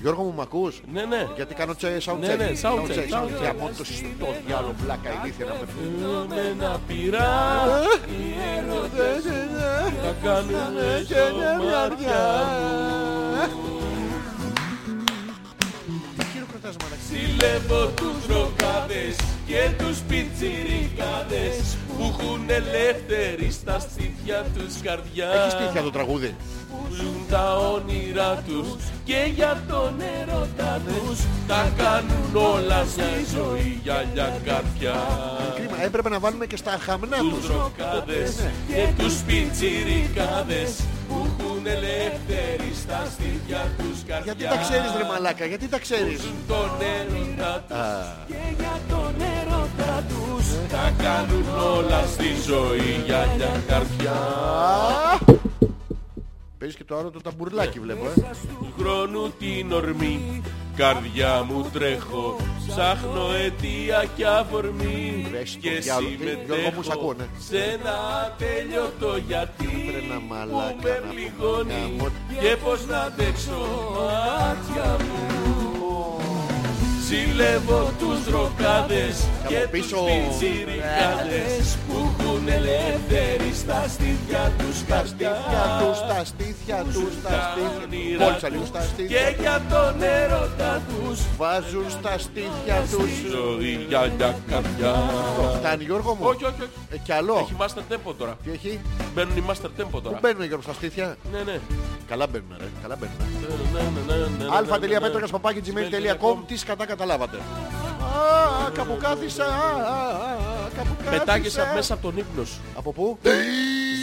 Γιώργο μου μ' ακούς; Ναι, ναι. Γιατί κάνω τσε, sound Ναι, check. ναι, sound check, check, sound check. Γαμώ το στο διάλο πλάκα ηλίθεια να με πει. Με ένα πειρά οι έρωτες θα κάνουνε στο μάτια μου. Τι χειροκροτάς μαλακά. Ζηλεύω τους ροκάδες και τους πιτσιρικάδες που έχουν ελεύθερη στα στήθια τους καρδιά Έχεις τύχια το τραγούδι. που ζουν τα όνειρά τους και για τον έρωτα τους τα κάνουν όλα στη ζωή γυαλιά καρδιά Κρίμα, έπρεπε να βάλουμε και στα χαμνά τους τους. ροκάδες και τους πιτσιρικάδες που έχουν ελεύθερη στα στήθια τους καρδιά Γιατί τα ξέρεις ρε μαλάκα, γιατί τα ξέρεις; τον έρωτα τους και για τον έρωτα τους τα κάνουν όλα στη ζωή γυαλιά καρδιά Παίζεις και το άλλο το ταμπουρλάκι βλέπω, ε. του χρόνου την ορμή καρδιά μου τρέχω ψάχνω αιτία και αφορμή Βρες το και διάλογο. Τι, Γιώργο μου, σ' ακούω, συμμετέχω ναι. σε ένα ατέλειωτο γιατί Βρε ένα που μαλάκα με να πληγώνει γαμώ. και πως να αντέξω μάτια μου Ζηλεύω τους ροκάδες και τους πίσω. πιτσιρικάδες που έχουν ελεύθερη στα στήθια τους Τα καρδιά στήθια τους, τα στήθια τους, τα τα στήθια όνειρά Πόλτσα λίγο τους στα στήθια και για τον έρωτα τους Βάζουν στα στήθια τους. ζωή γυαλιά καρδιά Φτάνει Γιώργο μου; Όχι, όχι, όχι. Ε, κι άλλο; Έχει master tempo τώρα. Τι έχει; Μπαίνουν οι master tempo Πού τώρα. μπαίνουν Γιώργο στα στήθια; Ναι, ναι. Καλά μπαίνουν ρε. Καλά μπαίνουν. Ναι, ναι, ναι, ναι, ναι, ναι, ναι. αλφα.πέτρακας παπάκι gmail.com Τις σκατά καταλάβατε. Α, κάπου κάθισα. α, α, α, Κάπου κάθισα. Πετάγεσαι μέσα από τον ύπνο σου. Από πού;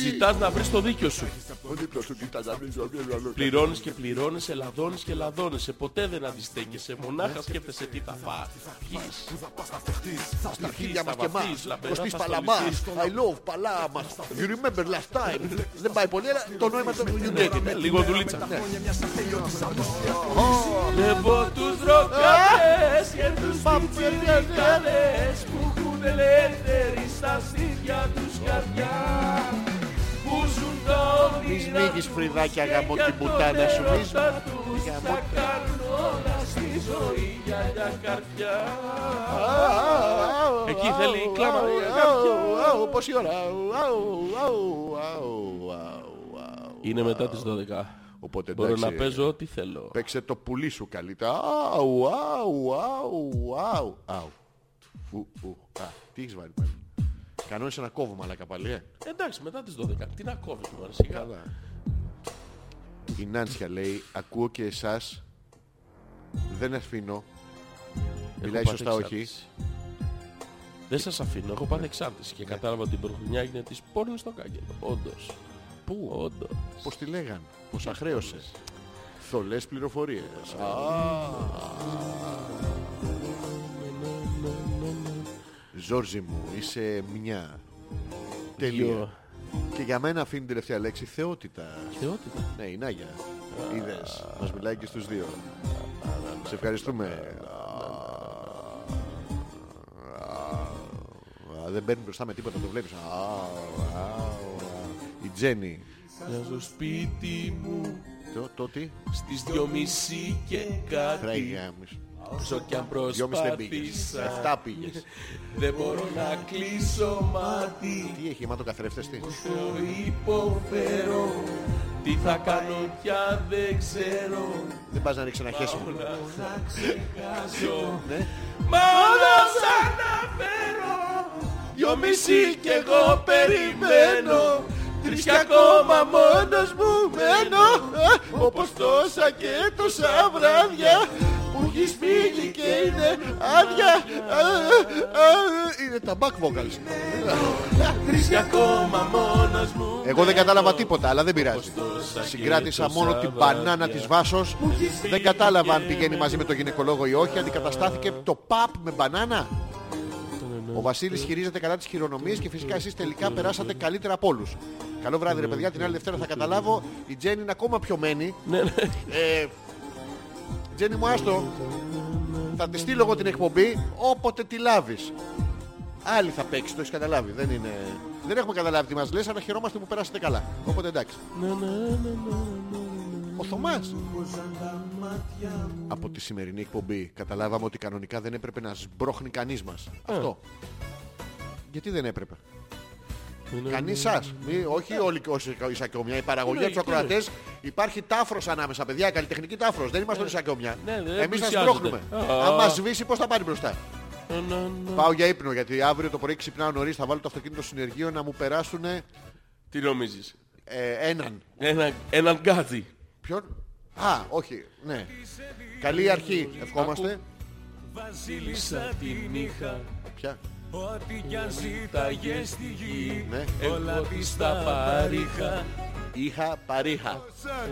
Ζητάς να βρεις το δίκιο σου. Ο δίπλος σου κοίτα να μην το βγάλω. Πληρώνεις και πληρώνεις, ελαδώνεις και ελαδώνεσαι. Ποτέ δεν αντιστέκεσαι. Μονάχα σκέφτεσαι τι θα φας. τι θα πιείς. Στα αρχίδια μας θα και βαφείς, εμάς. λαμπερά Κωστής θα Παλαμάς. στολιστείς. I love Παλάμας. You remember last time. Δεν πάει πολύ, αλλά το νόημα του you get it. Λίγο δουλίτσα. Ναι. Βλέπω τους ροκάδες και τους πιτσιρικάδες που έχουν ελεύθερη στα στήθια τους καρδιά που ζουν τα Μη όνειρά σμίγεις φρυδάκια και γαμώ για την τον πουτάνα σου. Μη έρωτα τους Γαμώ τα κάνουν όλα στη ζωή για μια καρδιά Εκεί θέλει η κλάμα. Πόση ώρα. Αου, αου, αου, αου, αου, αου. Είναι μετά τις 12 Οπότε Μπορώ εντάξει, να παίζω ό,τι θέλω Παίξε το πουλί σου καλύτερα. Αου, αου, αου, αου, αου. Ου, ου. Α, τι έχεις βάλει πάλι; Κανόνισε να κόβω μαλάκα πάλι, ε. Εντάξει μετά τις 12 Τι να κόβεις τώρα σιγά Καλά. Η Νάνσια λέει, ακούω και εσάς, δεν αφήνω. Μιλάει Έχω σωστά πάθει όχι. εξάρτηση. Δεν σας αφήνω, έχω πάθει εξάρτηση και κατάλαβα ότι η πρωτοχρονιά έγινε της πόρνης στο κάγκελο. Όντως. Πού; Όντως. Πώς τη λέγαν, πώς αχρέωσες. Θολές πληροφορίες. Ζόρζι μου, είσαι μια. Τελεία. Γιο. Και για μένα αφήνει την τελευταία λέξη θεότητα. Θεότητα. Ναι, η Νάγια. Είδες, μας μιλάει και στους δύο. Σε ευχαριστούμε. Α, Δεν μπαίνει μπροστά με τίποτα, το βλέπεις. Α, α, α. Η Τζέννη. Για στο σπίτι μου Το, το τι; στις δυο μισή και κάτι. Φράγια μου. Όσο κι αν Δυόμιση δεν πήγες. προσπάθησα Εφτά πήγες. Δεν μπορώ να κλείσω μάτι Τι έχει, αιματοκαθρέφτες τι; Το υποφέρω Τι θα κάνω πια δεν ξέρω Δεν πας να ρίξεις ένα χέσιμο. Όλα θα ξεχάσω Ναι. Μα όλα σαν αναφέρω Δυο μισή κι εγώ περιμένω Τρεις κι ακόμα μόνος μου μένω Όπως τόσα και τόσα βράδια Που έχεις φύγει και είναι άδεια Α, α, Είναι τα back vocals. Τρεις κι ακόμα μόνος μου Εγώ δεν κατάλαβα τίποτα, αλλά δεν πειράζει. τόσα και Συγκράτησα τόσα μόνο την βράδια. μπανάνα της Βάσος. Δεν κατάλαβα αν πηγαίνει μαζί με τον γυναικολόγο ή όχι. Αντικαταστάθηκε το παπ με μπανάνα. Ο Βασίλης χειρίζεται καλά τις χειρονομίες και φυσικά εσείς τελικά περάσατε καλύτερα από όλους. Καλό βράδυ ρε παιδιά, την άλλη Δευτέρα θα καταλάβω. Η Τζέννη είναι ακόμα πιωμένη. Ναι, ναι. Ε, Τζέννη μου άστο. Θα τη στείλω εγώ την εκπομπή όποτε τη λάβεις. Άλλη θα παίξεις, το έχεις καταλάβει. Δεν, είναι... δεν έχουμε καταλάβει τι μας λες, αλλά χαιρόμαστε που περάσατε καλά. Οπότε εντάξει. Ο Θωμάς. Από τη σημερινή εκπομπή καταλάβαμε ότι κανονικά δεν έπρεπε να σμπρώχνει κανείς μας. Αυτό. Γιατί δεν έπρεπε; Κανείς σας. Όχι όλοι όσοι οι σακιόμια. Η παραγωγή Ναι, από του τι είναι. ακροατέ υπάρχει τάφρος ανάμεσα, παιδιά. Καλλιτεχνική τάφρος. Δεν είμαστε όλοι σακιόμια. Ναι, δεν Εμείς σας πλησιάζονται. σπρώχνουμε. Α. Αν μας σβήσει, πώς θα πάρει μπροστά; Να, να, να. Πάω για ύπνο γιατί αύριο το πρωί ξυπνάω νωρίς. Θα βάλω το αυτοκίνητο συνεργείο να μου περάσουν Τι νομίζεις; ε, έναν. Ένα, Έναν γκάζι Ποιον; Α, όχι. Ναι. Καλή αρχή. Ευχόμαστε. Βασίλισσα την είχα Ποια; Ό,τι κι αν ζήταγες στη γη Ναι. Εγώ της τα παρήχα. Είχα παρήχα.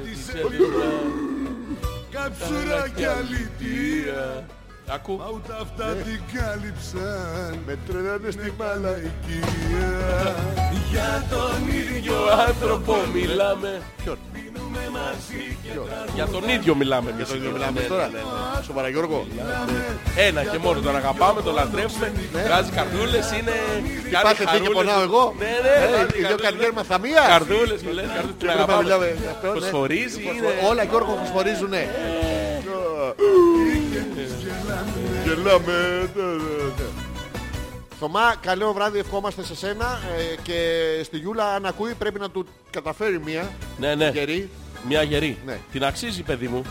Της έδινα Κάψουρα κι αλητία Ακού. Μα ούτε αυτά την κάλυψαν. Με τρελάνε στη μάλα. Οικία. Για τον ίδιο Ο άνθρωπο μιλάμε. Ποιον; Για τον ίδιο μιλάμε Για τον ίδιο Μιλάμε τώρα. Σοβαρά Γιώργο. Ένα και μόνο τον αγαπάμε, τον λατρεύουμε Βγάζει καρδούλες, είναι κάνει Πάτε τι και χαρούλες. πονάω εγώ. Ναι, ναι, Ε, βγάζει Οι δύο καρδούλες. καρδιές μας θα μία. Καρδούλες μου λες, καρδούλες την Πρέπει να αγαπάμε μιλάμε αυτό, ναι. Φωσφορίζει, είναι Όλα Γιώργο φωσφορίζουνε. Γελάμε. Θωμά, καλό βράδυ ευχόμαστε σε σένα ε, και στη Γιούλα αν ακούει πρέπει να του καταφέρει μία Ναι, ναι, γερή. μια γερή Ναι. Την αξίζει παιδί μου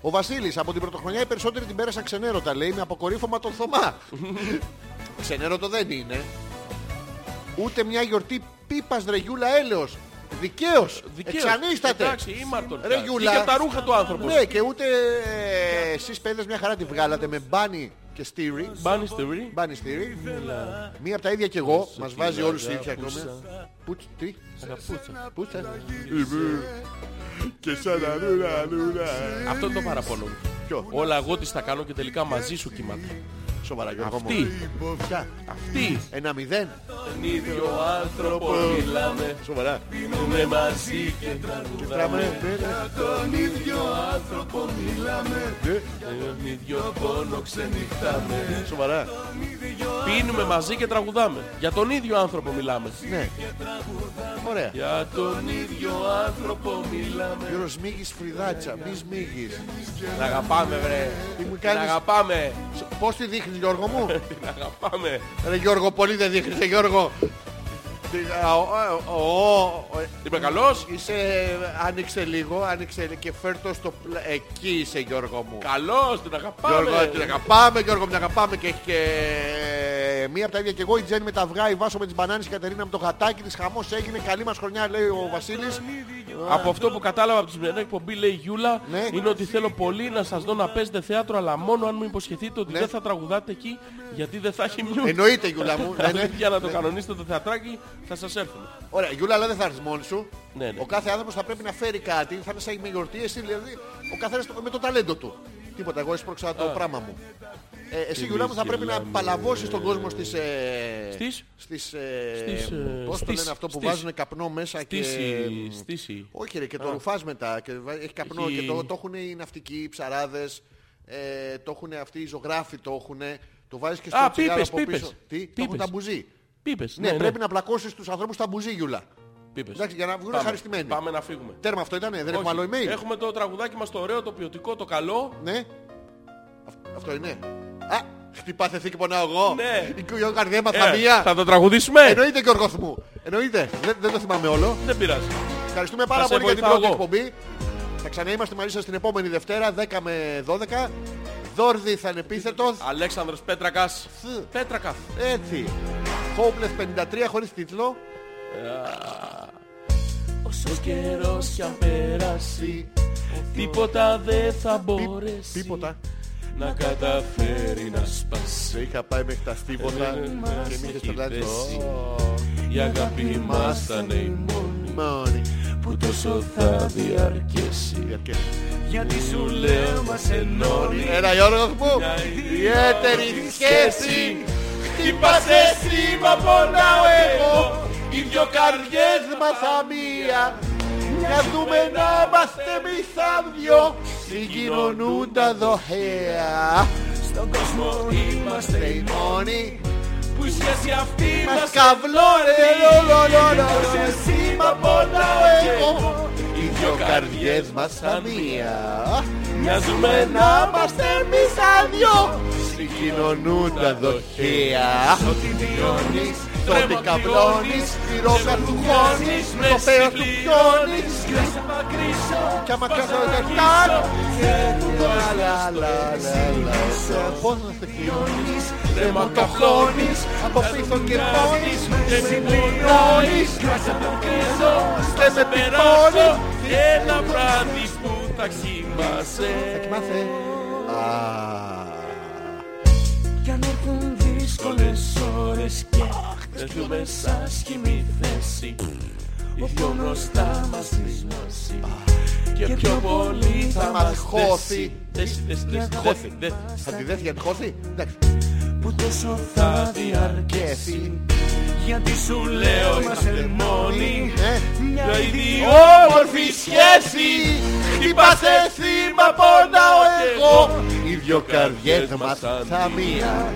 Ο Βασίλης από την πρωτοχρονιά οι περισσότεροι την πέρασαν ξενέρωτα λέει με αποκορύφωμα τον Θωμά. Ξενέρωτο δεν είναι. Ούτε μια γιορτή πίπας ρε Γιούλα έλεος. Δικαίως. Δικαίως. Εξανίσταται. Εντάξει, ήμαρτον Ρε πια. Γιούλα. Είχε τα ρούχα του άνθρωπος Ναι και ούτε ε, εσείς παιδες μια χαρά τη βγάλατε με μπάνι και στήρι. Μπάνι στη βρή Μπάνι στήρι. Μία από τα ίδια κι εγώ. Μας βάζει όλους οι ίδιοι ακόμη. Πούτς, τι; Αγαπούσα Πούτσα. Και σαν αρούρα, αρούρα. Αυτό είναι το παραπονό μου Ποιο; Όλα εγώ τις θα κάνω και τελικά μαζί σου κοιμάται Σοβαρά Γιώργο μου. Αυτή, Ποια; αυτή Ένα μηδέν. Τον ίδιο άνθρωπο μιλάμε Σοβαρά. Πίνουμε μαζί και τραγουδάμε Τον ίδιο άνθρωπο μιλάμε Τον ίδιο πόνο ξενυχτάμε Σοβαρά. Πίνουμε μαζί και τραγουδάμε Για τον ίδιο άνθρωπο μιλάμε Ναι. Ωραία. Για τον ίδιο άνθρωπο μιλάμε Γιώργο σμίγεις φρυδάτσα. Μη σμίγεις. Την αγαπάμε βρε Τι μου Την κάνεις; αγαπάμε Πώς τη δείχνεις Γιώργο μου; Την αγαπάμε Ρε Γιώργο πολύ δεν δείχνεις ρε Γιώργο. Τι- α, ο- ο- ο- ο- Είμαι καλός Είσαι, άνοιξε λίγο, άνοιξε και φέρτο στο πλα... Εκεί είσαι Γιώργο μου. Καλός την αγαπάμε Γιώργο, την αγαπάμε, Γιώργο, την αγαπάμε και έχει και μία από τα ίδια και εγώ, η Τζέννη με τα αυγά, η Βάσο με τις μπανάνες, η Κατερίνα με το γατάκι της, χαμός έγινε, καλή μας χρονιά λέει ο Βασίλης. Από αυτό που κατάλαβα από τη σημερινή εκπομπή, λέει η Γιούλα, Ναι. είναι ότι θέλω πολύ να σας δω να παίζετε θέατρο, αλλά μόνο αν μου υποσχεθείτε ότι Ναι. δεν θα τραγουδάτε εκεί, γιατί δεν θα έχει μιούτ. Εννοείται Γιούλα μου. ναι, ναι. Για να το κανονίσετε το θεατράκι, θα σας έρθουμε. Ωραία, Γιούλα, αλλά δεν θα έρθεις μόνη σου. Ναι, ναι. Ο κάθε άνθρωπος θα πρέπει να φέρει κάτι, θα είναι σαν με γιορτή, εσύ δηλαδή, ο καθένας το- με το ταλέντο του. Τίποτα, εγώ έσπρωξα το πράγμα μου. Ε, εσύ Γιούλα μου θα πρέπει να γελάμε. παλαβώσεις τον κόσμο στις... Ε, Στις; Στις... Ε, Στις, ε, πώς το στις- λένε αυτό που στις- βάζουν καπνό μέσα και... Στήση, στήση. Όχι ρε, και το ρουφάς μετά και βα- έχει καπνό Έχει- και το, το έχουν οι ναυτικοί, οι ψαράδες, ε, το έχουν αυτοί οι ζωγράφοι, το έχουν. Το βάζεις και στο Α, τσιγάρο πίπες, από πίπες. πίσω. Τι, το Πίπες. έχουν τα μπουζί. Πίπες, Ναι, πρέπει να πλακώσεις τους ανθρώπους στα μπουζί, Γιούλα. Πίπες. Εντάξει, για να βγουν Πάμε. ευχαριστημένοι. Πάμε να φύγουμε. Τέρμα αυτό ήτανε, δεν Όχι. έχουμε άλλο email; Έχουμε το τραγουδάκι μας το ωραίο, το ποιοτικό, το καλό. Ναι. Αυτό είναι. Α, χτυπάθε θήκη πονάω εγώ. Ναι. Η κου- καρδιά μας Ε, καμία. θα το τραγουδήσουμε; Εννοείται Γιώργος μου. Εννοείται. Δεν, δεν το θυμάμαι όλο. Δεν πειράζει. Ευχαριστούμε πάρα Θα σε πολύ για την βοηθάω πρώτη εγώ. εκπομπή. Θα ξαναείμαστε μαζί σας την επόμενη Δευτέρα 10 με 12. Δόρδη θα είναι επίθετος. Αλέξανδρος Πέτρακας. Θ. Πέτρακας. Έτσι. Hopeless 53 χωρίς τίτλο. Όσο καιρός κι αν πέρασει Τίποτα δεν θα μπορέσει Τίποτα. Να καταφέρει να σπάσει Σε είχα πάει μέχρι τα στίβοτα Ε, και μη είχες έχει πελάτης. δέσει. Ω, Η αγάπη μας θα είναι η μόνη Μόνη. Που τόσο θα διαρκέσει Διαρκές. Γιατί σου λέω μας ενώνει Έλα Γιώργος μου. Μια Ιδιαίτερη σχέση. Χτύπας εσύ μα πονάω εγώ Οι δυο καρδιές μας αμία Μοιάζουμε να είμαστε εμείς σαν δυο Συγκοινωνούν τα δοχέα Στον κόσμο είμαστε Είμαστε οι μόνοι Που η σχέση αυτή Μας μας καβλώνε λολολολολο. εσύ μα πονάω εγώ Οι δυο καρδιές μας αμία Μοιάζουμε Να είμαστε εμείς σαν δυο. Συγκοινωνούν τα δοχέα Ό,τι βιώνεις Τότε καβλώνεις, τη ρόκα του χώνεις, το πέος του πιώνεις. Και σε μακρύσω Κι άμα κάσω τα τάκ Λα, λα, λα, λα, λα. Πώς να σε χιώνεις Δεν μου το χώνεις. Από πίσω και πόνεις. Και συμπληρώνεις. Και σε μακρύσω Και με πυπώνεις Και ένα βράδυ που θα κοιμάσαι. Κοιμάσαι Α, Κι αν έρθουν δύσκολες ώρες και έρθουμε σ' άσχημη θέση Οι δυο μπροστά μας δυσμώσει Και πιο πολύ θα μας χώσει. Δέσει, δέσει, δέσει, δέσει, δέσει. Θα τη δέσει για τη χώση Εντάξει Που τόσο θα διαρκέσει. Γιατί σου λέω είμαστε μόνοι. Ε, Μια ιδιόμορφη σχέση. Χτυπάς εσύ μα πονάω εγώ. Οι δυο καρδιές μας σαν μία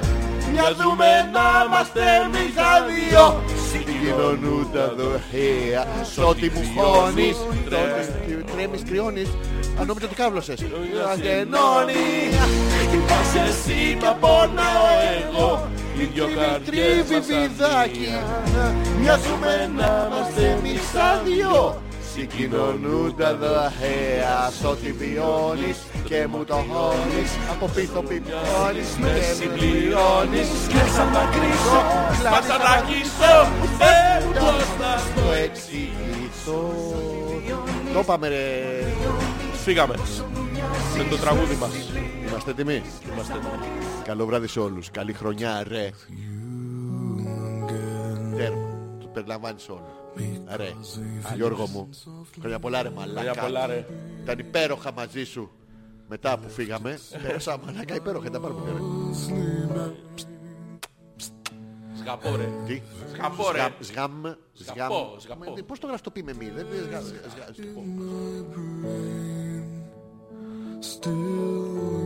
Μοιάζουμε να είμαστε εμείς τα δύο Συγκοινωνούν τα δοχεία Σ' ό,τι μου χώνεις τότε Τρέμεις, κρυώνεις. Αν νόμιζα ότι κάβλωσες Αγενώνει Χτυπάς εσύ μα πονάω εγώ. Οι δυο καρδιές Τρίβει μας βιδάκι αδεία. Μοιάζουμε να είμαστε εμείς σαν δυο Συγκοινωνούν τα δοχεία Σ' ό,τι βιώνεις και μου το χώνεις Από πίσω πιπώνεις Με και με συμπληρώνεις. και σαν τα κρίσω Θα ξαναρχίσω Ε, πώς να το εξηγήσω. Το είπαμε ρε. Φύγαμε. Με το τραγούδι μας. Είμαστε έτοιμοι; Είμαστε έτοιμοι. Καλό βράδυ σε όλους. Καλή χρονιά ρε. Τέρμα Το περιλαμβάνεις όλο Ρε Γιώργο μου Χρόνια πολλά ρε μαλάκα Χρόνια πολλά, ρε. Ήταν υπέροχα μαζί σου Μετά που φύγαμε Πέρασα μαλάκα υπέροχα Ήταν πάρα πολύ ωραία Σκαπώ ρε Τι; Σκαπώ ρε Σγαμ Σγαμ Σγαπώ, σγαπώ. Μα, Πώς το γράφεις το πει με μη Δεν δεν- σγα- σγα- σκαπώ. still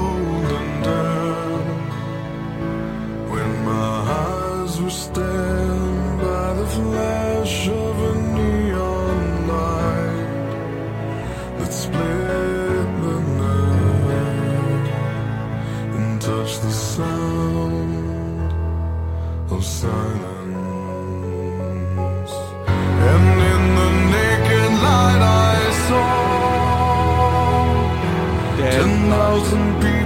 the sound of silence. And in the naked light I saw Ten thousand people,